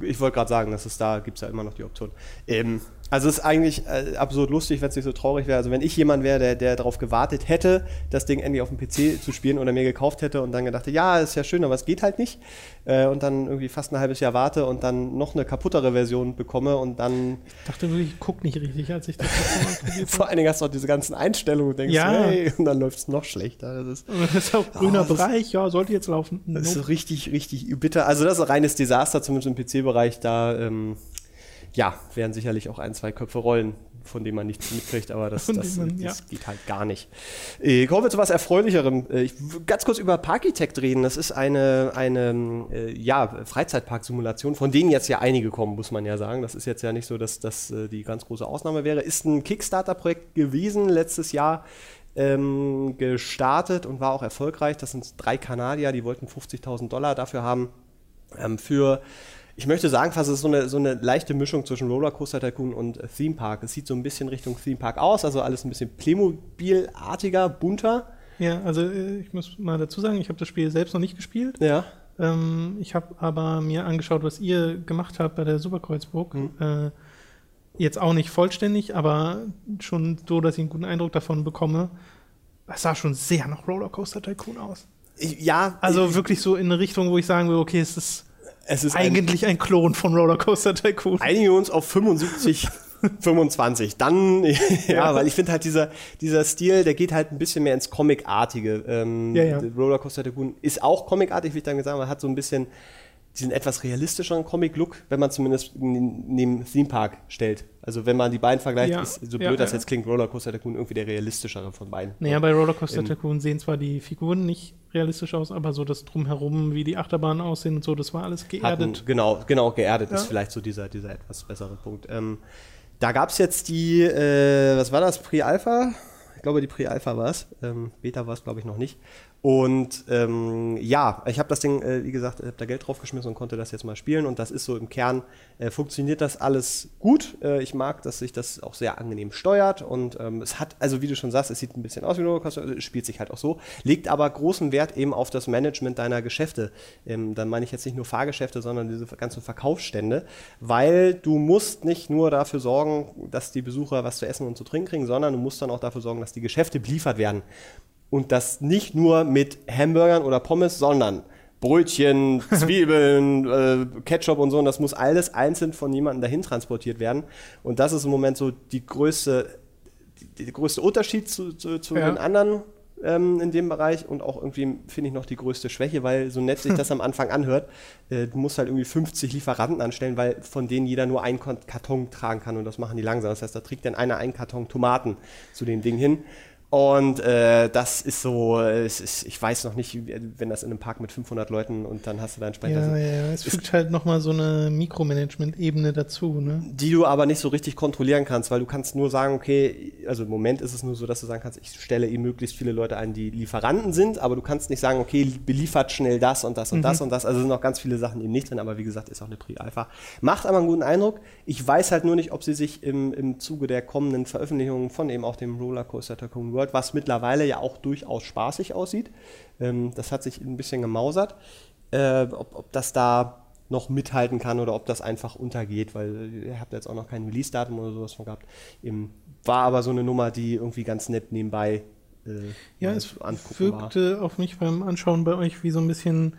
Ich wollte gerade sagen, dass es da gibt es ja immer noch die Option. Ähm, also es ist eigentlich äh, absurd lustig, wenn es nicht so traurig wäre. Also wenn ich jemand wäre, der, der darauf gewartet hätte, das Ding endlich auf dem PC zu spielen oder mir gekauft hätte und dann gedacht, hätte, ja, ist ja schön, aber es geht halt nicht. Äh, und dann irgendwie fast ein halbes Jahr warte und dann noch eine kaputtere Version bekomme und dann Ich dachte wirklich, ich guck nicht richtig, als ich das vor allen Dingen hast du auch diese ganzen Einstellungen und denkst, Ja. hey, und dann läuft es noch schlechter. Das ist, das ist auch grüner Oh, Bereich, ja, sollte jetzt laufen. das ist so Nope. richtig, richtig bitter. Also das ist ein reines Desaster, zumindest im PC-Bereich. Da ähm, ja, werden sicherlich auch ein, zwei Köpfe rollen, von denen man nichts mitkriegt, aber das, das, man- das geht halt gar nicht. Äh, kommen wir zu was Erfreulicherem. Äh, ich w- ganz kurz über Parkitect reden. Das ist eine, eine äh, ja, Freizeitpark-Simulation, von denen jetzt ja einige kommen, muss man ja sagen. Das ist jetzt ja nicht so, dass das äh, die ganz große Ausnahme wäre. Ist ein Kickstarter-Projekt gewesen letztes Jahr. Ähm, gestartet und war auch erfolgreich. Das sind drei Kanadier, die wollten 50.000 Dollar dafür haben. Ähm, für, ich möchte sagen, fast es ist so eine, so eine leichte Mischung zwischen Rollercoaster Tycoon und Theme Park. Es sieht so ein bisschen Richtung Theme Park aus, also alles ein bisschen Playmobil-artiger, bunter. Ja, also äh, ich muss mal dazu sagen, ich habe das Spiel selbst noch nicht gespielt. Ja. Ähm, ich habe aber mir angeschaut, was ihr gemacht habt bei der Superkreuzburg. Mhm. Äh, jetzt auch nicht vollständig, aber schon so, dass ich einen guten Eindruck davon bekomme. Es sah schon sehr nach Rollercoaster Tycoon aus. Ich, ja, Also ich, wirklich so in eine Richtung, wo ich sagen will, okay, es ist es ist ein, eigentlich ein Klon von Rollercoaster Tycoon. einigen wir uns auf 75, 25. Dann, ja, Ja. weil ich finde halt dieser, dieser Stil, der geht halt ein bisschen mehr ins Comic-artige. Ähm, Ja, ja. Rollercoaster Tycoon ist auch Comic-artig, wie ich dann gesagt habe, hat so ein bisschen diesen etwas realistischeren Comic-Look, wenn man zumindest neben Theme Park stellt. Also wenn man die beiden vergleicht, Ja. ist so Ja, blöd das ja. jetzt klingt, Rollercoaster Tycoon irgendwie der realistischere von beiden. Naja, bei Rollercoaster Tycoon sehen zwar die Figuren nicht realistisch aus, aber so das Drumherum, wie die Achterbahnen aussehen und so, das war alles hatten, geerdet. genau, genau, geerdet ist Ja. vielleicht so dieser, dieser etwas bessere Punkt. Ähm, da gab es jetzt die, äh, was war das, Pre-Alpha? Ich glaube, die Pre-Alpha war es. Ähm, Beta war es, glaube ich, noch nicht. Und ähm, ja, ich habe das Ding, äh, wie gesagt, habe da Geld draufgeschmissen und konnte das jetzt mal spielen. Und das ist so im Kern, äh, funktioniert das alles gut. Äh, ich mag, dass sich das auch sehr angenehm steuert. Und ähm, es hat, also wie du schon sagst, es sieht ein bisschen aus wie ein Rollercoaster, es spielt sich halt auch so. Legt aber großen Wert eben auf das Management deiner Geschäfte. Ähm, dann meine ich jetzt nicht nur Fahrgeschäfte, sondern diese ganzen Verkaufsstände. Weil du musst nicht nur dafür sorgen, dass die Besucher was zu essen und zu trinken kriegen, sondern du musst dann auch dafür sorgen, dass die Geschäfte beliefert werden. Und das nicht nur mit Hamburgern oder Pommes, sondern Brötchen, Zwiebeln, äh, Ketchup und so. Und das muss alles einzeln von jemandem dahin transportiert werden. Und das ist im Moment so die größte, die, die größte Unterschied zu, zu, zu ja. den anderen ähm, in dem Bereich und auch irgendwie, finde ich, noch die größte Schwäche, weil so nett sich das am Anfang anhört, äh, du musst halt irgendwie 50 Lieferanten anstellen, weil von denen jeder nur einen Karton tragen kann und das machen die langsam. Das heißt, da trägt dann einer einen Karton Tomaten zu dem Ding hin. Und äh, das ist so, ist, ich weiß noch nicht, wenn das in einem Park mit 500 Leuten und dann hast du da entsprechend. Ja, ja. Es fügt halt nochmal so eine Mikromanagement-Ebene dazu, ne? Die du aber nicht so richtig kontrollieren kannst, weil du kannst nur sagen, okay, also im Moment ist es nur so, dass du sagen kannst, ich stelle eben möglichst viele Leute ein, die Lieferanten sind, aber du kannst nicht sagen, okay, beliefert schnell das und das und mhm. das und das. Also sind noch ganz viele Sachen eben nicht drin, aber wie gesagt, ist auch eine Pre-Alpha. Macht aber einen guten Eindruck. Ich weiß halt nur nicht, ob sie sich im, im Zuge der kommenden Veröffentlichungen von eben auch dem Rollercoaster Tycoon World World, was mittlerweile ja auch durchaus spaßig aussieht. Ähm, das hat sich ein bisschen gemausert. Äh, ob, ob das da noch mithalten kann oder ob das einfach untergeht, weil ihr habt jetzt auch noch kein Release-Datum oder sowas von gehabt. Eben, war aber so eine Nummer, die irgendwie ganz nett nebenbei äh, ja, es wirkte war. auf mich beim Anschauen bei euch wie so ein bisschen,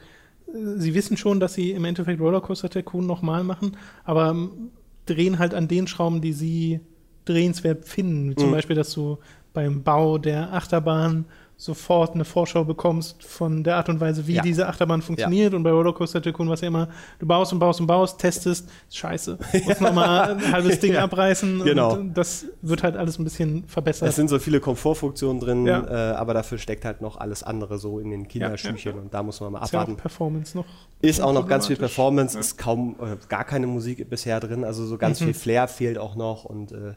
äh, sie wissen schon, dass sie im Endeffekt Rollercoaster Tycoon nochmal machen, aber ähm, drehen halt an den Schrauben, die sie drehenswert finden. Zum mhm. Beispiel, dass du beim Bau der Achterbahn sofort eine Vorschau bekommst von der Art und Weise, wie ja. diese Achterbahn funktioniert. Ja. Und bei Rollercoaster Tycoon was ja immer, du baust und baust und baust, testest, scheiße. Musst nochmal ein halbes Ding ja. abreißen. Genau. Und das wird halt alles ein bisschen verbessert. Es sind so viele Komfortfunktionen drin, äh, aber dafür steckt halt noch alles andere so in den Kinderschüchen. Und da muss man mal abwarten. Ist auch Performance noch. Ist auch noch ganz viel Performance, ist kaum, äh, gar keine Musik bisher drin. Also so ganz mhm. viel Flair fehlt auch noch und äh,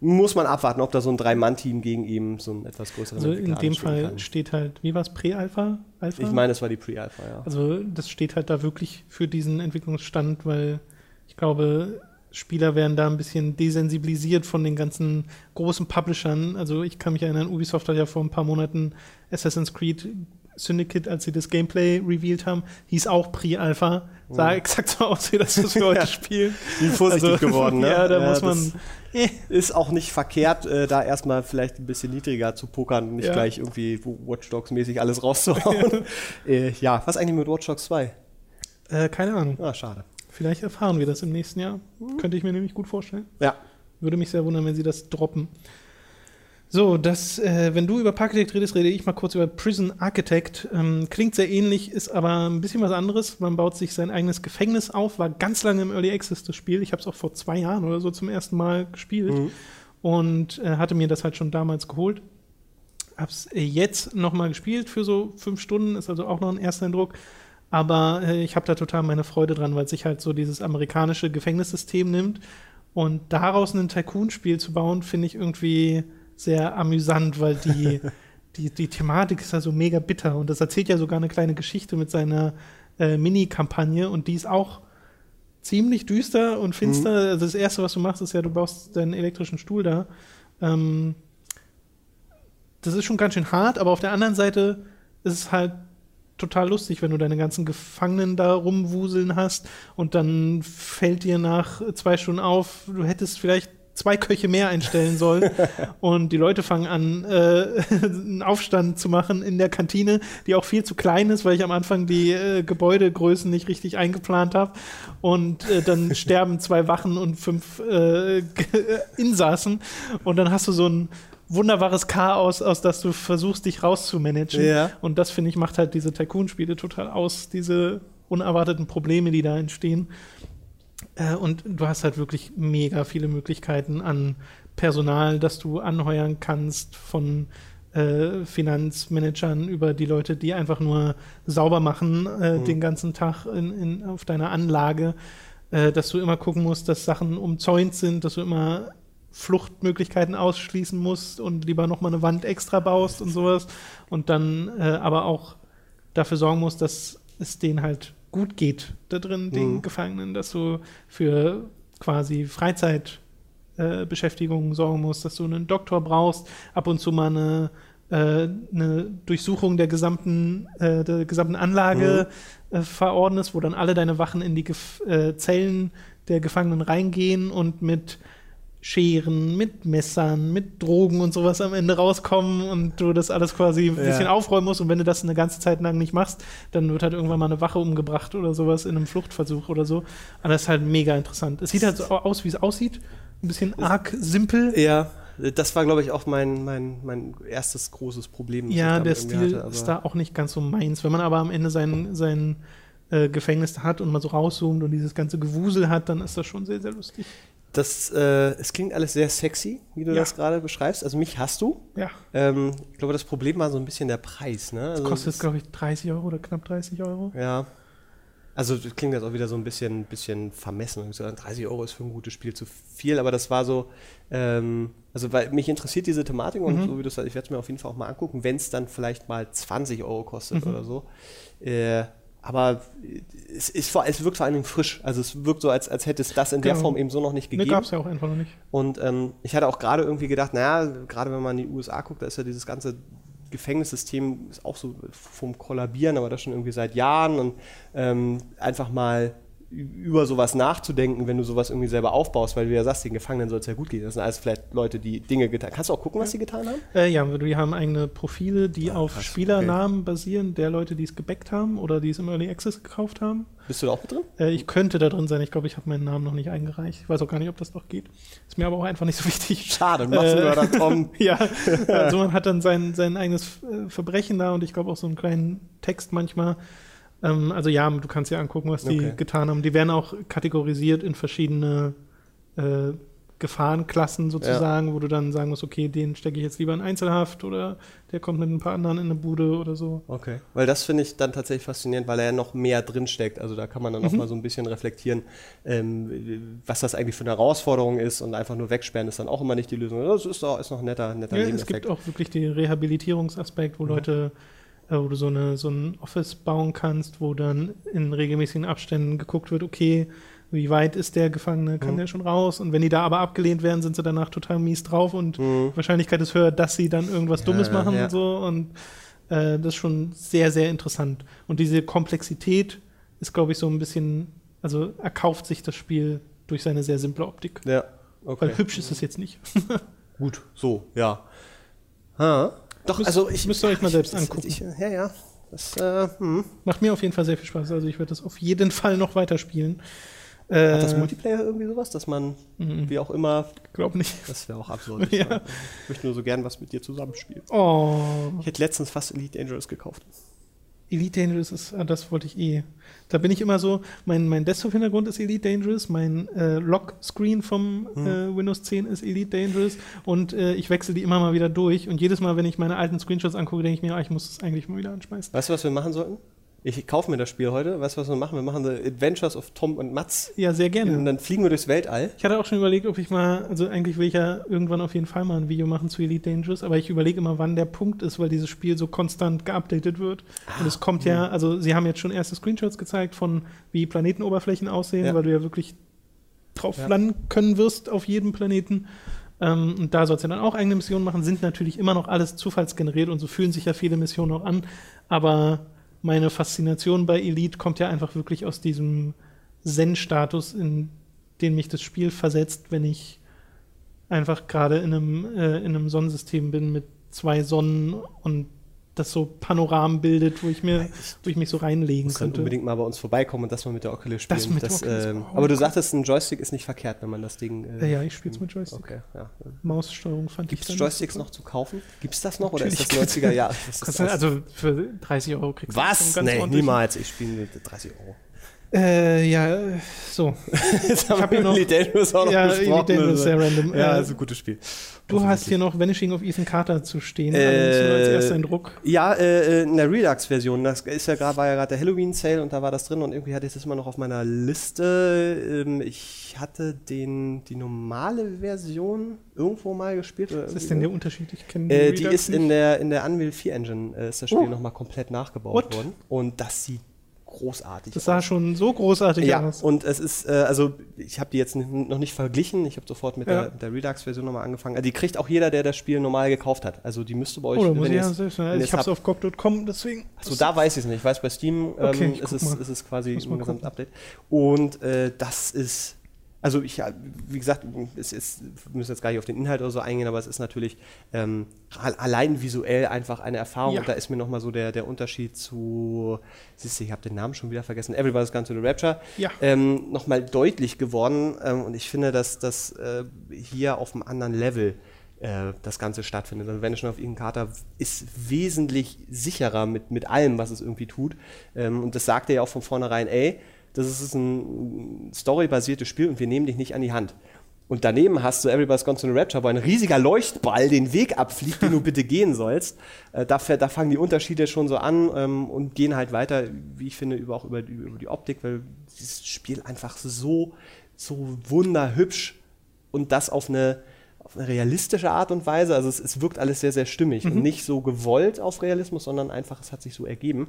muss man abwarten, ob da so ein Drei-Mann-Team gegen ihm so ein etwas größeres Also in dem Fall kann. steht halt, wie war es, Pre-Alpha? Alpha? Ich meine, es war die Pre-Alpha, ja. Also das steht halt da wirklich für diesen Entwicklungsstand, weil ich glaube, Spieler werden da ein bisschen desensibilisiert von den ganzen großen Publishern. Also ich kann mich erinnern, Ubisoft hat ja vor ein paar Monaten Assassin's Creed Syndicate, als sie das Gameplay revealed haben, hieß auch Pre-Alpha. Sah oh. exakt so aus, wie das, was wir heute spielen. Wie vorsichtig also, geworden, ne? Ja, da ja, muss man. Eh. Ist auch nicht verkehrt, äh, da erstmal vielleicht ein bisschen niedriger zu pokern und nicht ja. gleich irgendwie Watch Dogs-mäßig alles rauszuhauen. äh, ja, was eigentlich mit Watch Dogs 2? Äh, keine Ahnung. Ah, schade. Vielleicht erfahren wir das im nächsten Jahr. Mhm. Könnte ich mir nämlich gut vorstellen. Ja. Würde mich sehr wundern, wenn sie das droppen. So, das, äh, wenn du über Parkitect redest, rede ich mal kurz über Prison Architect. Ähm, klingt sehr ähnlich, ist aber ein bisschen was anderes. Man baut sich sein eigenes Gefängnis auf, war ganz lange im Early Access das Spiel. Ich habe es auch vor zwei Jahren oder so zum ersten Mal gespielt mhm. und äh, hatte mir das halt schon damals geholt. Hab's äh, jetzt nochmal gespielt für so fünf Stunden, ist also auch noch ein erster Eindruck. Aber äh, ich habe da total meine Freude dran, weil sich halt so dieses amerikanische Gefängnissystem nimmt. Und daraus ein Tycoon-Spiel zu bauen, finde ich irgendwie sehr amüsant, weil die, die, die Thematik ist ja so mega bitter und das erzählt ja sogar eine kleine Geschichte mit seiner äh, Mini-Kampagne und die ist auch ziemlich düster und finster. Mhm. Also das Erste, was du machst, ist ja, du baust deinen elektrischen Stuhl da. Ähm, das ist schon ganz schön hart, aber auf der anderen Seite ist es halt total lustig, wenn du deine ganzen Gefangenen da rumwuseln hast und dann fällt dir nach zwei Stunden auf, du hättest vielleicht zwei Köche mehr einstellen soll. und die Leute fangen an, äh, einen Aufstand zu machen in der Kantine, die auch viel zu klein ist, weil ich am Anfang die äh, Gebäudegrößen nicht richtig eingeplant habe. Und äh, dann sterben zwei Wachen und fünf äh, Insassen. Und dann hast du so ein wunderbares Chaos, aus das du versuchst, dich rauszumanagen. Ja. Und das, finde ich, macht halt diese Tycoon-Spiele total aus, diese unerwarteten Probleme, die da entstehen. Äh, und du hast halt wirklich mega viele Möglichkeiten an Personal, das du anheuern kannst von äh, Finanzmanagern über die Leute, die einfach nur sauber machen äh, mhm. den ganzen Tag in, in, auf deiner Anlage, äh, dass du immer gucken musst, dass Sachen umzäunt sind, dass du immer Fluchtmöglichkeiten ausschließen musst und lieber nochmal eine Wand extra baust und sowas. Und dann äh, aber auch dafür sorgen musst, dass es denen halt gut geht da drin, den Mhm. Gefangenen, dass du für quasi Freizeitbeschäftigung sorgen musst, dass du einen Doktor brauchst, ab und zu mal eine, äh, eine Durchsuchung der gesamten, äh, der gesamten Anlage äh, verordnest, wo dann alle deine Wachen in die Gef äh, Zellen der Gefangenen reingehen und mit Scheren, mit Messern, mit Drogen und sowas am Ende rauskommen und du das alles quasi ein Ja. bisschen aufräumen musst. Und wenn du das eine ganze Zeit lang nicht machst, dann wird halt irgendwann mal eine Wache umgebracht oder sowas in einem Fluchtversuch oder so. Aber das ist halt mega interessant. Es sieht halt so aus, wie es aussieht. Ein bisschen arg simpel. Ja, das war, glaube ich, auch mein, mein, mein erstes großes Problem. Ja, der Stil hatte, ist da auch nicht ganz so meins. Wenn man aber am Ende sein, sein äh, Gefängnis hat und mal so rauszoomt und dieses ganze Gewusel hat, dann ist das schon sehr, sehr lustig. Das, äh, es klingt alles sehr sexy, wie du Ja. das gerade beschreibst. Also mich hast du. Ja, Ähm, ich glaube, das Problem war so ein bisschen der Preis. Ne? Also, kostet, es- glaube ich, 30 Euro oder knapp 30 Euro. Ja. Also das klingt jetzt auch wieder so ein bisschen, bisschen vermessen. Ich sage, 30 Euro ist für ein gutes Spiel zu viel, aber das war so, ähm, also weil mich interessiert diese Thematik und Mhm. so wie du sagst, ich werde es mir auf jeden Fall auch mal angucken, wenn es dann vielleicht mal 20 Euro kostet Mhm. oder so. Äh, aber es, ist vor, es wirkt vor allen Dingen frisch. Also es wirkt so, als, als hätte es das in der Genau. Form eben so noch nicht gegeben. gab es ja auch einfach noch nicht. Und ähm, ich hatte auch gerade irgendwie gedacht, naja, gerade wenn man in die USA guckt, da ist ja dieses ganze Gefängnissystem ist auch so vom Kollabieren, aber das schon irgendwie seit Jahren und ähm, einfach mal über sowas nachzudenken, wenn du sowas irgendwie selber aufbaust, weil du ja sagst, den Gefangenen soll es ja gut gehen. Das sind alles vielleicht Leute, die Dinge getan Kannst du auch gucken, was sie getan haben? Äh, ja, wir haben eigene Profile, die Ah, auf krass, Spielernamen basieren, der Leute, die es gebackt haben oder die es im Early Access gekauft haben. Bist du da auch mit drin? Äh, ich könnte da drin sein. Ich glaube, ich habe meinen Namen noch nicht eingereicht. Ich weiß auch gar nicht, ob das noch geht. Ist mir aber auch einfach nicht so wichtig. Schade, Massenmörder Tom. ja, also man hat dann sein, sein eigenes äh, Verbrechen da und ich glaube auch so einen kleinen Text manchmal. Ähm, also ja, du kannst dir angucken, was die Okay. getan haben. Die werden auch kategorisiert in verschiedene äh, Gefahrenklassen sozusagen, wo du dann sagen musst, okay, den stecke ich jetzt lieber in Einzelhaft oder der kommt mit ein paar anderen in eine Bude oder so. Okay. Weil das finde ich dann tatsächlich faszinierend, weil er ja noch mehr drinsteckt. Also da kann man dann Mhm. auch mal so ein bisschen reflektieren, ähm, was das eigentlich für eine Herausforderung ist und einfach nur wegsperren ist dann auch immer nicht die Lösung. Das ist, doch, ist noch ein netter, netter Ja, es gibt auch wirklich den Rehabilitierungsaspekt, wo Mhm. Leute, wo du so, eine, so ein Office bauen kannst, wo dann in regelmäßigen Abständen geguckt wird, okay, wie weit ist der Gefangene, kann Mhm. der schon raus? Und wenn die da aber abgelehnt werden, sind sie danach total mies drauf und Mhm. Wahrscheinlichkeit ist höher, dass sie dann irgendwas Ja, Dummes machen ja. und so. Und äh, das ist schon sehr, sehr interessant. Und diese Komplexität ist, glaube ich, so ein bisschen, also erkauft sich das Spiel durch seine sehr simple Optik. Ja, okay. Weil hübsch ist es jetzt nicht. Gut, so, ja. Ha. Doch, Müsst- also ich. müsst ihr euch mal selbst angucken. Ich, ja, ja. Das, äh, hm. Macht mir auf jeden Fall sehr viel Spaß. Also ich werde das auf jeden Fall noch weiterspielen. Äh, Hat das Multiplayer irgendwie sowas, dass man, Mhm. wie auch immer, Glaub nicht. das wäre auch absurd. Ja. Ich möchte nur so gern was mit dir zusammenspielen. Oh, Ich hätte letztens fast Elite Dangerous gekauft. Elite Dangerous ist, ah, das wollte ich eh. Da bin ich immer so, mein, mein Desktop-Hintergrund ist Elite Dangerous, mein äh, Lock-Screen vom Hm. äh, Windows 10 ist Elite Dangerous und äh, ich wechsle die immer mal wieder durch und jedes Mal, wenn ich meine alten Screenshots angucke, denke ich mir, ah, ich muss es eigentlich mal wieder anschmeißen. Weißt du, was wir machen sollten? Ich kaufe mir das Spiel heute. Weißt du, was wir machen? Wir machen The Adventures of Tom und Mats. Ja, sehr Und gerne. dann fliegen wir durchs Weltall. Ich hatte auch schon überlegt, ob ich mal, also eigentlich will ich ja irgendwann auf jeden Fall mal ein Video machen zu Elite Dangerous, aber ich überlege immer, wann der Punkt ist, weil dieses Spiel so konstant geupdatet wird. Und es kommt ja, also sie haben jetzt schon erste Screenshots gezeigt von, wie Planetenoberflächen aussehen, Ja. weil du ja wirklich drauf Ja. landen können wirst auf jedem Planeten. Ähm, und da sollst du dann auch eigene Missionen machen, sind natürlich immer noch alles zufallsgeneriert und so fühlen sich ja viele Missionen auch an. Aber meine Faszination bei Elite kommt ja einfach wirklich aus diesem Zen-Status, in den mich das Spiel versetzt, wenn ich einfach gerade in einem, äh, in einem Sonnensystem bin mit zwei Sonnen und das so Panoramen bildet, wo ich mir, wo ich mich so reinlegen Muss könnte. unbedingt mal bei uns vorbeikommen und das mal mit der Oculus spielen. Das mit der Oculus, ähm, oh, aber du sagtest, ein Joystick ist nicht verkehrt, wenn man das Ding. Ja, Äh, ja, ich spiele es mit Joystick. Okay, ja. Maussteuerung fand Gibt es ich dann Joysticks nicht so noch zu kaufen? Gibt es das noch oder ist das Natürlich 90er Jahre? Das Also für 30 Euro kriegst du Was? schon ganz Nee, ordentlich. niemals. Ich spiele mit 30 Euro. Äh, ja, so. Jetzt haben hab wir noch- Dangerous auch noch Ja, besprochen. Dangerous ist sehr random. Ja, Äh, ist ein gutes Spiel. Du hast hier noch Vanishing of Ethan Carter zu stehen, Äh, als erster Eindruck. Ja, äh, äh, in der Redux-Version. Das ist ja grad, war ja gerade der Halloween-Sale und da war das drin und irgendwie hatte ich das immer noch auf meiner Liste. Ähm, ich hatte den, die normale Version irgendwo mal gespielt. Was ist denn der. Unterschied? Ich kenne Äh, die ist nicht. in der, in der Unreal 4 Engine äh, ist das Spiel Oh. nochmal komplett nachgebaut What? worden. Und das sieht großartig Das sah schon so großartig ja, aus. und es ist, äh, also ich habe die jetzt noch nicht verglichen, ich habe sofort mit Ja. der, der Redux-Version nochmal angefangen. Also die kriegt auch jeder, der das Spiel normal gekauft hat. Also die müsste bei euch, Oh, muss ich ja selbst. Also ihr ich habe es auf GOG.com, deswegen. Achso, da weiß ich es nicht. Ich weiß, bei Steam ähm, Okay, ist, es, ist es quasi gucken. Gesamtupdate. Und äh, das ist, also ich, wie gesagt, es ist, wir müssen jetzt gar nicht auf den Inhalt oder so eingehen, aber es ist natürlich ähm, al- allein visuell einfach eine Erfahrung. Ja. Und da ist mir nochmal so der, der Unterschied zu, siehst du, ich habe den Namen schon wieder vergessen, Everybody's Gone to the Rapture, Ja. ähm, nochmal deutlich geworden. Ähm, und ich finde, dass das äh, hier auf einem anderen Level äh, das Ganze stattfindet. Also Vanishing of Ethan Carter ist wesentlich sicherer mit, mit allem, was es irgendwie tut. Ähm, und das sagt er ja auch von vornherein, ey, das ist ein storybasiertes Spiel und wir nehmen dich nicht an die Hand. Und daneben hast du Everybody's Gone to the Rapture, wo ein riesiger Leuchtball den Weg abfliegt, den du bitte gehen sollst. Äh, da, da fangen die Unterschiede schon so an ähm, und gehen halt weiter, wie ich finde, über, auch über, die- über die Optik, weil dieses Spiel einfach so, so wunderhübsch und das auf eine, auf eine realistische Art und Weise. Also es, es wirkt alles sehr, sehr stimmig und nicht so gewollt auf Realismus, sondern einfach, es hat sich so ergeben.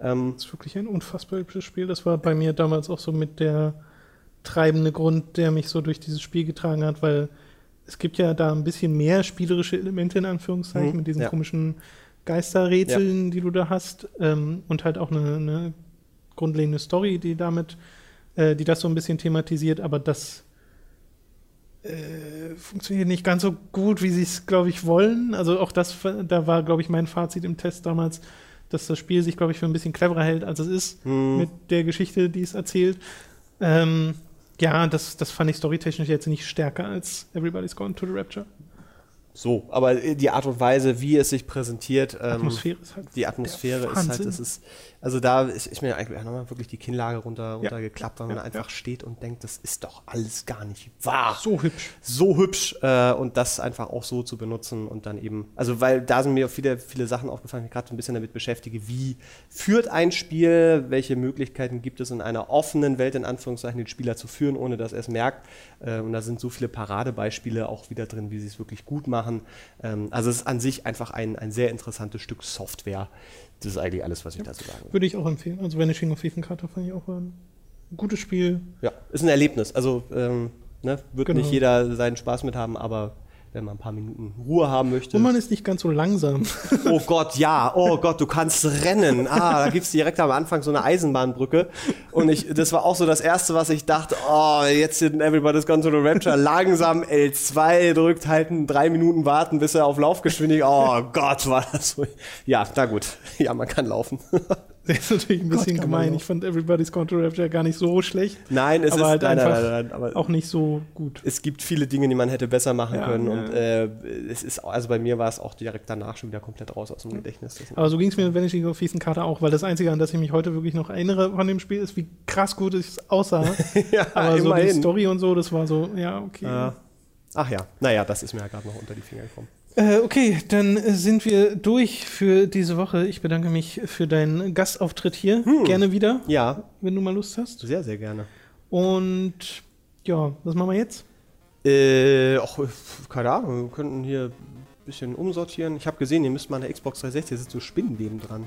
Ähm, Das ist wirklich ein unfassbar hübsches Spiel. Das war bei mir damals auch so mit der treibende Grund, der mich so durch dieses Spiel getragen hat, weil es gibt ja da ein bisschen mehr spielerische Elemente in Anführungszeichen Mhm, mit diesen ja. komischen Geisterrätseln, die du da hast ähm, und halt auch eine, eine grundlegende Story, die damit, äh, die das so ein bisschen thematisiert, aber das äh, funktioniert nicht ganz so gut, wie sie es, glaube ich, wollen. Also auch das, da war, glaube ich, mein Fazit im Test damals, dass das Spiel sich, glaube ich, für ein bisschen cleverer hält, als es ist Hm. mit der Geschichte, die es erzählt. Ähm, ja, das, das fand ich storytechnisch jetzt nicht stärker als Everybody's Gone to the Rapture. so, aber die Art und Weise, wie es sich präsentiert, ähm, Atmosphäre ist halt. die Atmosphäre ist halt, das ist, also da ist, ist mir eigentlich nochmal wirklich die Kinnlage runter, runtergeklappt, weil man Ja, einfach ja. steht und denkt, das ist doch alles gar nicht wahr. so hübsch. so hübsch äh, und das einfach auch so zu benutzen und dann eben, also weil da sind mir viele, viele Sachen aufgefallen, ich mich gerade so ein bisschen damit beschäftige, wie führt ein Spiel, welche Möglichkeiten gibt es in einer offenen Welt in Anführungszeichen den Spieler zu führen, ohne dass er es merkt äh, und da sind so viele Paradebeispiele auch wieder drin, wie sie es wirklich gut machen. Ähm, also es ist an sich einfach ein, ein sehr interessantes Stück Software. Das ist eigentlich alles, was ich dazu sagen will. Würde ich auch empfehlen. Also Vanishing of Ethan Carter fand ich auch ein gutes Spiel. Ja, ist ein Erlebnis. Also ähm, ne, wird Genau. nicht jeder seinen Spaß mit haben, aber wenn man ein paar Minuten Ruhe haben möchte. Und man ist nicht ganz so langsam. Oh Gott, ja. Oh Gott, du kannst rennen. Ah, da gibt's direkt am Anfang so eine Eisenbahnbrücke. Und ich, das war auch so das Erste, was ich dachte, oh, jetzt in Everybody's Gone to the Rapture, langsam L2 drückt, halten, drei Minuten warten, bis er auf Laufgeschwindigkeit, oh Gott, war das so. Ja, na gut. Ja, man kann laufen. Das ist natürlich ein bisschen man gemein. Ich fand Everybody's to Rapture gar nicht so schlecht. Nein, es aber ist, halt nein, einfach nein, nein, aber auch nicht so gut. es gibt viele Dinge, die man hätte besser machen Ja, können. ja. Und äh, es ist, also bei mir war es auch direkt danach schon wieder komplett raus aus dem Gedächtnis. Das Aber so ging es mir mit Vanishing of Ethan Carter auch, weil das Einzige, an das ich mich heute wirklich noch erinnere von dem Spiel, ist, wie krass gut es aussah. ja, Aber so die immerhin. Story und so, das war so, ja, okay. Ja. Ach ja, naja, das ist mir ja gerade noch unter die Finger gekommen. Äh, okay, dann sind wir durch für diese Woche. Ich bedanke mich für deinen Gastauftritt hier. Hm. Gerne wieder, Ja, wenn du mal Lust hast. sehr, sehr gerne. Und ja, was machen wir jetzt? Äh, ach, keine Ahnung, wir könnten hier ein bisschen umsortieren. Ich habe gesehen, ihr müsst mal an der Xbox 360, da sind so Spinnenweben dran.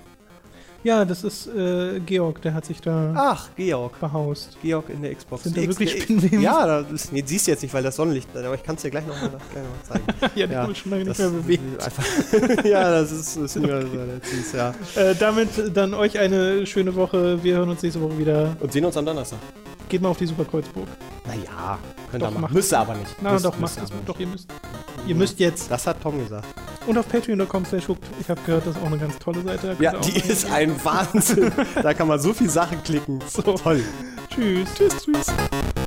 Ja, das ist äh, Georg, der hat sich da Ach, Georg. behaust. Georg in der Xbox. Sind da Die wirklich X- Spinnenweben? Ja, das ist, nee, siehst du jetzt nicht, weil das Sonnenlicht, aber ich kann es dir gleich noch mal, gleich noch mal zeigen. ja, der Ja, wurde schon lange nicht Das- mehr bewegt. Ja, das ist, das ist das ist, ja. Äh, damit dann euch eine schöne Woche. Wir hören uns nächste Woche wieder. Und sehen uns am Donnerstag. Geht mal auf die Superkreuzburg. Naja, könnt Doch, ihr machen. macht Müsst ihr aber nicht. Na Müsst- doch, macht mal. Doch, ihr müsst. Ihr müsst jetzt. Das hat Tom gesagt. Und auf patreon.com slash. Ich habe gehört, das ist auch eine ganz tolle Seite. Ja, die ist ein Wahnsinn. da kann man so viel Sachen klicken. So. Toll. Tschüss. Tschüss, tschüss.